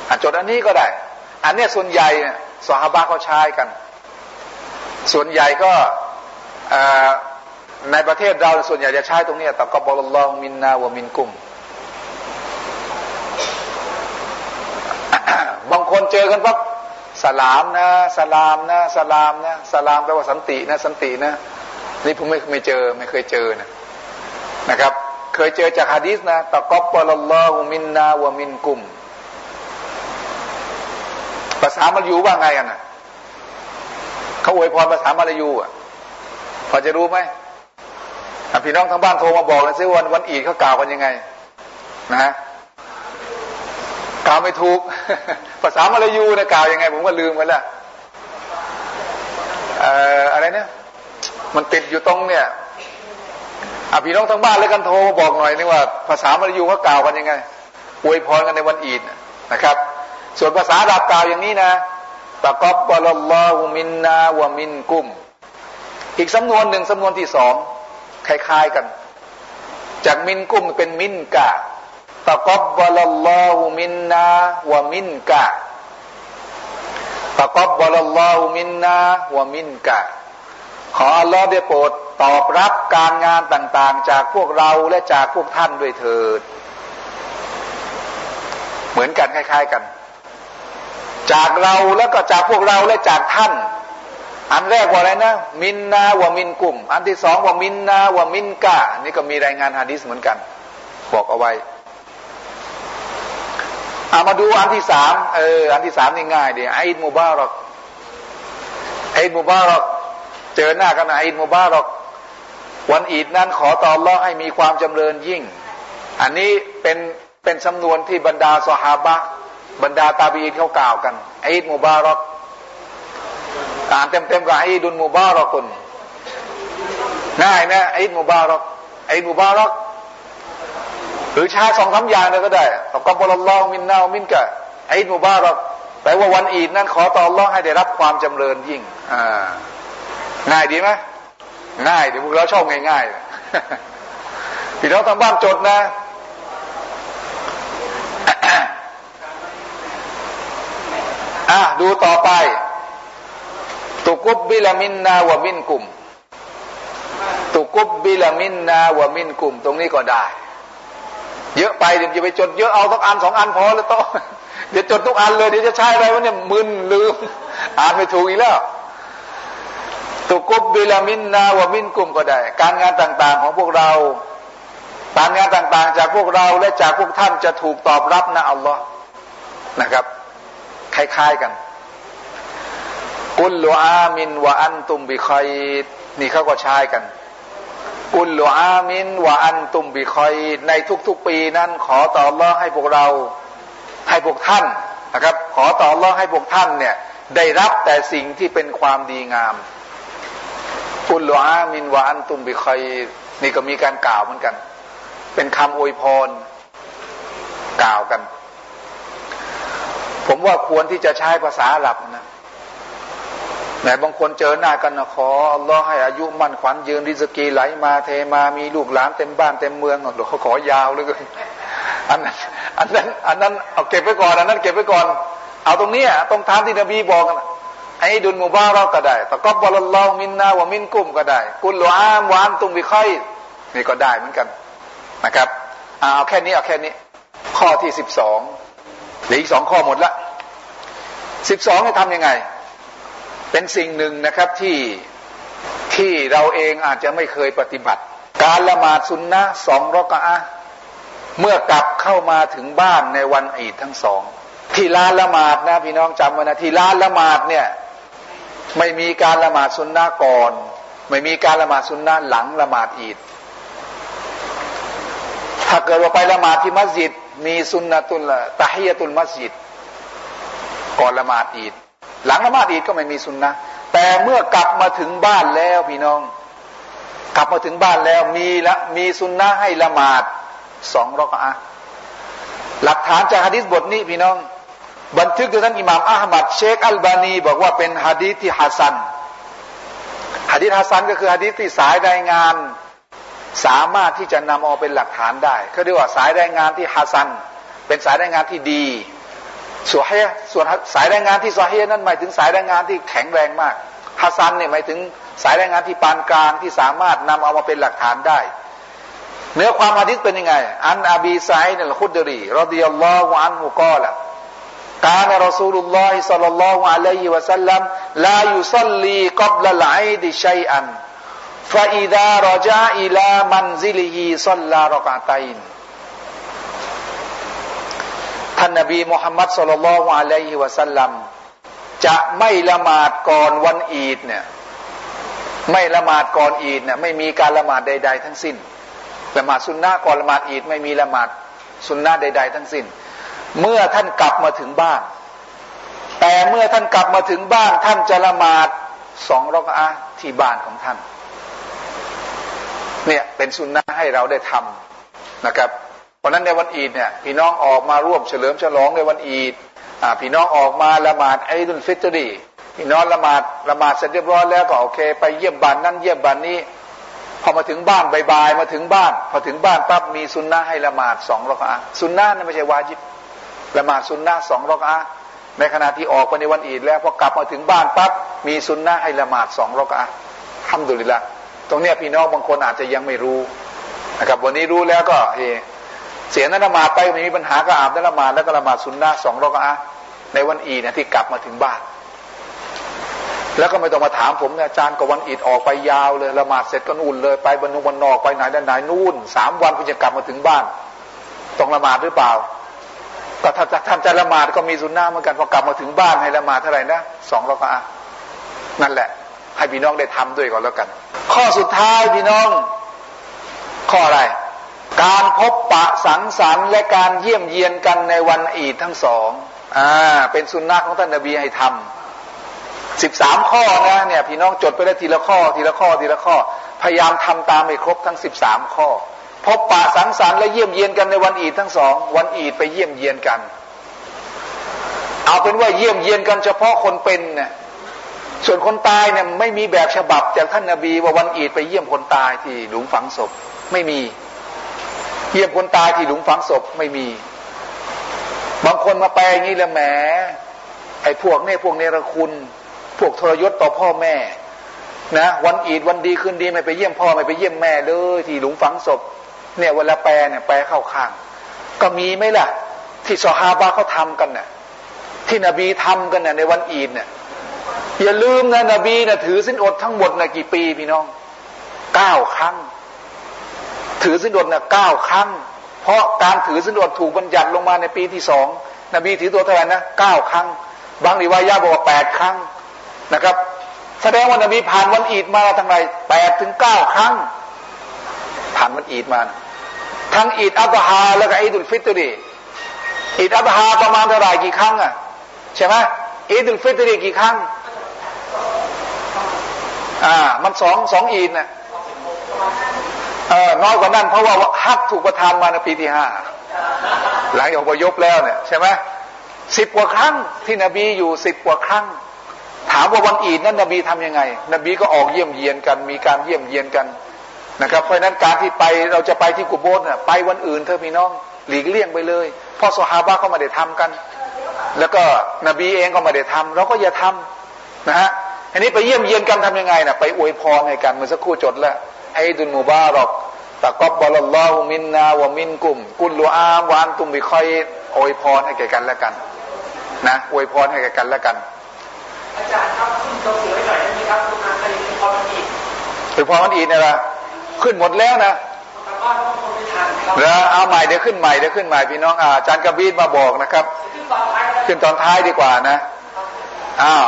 อจดอันนี้ก็ได้ อันนี้ส่วนใหญ่สหบาเขาใช้กัน ส่วนใหญ่ก็ในประเทศเราส่วนใหญ่จะใช้ตรงนี้ตะกบอลลอฮมินนาวมินกุมบางคนเจอกันปั๊บสลามนะสลามนะสลามนะสลามแปลว่าสันตินะ สันตินะ นี่ผมไม่ไม่เจอไม่เคยเจอนะนะครับ เคยเจอจากฮะดีษนะตะกบอลลอฮมินนาวมินกุม ภาษามาลายูว่าไงอะนะเขาอวยพรภาษามาลายูอะพอจะรู้ไหมพี่น้องทางบ้านโทรมาบอกเลยซิวันวันอีดเขากล่าวกันยังไง นะฮะกล่าวไม่ถูก ภาษามาลายูนะกล่าวยังไง ผมก็ลืมไปแล้วเอ่ออะไรเนี่ย มันติดอยู่ตรงเนี่ยอพี่น้องทางบ้านเลยกันโทรมาบอกหน่อยนึงว่า ภาษามาลายูเขากล่าวกันยังไงอวยพรกันในวันอีดนะครับ ส่วนภาษาอาหรับกล่าวอย่างนี้นะตะกอบบอลลอฮุมินนาวะมินกุม อีกสำนวนหนึ่งสำนวนที่สองคล้ายๆกัน จากมินกุมเป็นมินกะตะกอบบัลลอฮุมินนาวะมินกะตะกอบบัลลอฮุมินนาวะมินกะ ขออัลลอฮ์ได้โปรดตอบรับการงานต่างๆ จากพวกเราและจากพวกท่านด้วยเถิด เหมือนกันคล้าย ๆ กัน จากเราแล้วก็จากพวกเราและจากท่าน อันแรกว่าอะไรนะ มินนาวะมินกุมอันที่สองว่ามินนาวะมินกานี่ก็มีรายงานฮะดิษเหมือนกัน บอกเอาไว้อามาดูอันที่สามเอออันที่สามนี่ง่ายดีไอิดมุบารอกไอิดมุบารอกเจอหน้ากันไอิดมุบารอกวันอีดนั้นขอต่อรอให้มีความจำเริญยิ่ง อันนี้เป็นเป็นสำนวนที่บรรดาสหาบะ บรรดาตาบีนเขากล่าวกันไอิดมุบารอกอ่านเต็มๆกับไอิดุนมุบารอกุนง่ายนะไอิดมุบารอกไอิดมุบารอกหรือช้สองคำอย่างเลยก็ได้ตกบอลลอฮมินนามินกะไอิดมุบารอกแปลว่าวันอีดนั้นขอต่อรองให้ได้รับความจำเริญยิ่ง อ่า ง่ายดีไหมง่ายเดี๋ยวพวกเราชอบง่ายๆพี่น้องทางบ้านจดนะ อะดูต่อไป ตุกุบบิลามินนาวะมินกุม ตุกุบบิลามินนาวะมินกุม ตรงนี้ก็ได้ เยอะไปเดี๋ยวจะไปจดเยอะเอาสักอันสองอันพอแล้วโตเดี๋ยวจดทุกอันเลยเดี๋ยวจะใช้อะไรวะเนี่ยมึนลืม อ่านไม่ถูกอีกแล้วตุกุบบิลามินนาวะมินกุมก็ได้ การงานต่างๆ ของพวกเราการงานต่างๆ จากพวกเราและจากพวกท่านจะถูกตอบรับนะอัลลอฮ์นะครับ คล้าย ๆกัน กุลลอามินวะอันตุมบิคอยนี่เขาก็ใช้กัน กุลลอามินวะอันตุมบิคอยในทุกๆปีนั้น ขอต่อรองให้พวกเราให้พวกท่านนะครับ ขอต่อรองให้พวกท่านเนี่ยได้รับแต่สิ่งที่เป็นความดีงาม กุลอามินวะอันตุมบิคอยนี่ก็มีการกล่าวเหมือนกัน เป็นคำอวยพรกล่าวกัน ผมว่าควรที่จะใช้ภาษาหลับนะแม้บางคนเจอหน้ากันนะขออัลลอให้อายุมั่นขวัญยืนริสกีไหลมาเทมามีลูกหลานเต็มบ้านเต็มเมืองเดี๋ยวเขาขอยาวเลยอันนั้นอันนั้นอันนั้นเอาเก็บไว้ก่อนอันนั้นเก็บไว้ก่อน เอาตรงนี้ตรงทางที่นบีบอกกันไอ้ดุลมุบาเรอกก็ได้ตะกบบอลลอมินนาวมินกุมก็ได้ กุลอามวานตุงบิค่อยนี่ก็ได้เหมือนกันนะครับเอาแค่นี้เอาแค่นี้ ข้อที่สิบสอง เหลืออีกสองข้อหมดละสิบสองให้ทำยังไง เป็นสิ่งหนึ่งนะครับที่ที่เราเองอาจจะไม่เคยปฏิบัติ การละหมาดสุนนะสองรอกะเมื่อกลับเข้ามาถึงบ้านในวันอีดทั้งสอง ที่ลานละหมาดนะพี่น้องจำไว้นะที่ลานละหมาดเนี่ยไม่มีการละหมาดสุนนะก่อน ไม่มีการละหมาดสุนนะหลังละหมาดอีดถ้าเกิดว่าไปละหมาดที่มัสยิด มีสุนนะตุลตะฮียตุลมัสยิดก่อนละหมาดอีด หลังละหมาดอีดก็ไม่มีสุนนะแต่เมื่อกลับมาถึงบ้านแล้วพี่น้อง กลับมาถึงบ้านแล้วมีละมีสุนนะให้ละหมาดสองรอกอะหลักฐานจากฮะดิษบทนี้พี่น้อง บันทึกโดยท่านอิหม่ามอัลมัดเชคอัลบานีบอกว่าเป็นฮะดีษที่ฮัสันฮะดีษฮัสันก็คือฮะดีษที่สายรายงาน สามารถที่จะนำเอาเป็นหลักฐานได้เขาเรียกว่าสายรายงานที่ฮัสัน เป็นสายรายงานที่ดีส่วนส่วนสายรายงานที่ซอฮีนั้นหมายถึงสายรายงานที่แข็งแรงมากฮัสันเนี่ยหมายถึงสายรายงานที่ปานกลางที่สามารถนำเอามาเป็นหลักฐานได้ เนื้อความฮะดิษเป็นยังไง عن أبي سعيد الخدري رضي الله عنه قال العيد شيئا فإذا رجع إلى منزله صلى ركعتينท่านนบีมุฮัมมัดصلى الله عليه وسلمจะไม่ละหมาดก่อนวันอีดเนี่ยไม่ละหมาดก่อนอีดเนี่ยไม่มีการละหมาดใด ๆ ทั้งสิ้นละหมาดสุนนะก่อนละหมาดอีดไม่มีละหมาดสุนนะใด ๆ ทั้งสิ้น เมื่อท่านกลับมาถึงบ้าน แต่เมื่อท่านกลับมาถึงบ้าน ท่านจะละหมาดสองรอกอะที่บ้านของท่าน เนี่ยเป็นสุนนะให้เราได้ทำนะครับ เพราะนั้นในวันอีดเนี่ยพี่น้องออกมาร่วมเฉลิมฉลองในวันอีดพี่น้องออกมาละหมาดไอ้ดุลฟิตรีพี่น้องละหมาดละหมาดเสร็จเรียบร้อยแล้วก็โอเค ไปเยี่ยมบ้านนั้นเยี่ยมบ้านนี้ พอมาถึงบ้านบายๆมาถึงบ้าน พอถึงบ้านปั๊บมีสุนนะให้ละหมาดสองรอกอาสุนนะนั่นไม่ใช่วาจิบละหมาดสุนนะสองรอกอาในขณะที่ออกไปในวันอีดแล้วพอกลับมาถึงบ้านปั๊บมีสุนนะให้ละหมาดสองรอกอาทำดุลิละ รงเนี้ยพี่น้องบางคนอาจจะยังไม่รู้นะครับ วันนี้รู้แล้วก็เอเสียนั้นละมาไปมีปัญหาก็อาบนั้นละมาแล้วก็ละมาสุนนะสองรอกอาในวันอีเนี่ยที่กลับมาถึงบ้าน แล้วก็ไม่ต้องมาถามผมนะอาจารย์ก็วันอีดออกไปยาวเลยละหมาดเสร็จก็นู่นเลยไปบรรนุบันนอกไปไหนด้านไหนนู่นสามวันเพื่อจะกลับมาถึงบ้านต้องละหมาดหรือเปล่าก็ถ้าท่านจะละหมาดก็มีสุนนะเหมือนกันพอกลับมาถึงบ้านให้ละหมาดเท่าไหร่นะสองรอกอะนั่นแหละ ให้พี่น้องได้ทำด้วยก่อนแล้วกัน ข้อสุดท้ายพี่น้อง ข้ออะไร การพบปะสังสรรค์และการเยี่ยมเยียนกันในวันอีดทั้งสองอ่าเป็นสุนนะของท่านนบีให้ทำสิบสามข้อนะเนี่ยพี่น้องจดไปได้ทีละข้อ ทีละข้อทีละข้อ พยายามทำตามให้ครบทั้งสิบสามข้อ พบปะสังสรรค์และเยี่ยมเยียนกันในวันอีดทั้งสองวันอีดไปเยี่ยมเยียนกัน เอาเป็นว่าเยี่ยมเยียนกันเฉพาะคนเป็นเนี่ย ส่วนคนตายเนี่ยไม่มีแบบฉบับจากท่านนาบีว่าวันอีดไปเยี่ยมคนตายที่หลุมฝังศพไม่มี เยี่ยมคนตายที่หลุมฝังศพไม่มี บางคนมาแปลงนี้ละแหมไอ้พวกเนี่ยพวกเนรคุณ พวกทรยศต่อพ่อแม่นะวันอีดวันดีคืนดีไม่ไปเยี่ยมพ่อไม่ไปเยี่ยมแม่เลยที่หลุมฝังศพ เนี่ยเวลาแปลเนี่ยแปลเข้าข้าง ก็มีไหมล่ะ ที่ซอฮาบะเขาทากันเนี่ยที่นบีทำกันเนี่ยในวันอีดเนี่ย อย่าลืมนะนบีนะถือสินอดทั้งหมดนะกี่ปีพี่น้องเก้าครั้ง ถือศีลอดนะเก้าครั้ง เพราะการถือศีลอดถูกบัญญัติลงมาในปีที่สองนบีถือตัวเท่าไหร่นะเก้าครั้ง บางริวายาบอกว่าแปดครั้งนะครับ แสดงว่านบีผ่านวันอีดมาทั้งไรแปดถึงเก้าครั้ง ผ่านวันอีดมานะทั้งอีดอัฎฮาแล้วก็อีดุลฟิตรีอีดอัฎฮาประมาณเท่าไหร่กี่ครั้งอะใช่ไหมอีดุลฟิตรีกี่ครั้ง อ่า มันสองสองอีดน่ะเออน้อยกว่านั้นเพราะว่าฮักถูกประทานมาในปีที่ห้าหลังจากอพยพแล้วเนี่ยใช่ไหมสิบกว่าครั้งที่นบีอยู่สิบกว่าครั้ง ถามว่าวันอีดนั้นนบีทํำยังไง นบีก็ออกเยี่ยมเยียนกัน มีการเยี่ยมเยียนกันนะครับ เพราะนั้นการที่ไปเราจะไปที่กุโบสเนี่ยไปวันอื่นเธอพี่น้องหลีกเลี่ยงไปเลยเพราะสฮาบะเขาไม่ได้ทำกัน แล้วก็นบีเองก็ไม่ได้ทำเราก็อย่าทำนะฮะ อันนี้ไปเยี่ยมเยียนกันทำยังไงนะไปอวยพรให้กันเมื่อสักครู่จดแล้วไอ้ดุลมูบารอกตะกบบอลลอฮุมินนาวะมินกุม กุลลูอามวานตุมบิคอยอวยพรให้แก่กันแล้วกัน นะอวยพรให้แก่กันแล้วกันอาจารย์ครับคุณตัวสือหน่อยได้ไหมครับคุณอาคาริพรมันอีกหรือพรมันอีกเนี่ยละขึ้นหมดแล้วนะแล้วเอาใหม่เดี๋ยวขึ้นใหม่เดี๋ยวขึ้นใหม่พี่น้องอาจารย์กบีดมาบอกนะครับ ขึ้นตอนท้ายดีกว่านะอ้าว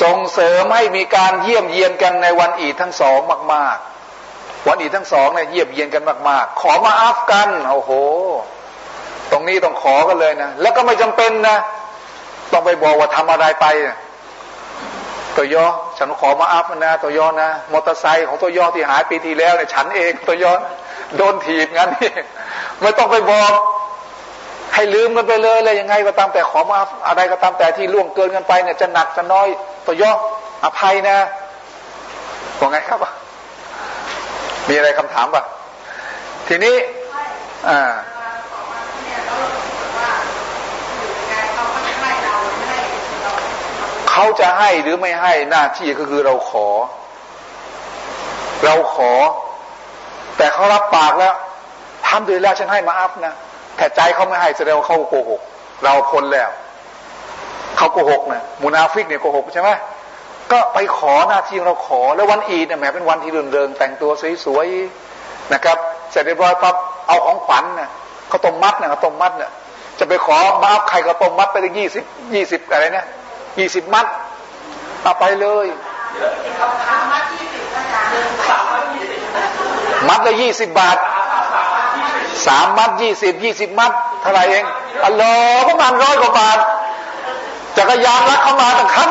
ส่งเสริมให้มีการเยี่ยมเยียนกันในวันอีดทั้งสองมาก ๆ วันอีดทั้งสองเนี่ยเยี่ยมเยียนกันมาก ๆ ขอมาอัฟกันโอ้โห ตรงนี้ต้องขอกันเลยนะแล้วก็ไม่จำเป็นนะต้องไปบอกว่าทำอะไรไปตัวยอฉันขอมาอัพนะตัวยอนะมอเตอร์ไซค์ของตัวยอที่หายปีที่แล้วเนี่ยฉันเองตัวยอโดนถีบงั้นนี่ไม่ต้องไปบอก ให้ลืมกันไปเลยเลยยังไงก็ตามแต่ขอมาอะไรก็ตามแต่ที่ล่วงเกินกันไปเนี่ยจะหนักจะน้อยตัวยออภัยนะว่าไงครับ มีอะไรคำถามป่ะทีนี้อ่าเขาจะให้หรือไม่ให้หน้าที่ก็คือเราขอ เราขอ แต่เขารับปากแล้วทำดีแล้วฉันให้มาอัฟนะ แต่ใจเขาไม่ให้แสดงว่าเขาโกหก เราพ้นแล้วเขาโกหกนะมูนาฟิกเนี่ยโกหกใช่ไหมก็ไปขอหน้าที่เราขอแล้ววันอีดเนี่ยแหมเป็นวันที่รื่นเริงแต่งตัวสวยๆนะครับ เสร็จเรียบร้อยปั๊บเอาของขวัญเนี่ยข้าวต้มมัดเนี่ยข้าวต้มมัดเนี่ยจะไปขอมาอัฟใครก็ต้มมัดไปเลยยี่สิบยี่สิบอะไรเนี่ยยี่สิบมัดเอาไปเลยมัดละยี่สิบบาท สามมัดยี่สิบยี่สิบมัดเท่าไรเองอัลลอฮ์ประมาณร้อยกว่าบาทจักรยานลักเข้ามาตั้งคัน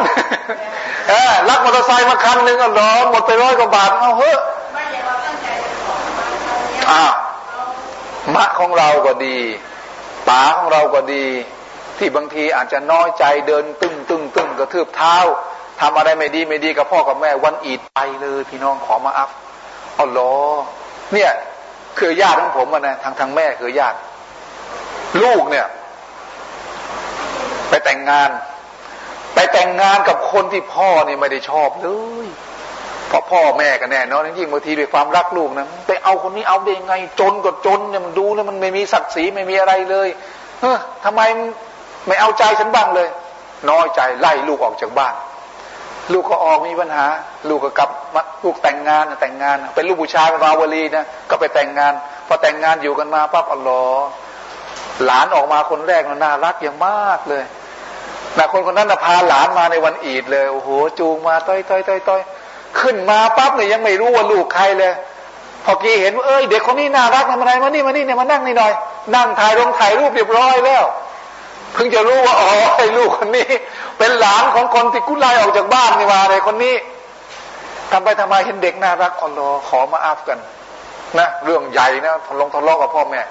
เออลักมอเตอร์ไซค์มาคันหนึ่งอัลลอฮ์หมดไปร้อยกว่าบาทเอาเฮ้ยอ้าวมะของเราก็ดีป๋าของเราก็ดี ที่บางทีอาจจะน้อยใจเดินตึ้งตึ้งตึ้งกระทืบเท้าทำอะไรไม่ดีไม่ดีกับพ่อกับแม่วันอีดไปเลย พี่น้องขอมาอัพเอาล้อเนี่ย คือญาติของผมนะทางทางแม่คือญาติ ลูกเนี่ย ไปแต่งงาน ไปแต่งงานกับคนที่พ่อเนี่ยไม่ได้ชอบเลยเพราะพ่อแม่กันแน่นอนยิ่งบางทีด้วยความรักลูกนะไปเอาคนนี้เอาได้ยังไง จนก็จนเนี่ยมันดูแล้วมันไม่มีศักดิ์ศรีไม่มีอะไรเลยเออทำไมไม่เอาใจฉันบ้างเลย น้อยใจไล่ลูกออกจากบ้าน ลูกก็ออกมีปัญหา ลูกก็กลับมาลูกแต่งงานแต่งงาน เป็นลูกผู้ชายเป็นราวลีนะก็ไปแต่งงาน พอแต่งงานอยู่กันมาปั๊บอัลลอฮ์หลานออกมาคนแรกน่ารักอย่างมากเลยนะคนคนนั้นพาหลานมาในวันอีดเลยโอ้โหจูงมาต้อยต้อยต้อยต้อยขึ้นมาปั๊บเนี่ยยังไม่รู้ว่าลูกใครเลย พอกีเห็นว่าเอ้ยเด็กคนนี้น่ารักนะมาไหนมานี่มานี่เนี่ยมานั่งนี่หน่อย นั่งถ่ายลงถ่ายรูปเรียบร้อยแล้ว เพิ่งจะรู้ว่าอ๋อไอ้ลูกคนนี้ เป็นหลานของคนที่กุไลออกจากบ้านนี่มาเลยคนนี้ทำไปทำไมเห็นเด็กน่ารักอ๋อขอมาอาบกันนะเรื่องใหญ่นะทะลาะทะเลาะกับพ่อแม่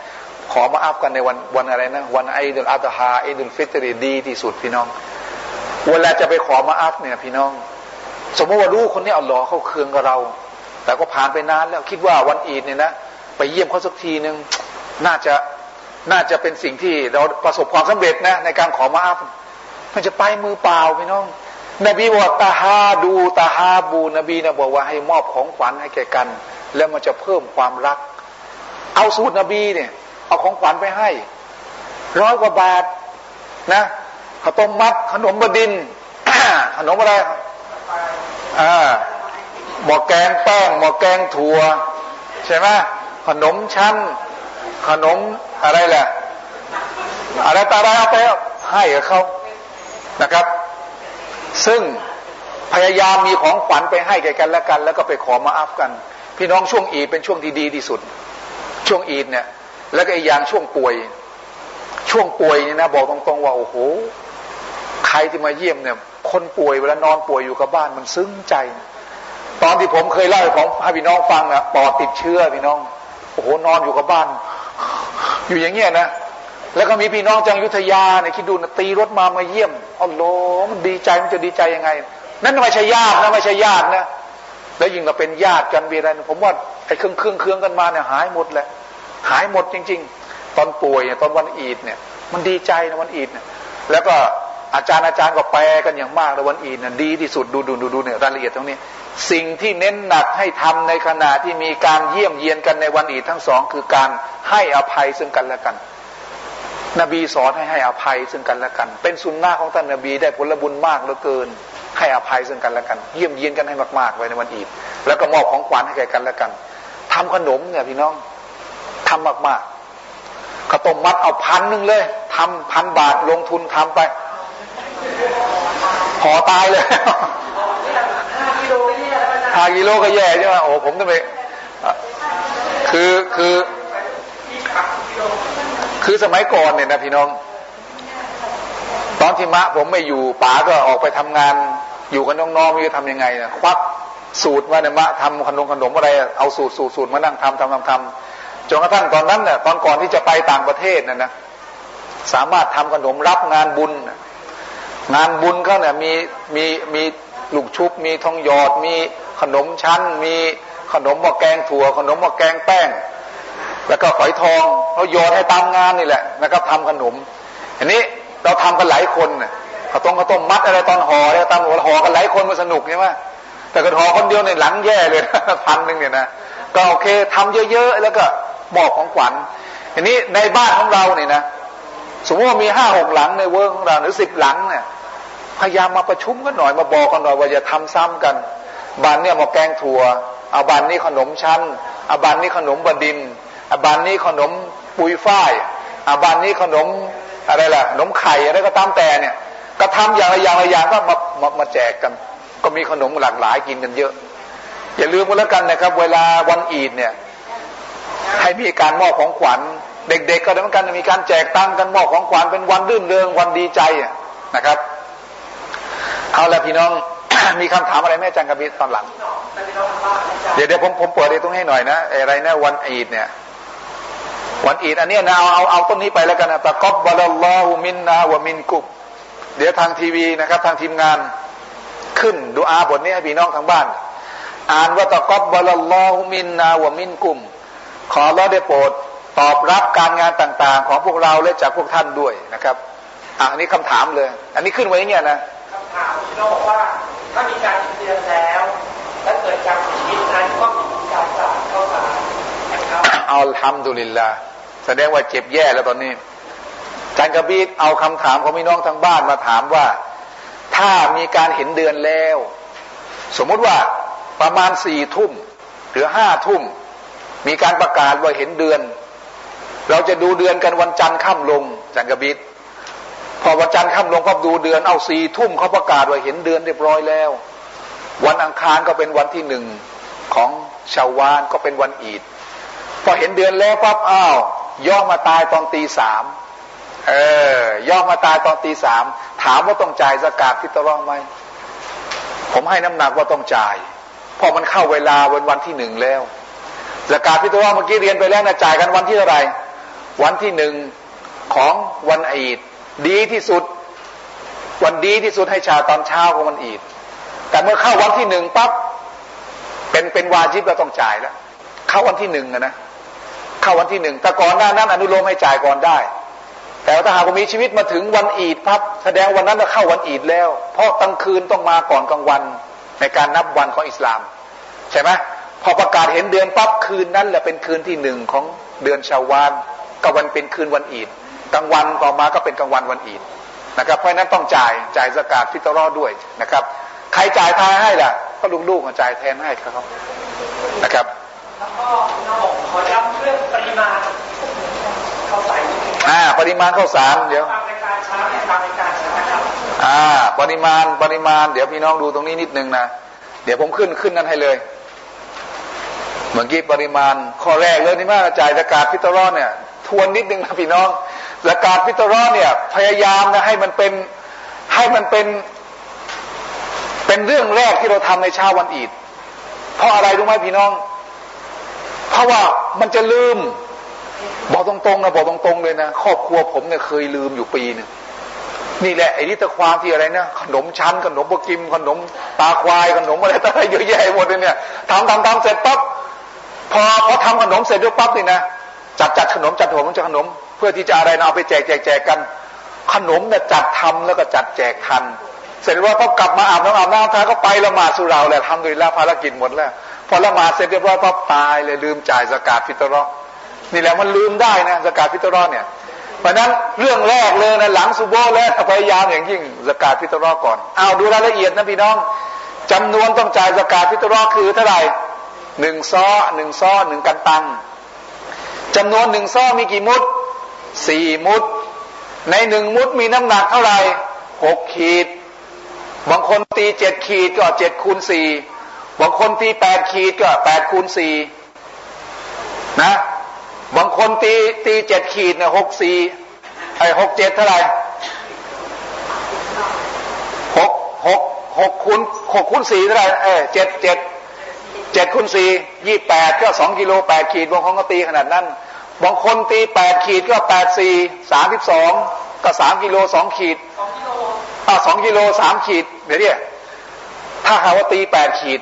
ขอมาอัพกันในวันวันอะไรนะ วันไอดุลอาตฮาไอดุลฟิตรีดีที่สุดพี่น้อง เวลาจะไปขอมาอัพเนี่ยพี่น้อง สมมติว่ารู้คนนี้อัลลอฮ์เขาเคืองกับเรา แต่ก็ผ่านไปนานแล้วคิดว่าวันอีดเนี่ยนะไปเยี่ยมเขาสักทีหนึ่งน่าจะ น่าจะเป็นสิ่งที่เราประสบความสำเร็จนะในการขอมาอัพมันจะไปมือเปล่าพี่น้อง นบีบอกตาฮาดูตาฮาบู นบีนะบอกว่าให้มอบของขวัญให้แก่กัน แล้วมันจะเพิ่มความรัก เอาสูตรนบีเนี่ย เอาของขวัญไปให้ร้อยกว่าบาทนะข้าวต้มมัดขนมบดินขนมอะไรอ่าหมอแกงแป้งหมอแกงถั่ว ใช่ไหมขนมชั้น ขนมอะไรแหละอะไรตาอะไรเอาไปให้กับเขานะครับ ซึ่งพยายามมีของขวัญไปให้แก่กันและกัน แล้วก็ไปขอมาอัพกัน พี่น้องช่วงอีดเป็นช่วงที่ดีที่สุด ช่วงอีดเนี่ย แล้วก็อีกอย่างช่วงป่วย ช่วงป่วยเนี่ยนะบอกตรงๆว่าโอ้โหใครที่มาเยี่ยมเนี่ย คนป่วยเวลานอนป่วยอยู่กับบ้านมันซึ้งใจ ตอนที่ผมเคยเล่าของให้พี่น้องฟังนะปอดติดเชื้อพี่น้องโอ้โหนอนอยู่กับบ้าน อยู่อย่างเงี้ยนะแล้วก็มีพี่น้องจังยุทธยาเนี่ยคิดดูนะตีรถมามาเยี่ยมอ๋อโหมันดีใจมันจะดีใจยังไง นั่นไม่ใช่ญาตินะไม่ใช่ญาตินะแล้วยิ่งเราเป็นญาติกันมีอะไรผมว่าไอ้เครื่องเครื่องเครื่องกันมาเนี่ยหายหมดแหละหายหมดจริง ๆ ตอนป่วยเนี่ยตอนวันอีดเนี่ย มันดีใจนะวันอีดเนี่ยแล้วก็อาจารย์อาจารย์ก็แปลกันอย่างมากเลยวันอีดเนี่ยดีที่สุดดูดูดูดูเนี่ยรายละเอียดตรงนี้ สิ่งที่เน้นหนักให้ทำในขณะที่มีการเยี่ยมเยียนกันในวันอีดทั้งสอง คือการให้อภัยซึ่งกันและกัน นบีสอนให้ให้อภัยซึ่งกันและกัน เป็นสุนนะของท่านนบีได้ผลบุญมากเหลือเกิน ให้อภัยซึ่งกันและกัน เยี่ยมเยียนกันให้มากๆไว้ในวันอีดแล้วก็มอบของขวัญให้แก่กันและกันทำขนมเนี่ยพี่น้องทำมากๆข้าวต้มมัดเอาพันหนึ่งเลยทำพันบาทลงทุนทำไปพอตายเลย ห้ากิโลก็แย่ใช่ไหมโอ้ผมต้องไปคือคือคือสมัยก่อนเนี่ยนะพี่น้อง ตอนที่มะผมไม่อยู่ป๋าก็ออกไปทำงานอยู่กับน้องๆมีจะทำยังไงนะควักสูตรมาเนี่ยมะทำขนมขนมอะไรเอาสูตรสูตรสูตรมานั่งทำทำทำทำจนกระทั่งตอนนั้นเนี่ยตอนก่อนที่จะไปต่างประเทศน่ะนะสามารถทำขนมรับงานบุญ งานบุญเขาเนี่ยมีมีมี ลูกชุบมีทองหยอดมีขนมชั้น มีขนมหม้อแกงถั่ว ขนมหม้อแกงแป้ง แล้วก็ฝอยทองเราโยนให้ตามงานนี่แหละนะครับทำขนม อันนี้เราทำกันหลายคนนะข้าวต้มข้าวต้มมัดอะไรตอนห่ออะไรตามหัวห่อกันหลายคนมันสนุกใช่ไหมแต่กระห่อคนเดียวในหลังแย่เลยพันหนึ่งเนี่ยนะก็โอเคทำเยอะๆแล้วก็มอบของขวัญอันนี้ในบ้านของเราเนี่ยนะสมมติว่ามีห้าหกหลังในเวิร์กของเราหรือสิบหลังเนี่ย พยายามมาประชุมกันหน่อยมาบอกกันหน่อยว่าจะทำซ้ำกันบานเนี่ยมาแกงถั่วเอาบานนี้ขนมชั้นเอาบานนี้ขนมบดินเอาบานนี้ขนมปุยฝ้ายเอาบานนี้ขนมอะไรล่ะขนมไข่อะไรก็ตามแต่เนี่ยก็ทำอย่างละอย่างละอย่างก็มามามาแจกกัน ก็มีขนมหลากหลายกินกันเยอะ อย่าลืมกันแล้วกันนะครับ เวลาวันอีดเนี่ยให้มีการมอบของขวัญ เด็กๆก็เหมือนกันมีการแจกตังกันมอบของขวัญเป็นวันรื่นเริงวันดีใจนะครับ เอาละพี่น้อง มีคำถามอะไรแม่จังกับพี่ตอนหลัง เดี๋ยวเดี๋ยวผมผมเปิดตรงให้หน่อยนะอะไรนะวันอีดเนี่ย วันอีดอันนี้นะเอาเอาเอาต้นนี้ไปแล้วกันนะตะกอบบาลลอฮุมินนาวะมินกุบเดี๋ยวทางทีวีนะครับ ทางทีมงานขึ้นดูอาบทนี้ให้พี่น้องทางบ้าน อ่านว่าตะกอบบาลลอฮุมินนาวะมินกุม ขอเราได้โปรดตอบรับการงานต่าง ๆ ของพวกเราและจากพวกท่านด้วยนะครับอันนี้คำถามเลย อันนี้ขึ้นไว้เงี้ยนะ คำถามที่เราบอกว่าถ้ามีการเตือนแล้วและเกิดการผิดนั้นก็มีการจ่ายเข้าสานะครับเอาทำดุลินละแสดงว่าเจ็บแย่แล้วตอนนี้จันกระบีดเอาคำถามของพี่น้องทางบ้านมาถามว่า ถ้ามีการเห็นเดือนแล้ว สมมุติว่าประมาณสี่ทุ่มหรือห้าทุ่ม มีการประกาศว่าเห็นเดือน เราจะดูเดือนกันวันจันทร์ค่ำลงจันกระบิด พอวันจันทร์ค่ำลงก็ดูเดือนเอาสี่ทุ่มเขาประกาศว่าเห็นเดือนเรียบร้อยแล้ว วันอังคารก็เป็นวันที่หนึ่งของชาววานก็เป็นวันอีดพอเห็นเดือนแล้วปั๊บอ้าวย่อมาตายตอนตีสามเออย่อมาตายตอนตีสามถามว่าต้องจ่ายสกาดพิตรองไหมผมให้น้ำหนักว่าต้องจ่ายพอมันเข้าเวลาวันวันที่หนึ่งแล้วสกาดพิตรองเมื่อกี้เรียนไปแล้วนะจ่ายกันวันที่เท่าไหร่วันที่หนึ่งของวันอีด ดีที่สุด วันดีที่สุดให้ชาตอนเช้าของวันอีด แต่เมื่อเข้าวันที่หนึ่งปั๊บเป็นเป็นวาจิบเราต้องจ่ายแล้วเข้าวันที่หนึ่งนะเข้าวันที่หนึ่งแต่ก่อนหน้านั้นอนุโลมให้จ่ายก่อนได้ แต่ถ้าหากมีชีวิตมาถึงวันอีดพับแสดงวันนั้นจะเข้าวันอีดแล้ว เพราะกลางคืนต้องมาก่อนกลางวันในการนับวันของอิสลาม ใช่ไหมพอประกาศเห็นเดือนปั๊บคืนนั้นแหละเป็นคืนที่หนึ่งของเดือนชาวานก็วันเป็นคืนวันอีด กลางวันต่อมาก็เป็นกลางวันวันอีดนะครับ เพราะนั้นต้องจ่ายจ่ายสกาดฟิตรอด้วยนะครับ ใครจ่ายทายให้ล่ะ ก็ลูกๆมาจ่ายแทนให้ครับนะครับแล้วก็น้องขอย้ำเรื่องปริมาณข้าวสารอ่าปริมาณข้าวสารเดี๋ยวในการช้าในการในการช้าครับอ่าปริมาณปริมาณ เดี๋ยวพี่น้องดูตรงนี้นิดนึงนะเดี๋ยวผมขึ้นขึ้นนั้นให้เลยเมื่อกี้ปริมาณข้อแรกเลยนี่มาจ่ายสกาดพิตรอเนี่ย ทวนนิดนึงนะพี่น้องสกาดพิตรอเนี่ยพยายามนะให้มันเป็นให้มันเป็น เป็นเรื่องแรกที่เราทำในเช้าวันอีด เพราะอะไรรู้ไหมพี่น้อง เพราะว่ามันจะลืม บอกตรงๆนะบอกตรงๆเลยนะครอบครัวผมเนี่ยเคยลืมอยู่ปีหนึ่งนี่แหละไอ้นี่ตะความที่อะไรนะขนมชั้นขนมบกิมขนมตาควายขนมอะไรต่างๆเยอะแยะหมดเลยเนี่ยทำทำทำเสร็จปั๊บพอพอทำขนมเสร็จด้วยปั๊บนี่นะ จัดจัดขนมจัดหัวมันจะขนม เพื่อที่จะอะไรนะเอาไปแจกแจกแจกกัน ขนมเนี่ยจัดทำแล้วก็จัดแจกทัน เสร็จว่าพอกลับมาอาบน้ำอาบน้ำทาก็ไปละหมาดสุราแหละทำโดยละภารกิจหมดแล้ว พอละหมาดเสร็จเรียบร้อยปั๊บตายเลยลืมจ่ายสกาดฟิตรอนี่แหละมันลืมได้นะสกาดฟิตรอเนี่ยเพราะนั้นเรื่องแรกเลยนะหลังซูโบแล้วพยายามอย่างยิ่งสกาดฟิตรอก่อนเอาดูรายละเอียดนะพี่น้องจำนวนต้องจ่ายสกาดฟิตรอคือเท่าไหร่หนึ่งซ้อหนึ่งซ้อหนึ่งกันตัง จำนวนหนึ่งซ้อมีกี่มุดสี่มุด ในหนึ่งมุดมีน้ำหนักเท่าไหร่หกขีด บางคนตีเจ็ดขีดก็เจ็ดคูณสี่บางคนตีแปดขีดก็แปดคูณสี่นะ บางคนตีตีเจ็ดขีดเนี่ยหกสี่ไอ้หกเจ็ดเท่าไหร่หกหกหกคูณหกคูณสี่เท่าไหร่เออเจ็ดเจ็ด เจ็ดคูณสี่ยี่แปดก็สองกิโลแปดขีดบางคนก็ตีขนาดนั้น บางคนตีแปดขีดก็แปดสี่สามสิบสองก็สามกิโลสองขีดอ่าสองกิโลสามขีดเดี๋ยวเนี่ยถ้าหาว่าตีแปดขีด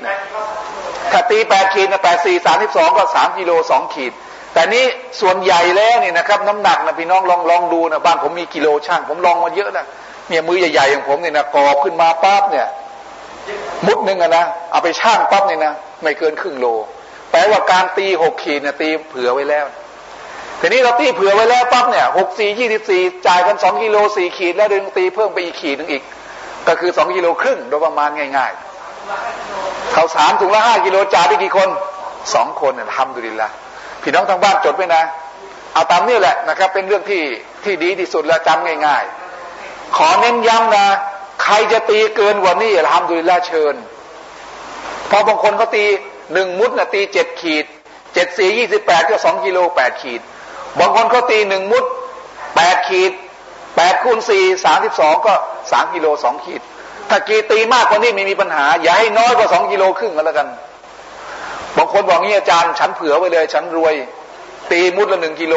ถ้าตีแปดขีดนะแปดสี่สามสิบสองก็สามกิโลสองขีด แต่นี้ส่วนใหญ่แล้วเนี่ยนะครับ น้ำหนักนะพี่น้องลองลองดูนะบ้านผมมีกิโลช่าง ผมลองมาเยอะนะเนี่ยมือใหญ่ๆอย่างผมเนี่ยนะกอบขึ้นมาปั๊บเนี่ย มุดหนึ่งอะนะเอาไปช่างปั๊บเนี่ยนะ ไม่เกินครึ่งโล แปลว่าการตีหกขีดเนี่ยตีเผื่อไว้แล้วทีนี้เราตีเผื่อไว้แล้วปั๊บเนี่ยหกสี่ยี่สิบสี่จ่ายกันสองกิโลสี่ขีด แล้วดึงตีเพิ่มไปอีกขีดหนึ่งอีก ก็คือสองกิโลครึ่งโดยประมาณง่ายๆเขาสามถุงละห้ากิโลจ่ายได้กี่คนสองคนเนี่ยทำดูดีละพี่น้องทางบ้านจดไว้นะเอาตามนี้แหละนะครับ เป็นเรื่องที่ที่ดีที่สุดแล้วจำง่าย ๆ ขอเน้นย้ำนะ ใครจะตีเกินกว่านี้ทำดูดีละเชิญ พอบางคนเขาตีหนึ่งมุดนะตีเจ็ดขีดเจ็ดสี่ยี่สิบแปดก็สองกิโลแปดขีด บางคนเขาตีหนึ่งมุดแปดขีดแปดคูณสี่สามสิบสองก็สามกิโลสองขีด ถ้ากีตีมากกว่านี้ไม่มีปัญหา อย่าให้น้อยกว่าสองกิโลครึ่งก็แล้วกัน บางคนบอกงี้อาจารย์ ฉันเผื่อไว้เลย ฉันรวย ตีมุดละหนึ่งกิโล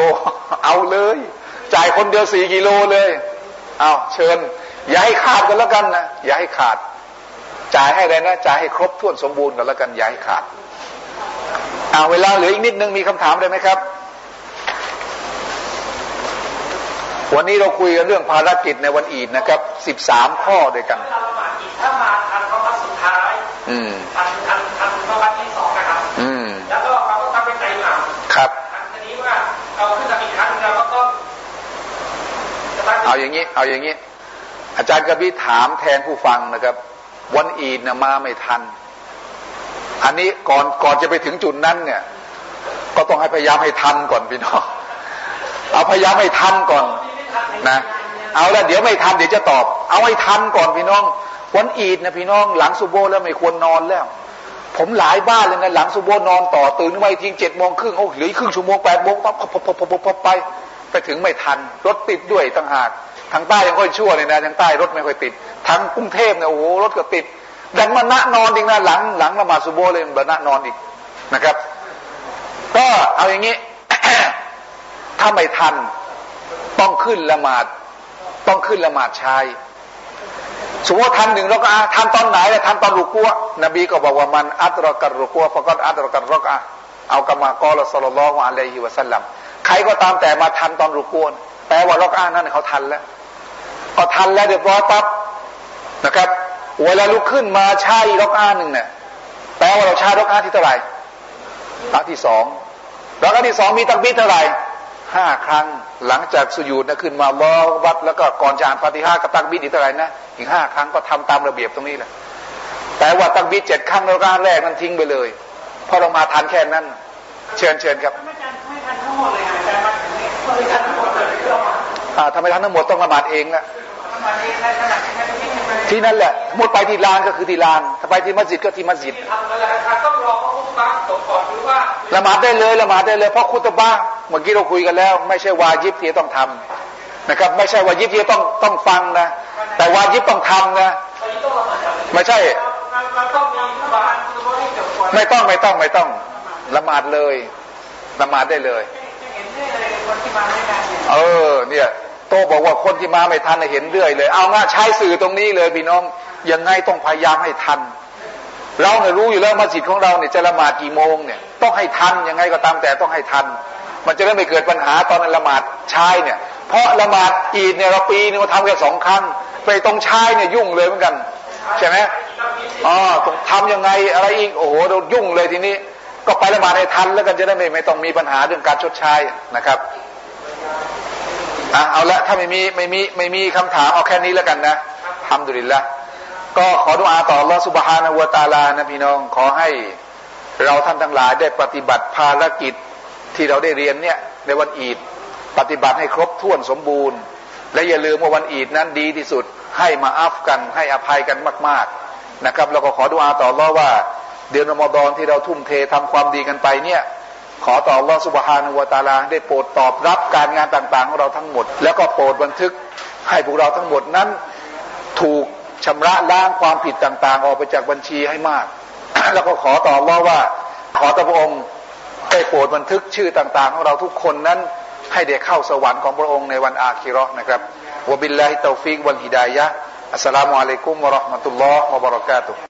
เอาเลย จ่ายคนเดียวสี่กิโลเลย เอาเชิญ อย่าให้ขาดกันแล้วกันนะ อย่าให้ขาด จ่ายให้เลยนะจ่ายให้ครบถ้วนสมบูรณ์กันแล้วกันอย่าให้ขาดเอาเวลาเหลืออีกนิดนึงมีคำถามเลยไหมครับ วันนี้เราคุยกันเรื่องภารกิจในวันอีดนะครับสิบสามข้อด้วยกันถ้ามาทันพระวัดสุดท้ายอืมทันทันทันพระวัดที่สองนะครับ อืมแล้วก็เราก็ทำเป็นใจหลังครับทีนี้ว่าเราขึ้นมาอีกครั้งเราก็ต้องจะตั้งเอาอย่างนี้ เอาอย่างนี้ อาจารย์กบีถามแทนผู้ฟังนะครับ วันอีดนะมาไม่ทัน อันนี้ก่อนก่อนจะไปถึงจุดนั้นเนี่ย ก็ต้องให้พยายามให้ทันก่อนพี่น้องเอาพยายามให้ทันก่อนนะ เอาละเดี๋ยวไม่ทันเดี๋ยวจะตอบ เอาให้ทันก่อนพี่น้อง วันอีดนะพี่น้อง หลังสุโบแล้วไม่ควรนอนแล้ว ผมหลายบ้านเลยนะหลังสุโบนอนต่อตื่นมาอีกทีเจ็ดโมงครึ่งโอ้เหลือครึ่งชั่วโมงแปดโมงปั๊บปั๊บปั๊บปั๊บปั๊บไปไปถึงไม่ทันรถติดด้วยต่างหาก ทางใต้ยังค่อยชั่วเลยนะทางใต้รถไม่ค่อยติดทางกรุงเทพเนี่ยโอ้โหรถก็ติดดังมานะนอนอีกนะหลังหลังละหมาดสุโบเลยมานะนอนอีกนะครับ ก็เอาอย่างนี้ ถ้าไม่ทัน ต้องขึ้นละหมาด ต้องขึ้นละหมาดชายสมมติทันหนึ่งเราก็อาทันตอนไหนล่ะทันตอนรุกัวนบีก็บอกว่ามันอัตรกัรรุกัวฟะกอนอัตรกัรรกอะเอากรรมากรละสลลลอฮุอะลัยฮิวะสัลลัมใครก็ตามแต่มาทันตอนรุกัวแปลว่ารกอานั้นเขาทันแล้ว พอทันแล้วเดี๋ยวพอปั๊บนะครับเวลาลุกขึ้นมาใช่รกอาหนึ่งเนี่ยแปลว่าเราใช้รกอาที่เท่าไหร่รกที่สองรกอาที่สองมีตักบิดเท่าไหร่ห้าครั้งหลังจากสุญูดนะขึ้นมาลอวัดแล้วก็ก่อนจะอ่านฟาติฮะกับตักบิดอีกเท่าไหร่นะอีกห้าครั้งก็ทำตามระเบียบตรงนี้แหละแต่ว่าตักบิดเจ็ดครั้งแล้วก็แรกนั้นทิ้งไปเลยเพราะเรามาทันแค่นั้น เชิญเชิญครับไม่ทันไม่ทันทั้งหมดเลยอาจารย์มาถึงนี่ไม่ทันทั้งหมดเลยที่เรามาอ่าทำไมทันทั้งหมดต้องละหมาดเองละ ทำมาเองในขณะที่ไม่ได้ที่ไม่ได้ที่นั่นแหละหมดไปที่ลานก็คือที่ลานถ้าไปที่มัสยิดก็ที่มัสยิดทำอะไรครับต้องรอเขาพุทธะจบก่อนหรือว่าละหมาดได้เลยละหมาดได้เลยเพราะคุตบะห์เมื่อกี้เราคุยกันแล้ว ไม่ใช่วาญิบที่ต้องทำนะครับ ไม่ใช่วาญิบที่ต้องต้องฟังนะ แต่วาญิบต้องทำนะตอนนี้ต้องละหมาดอะไรไม่ใช่มันมันต้องมีผู้บานคุณต้องให้จบก่อนไม่ต้องไม่ต้องไม่ต้องละหมาดเลยละหมาดได้เลยจะเห็นได้เลยคนที่มาไม่ทันเนี่ยเออเนี่ย โตบอกว่าคนที่มาไม่ทันเห็นเรื่อยเลย เอาง่าใช้สื่อตรงนี้เลยพี่น้องยังไงต้องพยายามให้ทัน เราเนี่ยรู้อยู่แล้วมัสยิดของเราเนี่ยจะละหมาดกี่โมงเนี่ยต้องให้ทันยังไงก็ตามแต่ต้องให้ทัน มันจะได้ไม่เกิดปัญหาตอนละหมาดชายเนี่ย เพราะละหมาดอีดเนี่ยเราปีนึงเราทำแค่สองครั้งไปตรงชายเนี่ยยุ่งเลยเหมือนกันใช่ไหมอ๋อต้องทำยังไงอะไรอีกโอ้โหเรายุ่งเลยทีนี้ ก็ไปละหมาดให้ทันแล้วกันจะได้ไม่ไม่ต้องมีปัญหาเรื่องการชดใช้นะครับ อะเอาละถ้าไม่มีไม่มีไม่มีคำถามเอาแค่นี้แล้วกันนะทำดุลิลละก็ขอดุอาต่อรอสุบฮานาวะตาลานะพี่น้องขอให้เราท่านทั้งหลายได้ปฏิบัติภารกิจที่เราได้เรียนเนี่ยในวันอีดปฏิบัติให้ครบถ้วนสมบูรณ์ และอย่าลืมว่าวันอีดนั้นดีที่สุด ให้มาอัฟกันให้อภัยกันมาก ๆนะครับ แล้วก็ขอดุอาต่อรอว่า เดือนอมฎอนที่เราทุ่มเททำความดีกันไปเนี่ย ขอต่อรอสุบฮานุวตาลาได้โปรดตอบรับการงานต่างๆของเราทั้งหมด แล้วก็โปรดบันทึกให้พวกเราทั้งหมดนั้น ถูกชำระล้างความผิดต่างๆ ออกไปจากบัญชีให้มาก แล้วก็ขอต่อรอว่า ขอต่อพระองค์ได้โปรดบันทึกชื่อต่างๆ ของเราทุกคนนั้น ให้ได้เข้าสวรรค์ของพระองค์ในวันอาคิราะห์นะครับوبالله التوفيق والهداية السلام عليكم ورحمة الله وبركاته